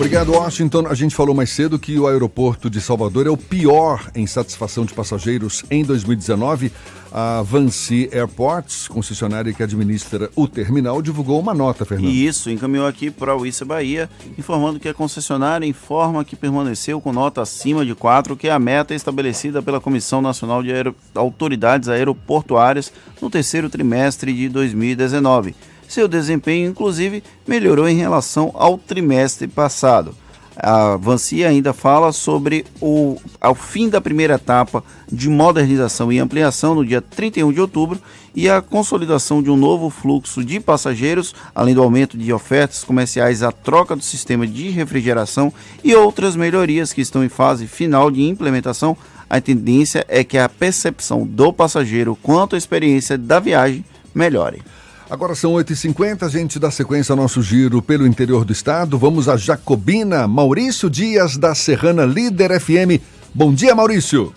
Obrigado, Washington. A gente falou mais cedo que o aeroporto de Salvador é o pior em satisfação de passageiros em 2019. A Vancy Airports, concessionária que administra o terminal, divulgou uma nota, Fernando. E isso, encaminhou aqui para o Issa Bahia, informando que a concessionária informa que permaneceu com nota acima de 4, que é a meta estabelecida pela Comissão Nacional de Aero... Autoridades Aeroportuárias no terceiro trimestre de 2019. Seu desempenho, inclusive, melhorou em relação ao trimestre passado. A Vancia ainda fala sobre o ao fim da primeira etapa de modernização e ampliação no dia 31 de outubro e a consolidação de um novo fluxo de passageiros, além do aumento de ofertas comerciais, a troca do sistema de refrigeração e outras melhorias que estão em fase final de implementação. A tendência é que a percepção do passageiro quanto à experiência da viagem melhore. Agora são 8h50, a gente dá sequência ao nosso giro pelo interior do estado. Vamos a Jacobina, Maurício Dias, da Serrana Líder FM. Bom dia, Maurício.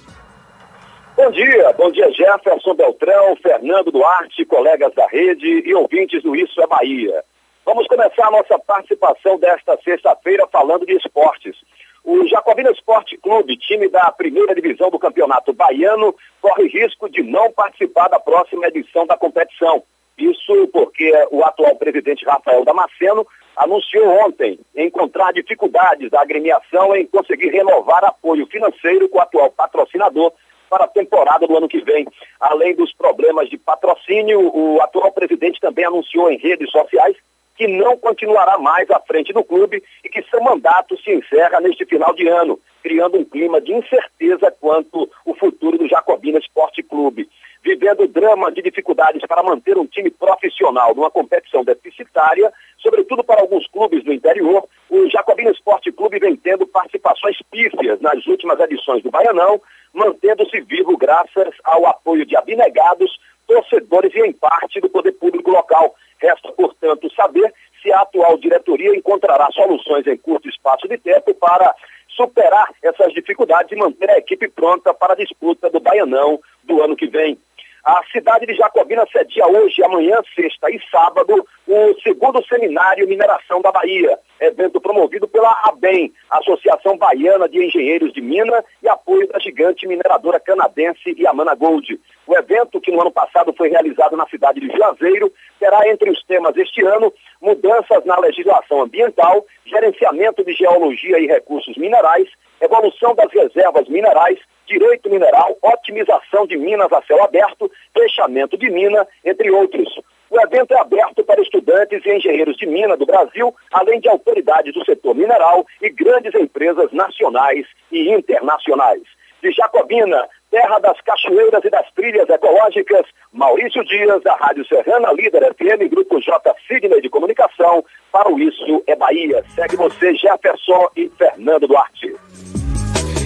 Bom dia, bom dia Jefferson Beltrão, Fernando Duarte, colegas da rede e ouvintes do Isso é Bahia. Vamos começar a nossa participação desta sexta-feira falando de esportes. O Jacobina Esporte Clube, time da primeira divisão do Campeonato Baiano, corre risco de não participar da próxima edição da competição. Isso porque o atual presidente Rafael Damasceno anunciou ontem encontrar dificuldades da agremiação em conseguir renovar apoio financeiro com o atual patrocinador para a temporada do ano que vem. Além dos problemas de patrocínio, o atual presidente também anunciou em redes sociais que não continuará mais à frente do clube e que seu mandato se encerra neste final de ano, criando um clima de incerteza quanto o futuro do Jacobina Esporte Clube. Vivendo drama de dificuldades para manter um time profissional numa competição deficitária, sobretudo para alguns clubes do interior, o Jacobina Esporte Clube vem tendo participações pífias nas últimas edições do Baianão, mantendo-se vivo graças ao apoio de abnegados, torcedores e, em parte, do poder público local. Resta, portanto, saber se a atual diretoria encontrará soluções em curto espaço de tempo para superar essas dificuldades e manter a equipe pronta para a disputa do Baianão do ano que vem. A cidade de Jacobina cedia hoje, amanhã, sexta e sábado, o segundo seminário Mineração da Bahia, evento promovido pela ABEM, Associação Baiana de Engenheiros de Mina, e apoio da gigante mineradora canadense Yamana Gold. O evento, que no ano passado foi realizado na cidade de Juazeiro, terá entre os temas este ano mudanças na legislação ambiental, gerenciamento de geologia e recursos minerais, evolução das reservas minerais, direito mineral, otimização de minas a céu aberto, fechamento de mina, entre outros. O evento é aberto para estudantes e engenheiros de mina do Brasil, além de autoridades do setor mineral e grandes empresas nacionais e internacionais. De Jacobina, terra das cachoeiras e das trilhas ecológicas, Maurício Dias, da Rádio Serrana Líder FM, Grupo J Sidney de Comunicação, para o Isso é Bahia. Segue você, Jefferson e Fernando Duarte.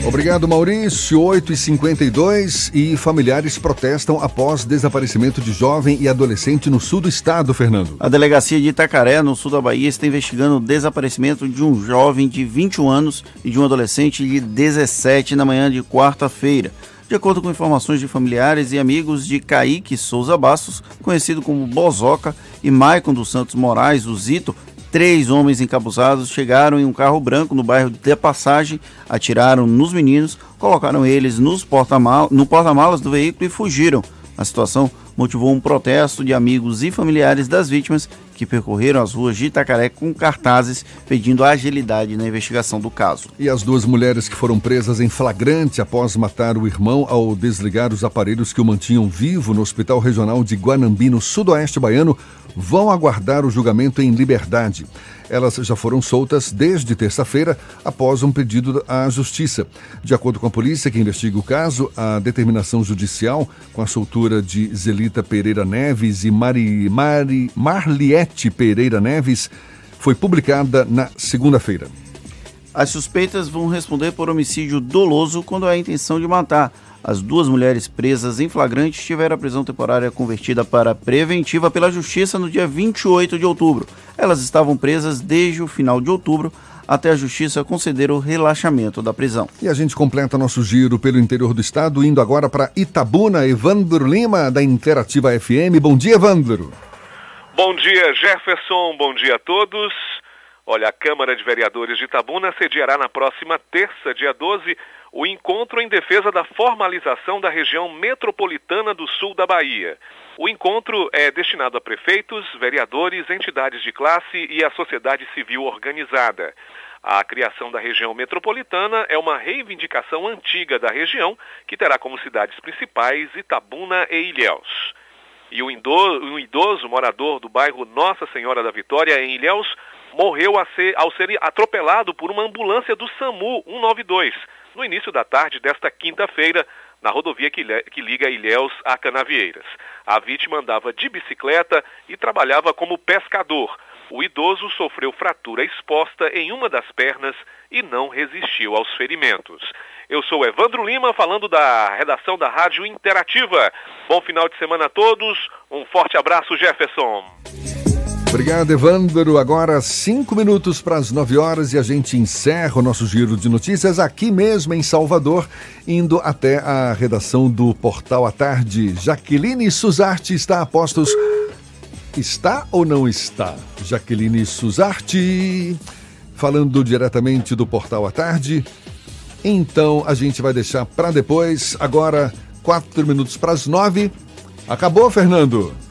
Obrigado, Maurício. 8 e 52 e familiares protestam após desaparecimento de jovem e adolescente no sul do estado, Fernando. A delegacia de Itacaré, no sul da Bahia, está investigando o desaparecimento de um jovem de 21 anos e de um adolescente de 17 na manhã de quarta-feira. De acordo com informações de familiares e amigos de Kaique Souza Bastos, conhecido como Bozoca, e Maicon dos Santos Moraes, o Zito, Três homens encapuzados chegaram em um carro branco no bairro de Passagem, atiraram nos meninos, colocaram eles nos porta no porta-malas do veículo e fugiram. A situação motivou um protesto de amigos e familiares das vítimas que percorreram as ruas de Itacaré com cartazes pedindo agilidade na investigação do caso. E as duas mulheres que foram presas em flagrante após matar o irmão ao desligar os aparelhos que o mantinham vivo no Hospital Regional de Guanambi, no sudoeste baiano, vão aguardar o julgamento em liberdade. Elas já foram soltas desde terça-feira após um pedido à Justiça. De acordo com a polícia que investiga o caso, a determinação judicial com a soltura de Zelita Pereira Neves e Mari, Mari, Marliette Pereira Neves foi publicada na segunda-feira. As suspeitas vão responder por homicídio doloso quando há intenção de matar. As duas mulheres presas em flagrante tiveram a prisão temporária convertida para preventiva pela Justiça no dia 28 de outubro. Elas estavam presas desde o final de outubro até a Justiça conceder o relaxamento da prisão. E a gente completa nosso giro pelo interior do estado, indo agora para Itabuna. Evandro Lima, da Interativa FM. Bom dia, Evandro. Bom dia, Jefferson. Bom dia a todos. Olha, a Câmara de Vereadores de Itabuna sediará na próxima terça, dia 12, o encontro em defesa da formalização da região metropolitana do sul da Bahia. O encontro é destinado a prefeitos, vereadores, entidades de classe e a sociedade civil organizada. A criação da região metropolitana é uma reivindicação antiga da região, que terá como cidades principais Itabuna e Ilhéus. E o idoso, um idoso morador do bairro Nossa Senhora da Vitória, em Ilhéus, morreu ser, ao ser atropelado por uma ambulância do SAMU 192 no início da tarde desta quinta-feira na rodovia que, que liga Ilhéus a Canavieiras. A vítima andava de bicicleta e trabalhava como pescador. O idoso sofreu fratura exposta em uma das pernas e não resistiu aos ferimentos. Eu sou Evandro Lima, falando da redação da Rádio Interativa. Bom final de semana a todos. Um forte abraço, Jefferson. Obrigado, Evandro. Agora cinco minutos para as nove horas e a gente encerra o nosso giro de notícias aqui mesmo em Salvador, indo até a redação do Portal à Tarde. Jaqueline Suzarte está a postos. Está ou não está? Jaqueline Suzarte, falando diretamente do Portal à Tarde. Então a gente vai deixar para depois. Agora, quatro minutos para as nove. Acabou, Fernando?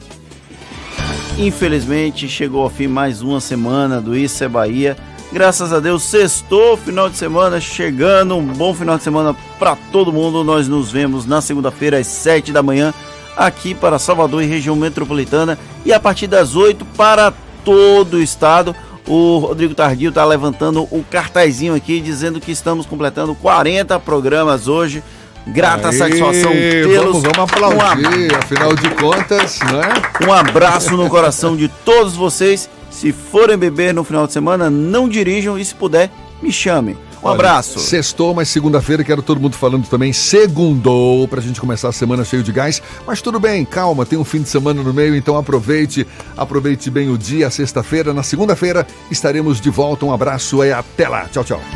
Infelizmente, chegou ao fim mais uma semana do Isso é Bahia. Graças a Deus, sextou, final de semana chegando. Um bom final de semana para todo mundo. Nós nos vemos na segunda-feira às sete da manhã aqui para Salvador e região metropolitana e a partir das 8 para todo o estado. O Rodrigo Tardio está levantando o cartazinho aqui dizendo que estamos completando 40 programas hoje. Grata Aê, satisfação tê-los. Vamos, vamos aplaudir, um afinal de contas, né? Um abraço no coração de todos vocês. Se forem beber no final de semana, não dirijam e se puder, me chamem. Um Olha, abraço. Sextou, mas segunda-feira quero todo mundo falando também. Segundou, pra gente começar a semana cheio de gás. Mas tudo bem, calma, tem um fim de semana no meio, então aproveite, aproveite bem o dia, sexta-feira. Na segunda-feira estaremos de volta. Um abraço e até lá. Tchau, tchau.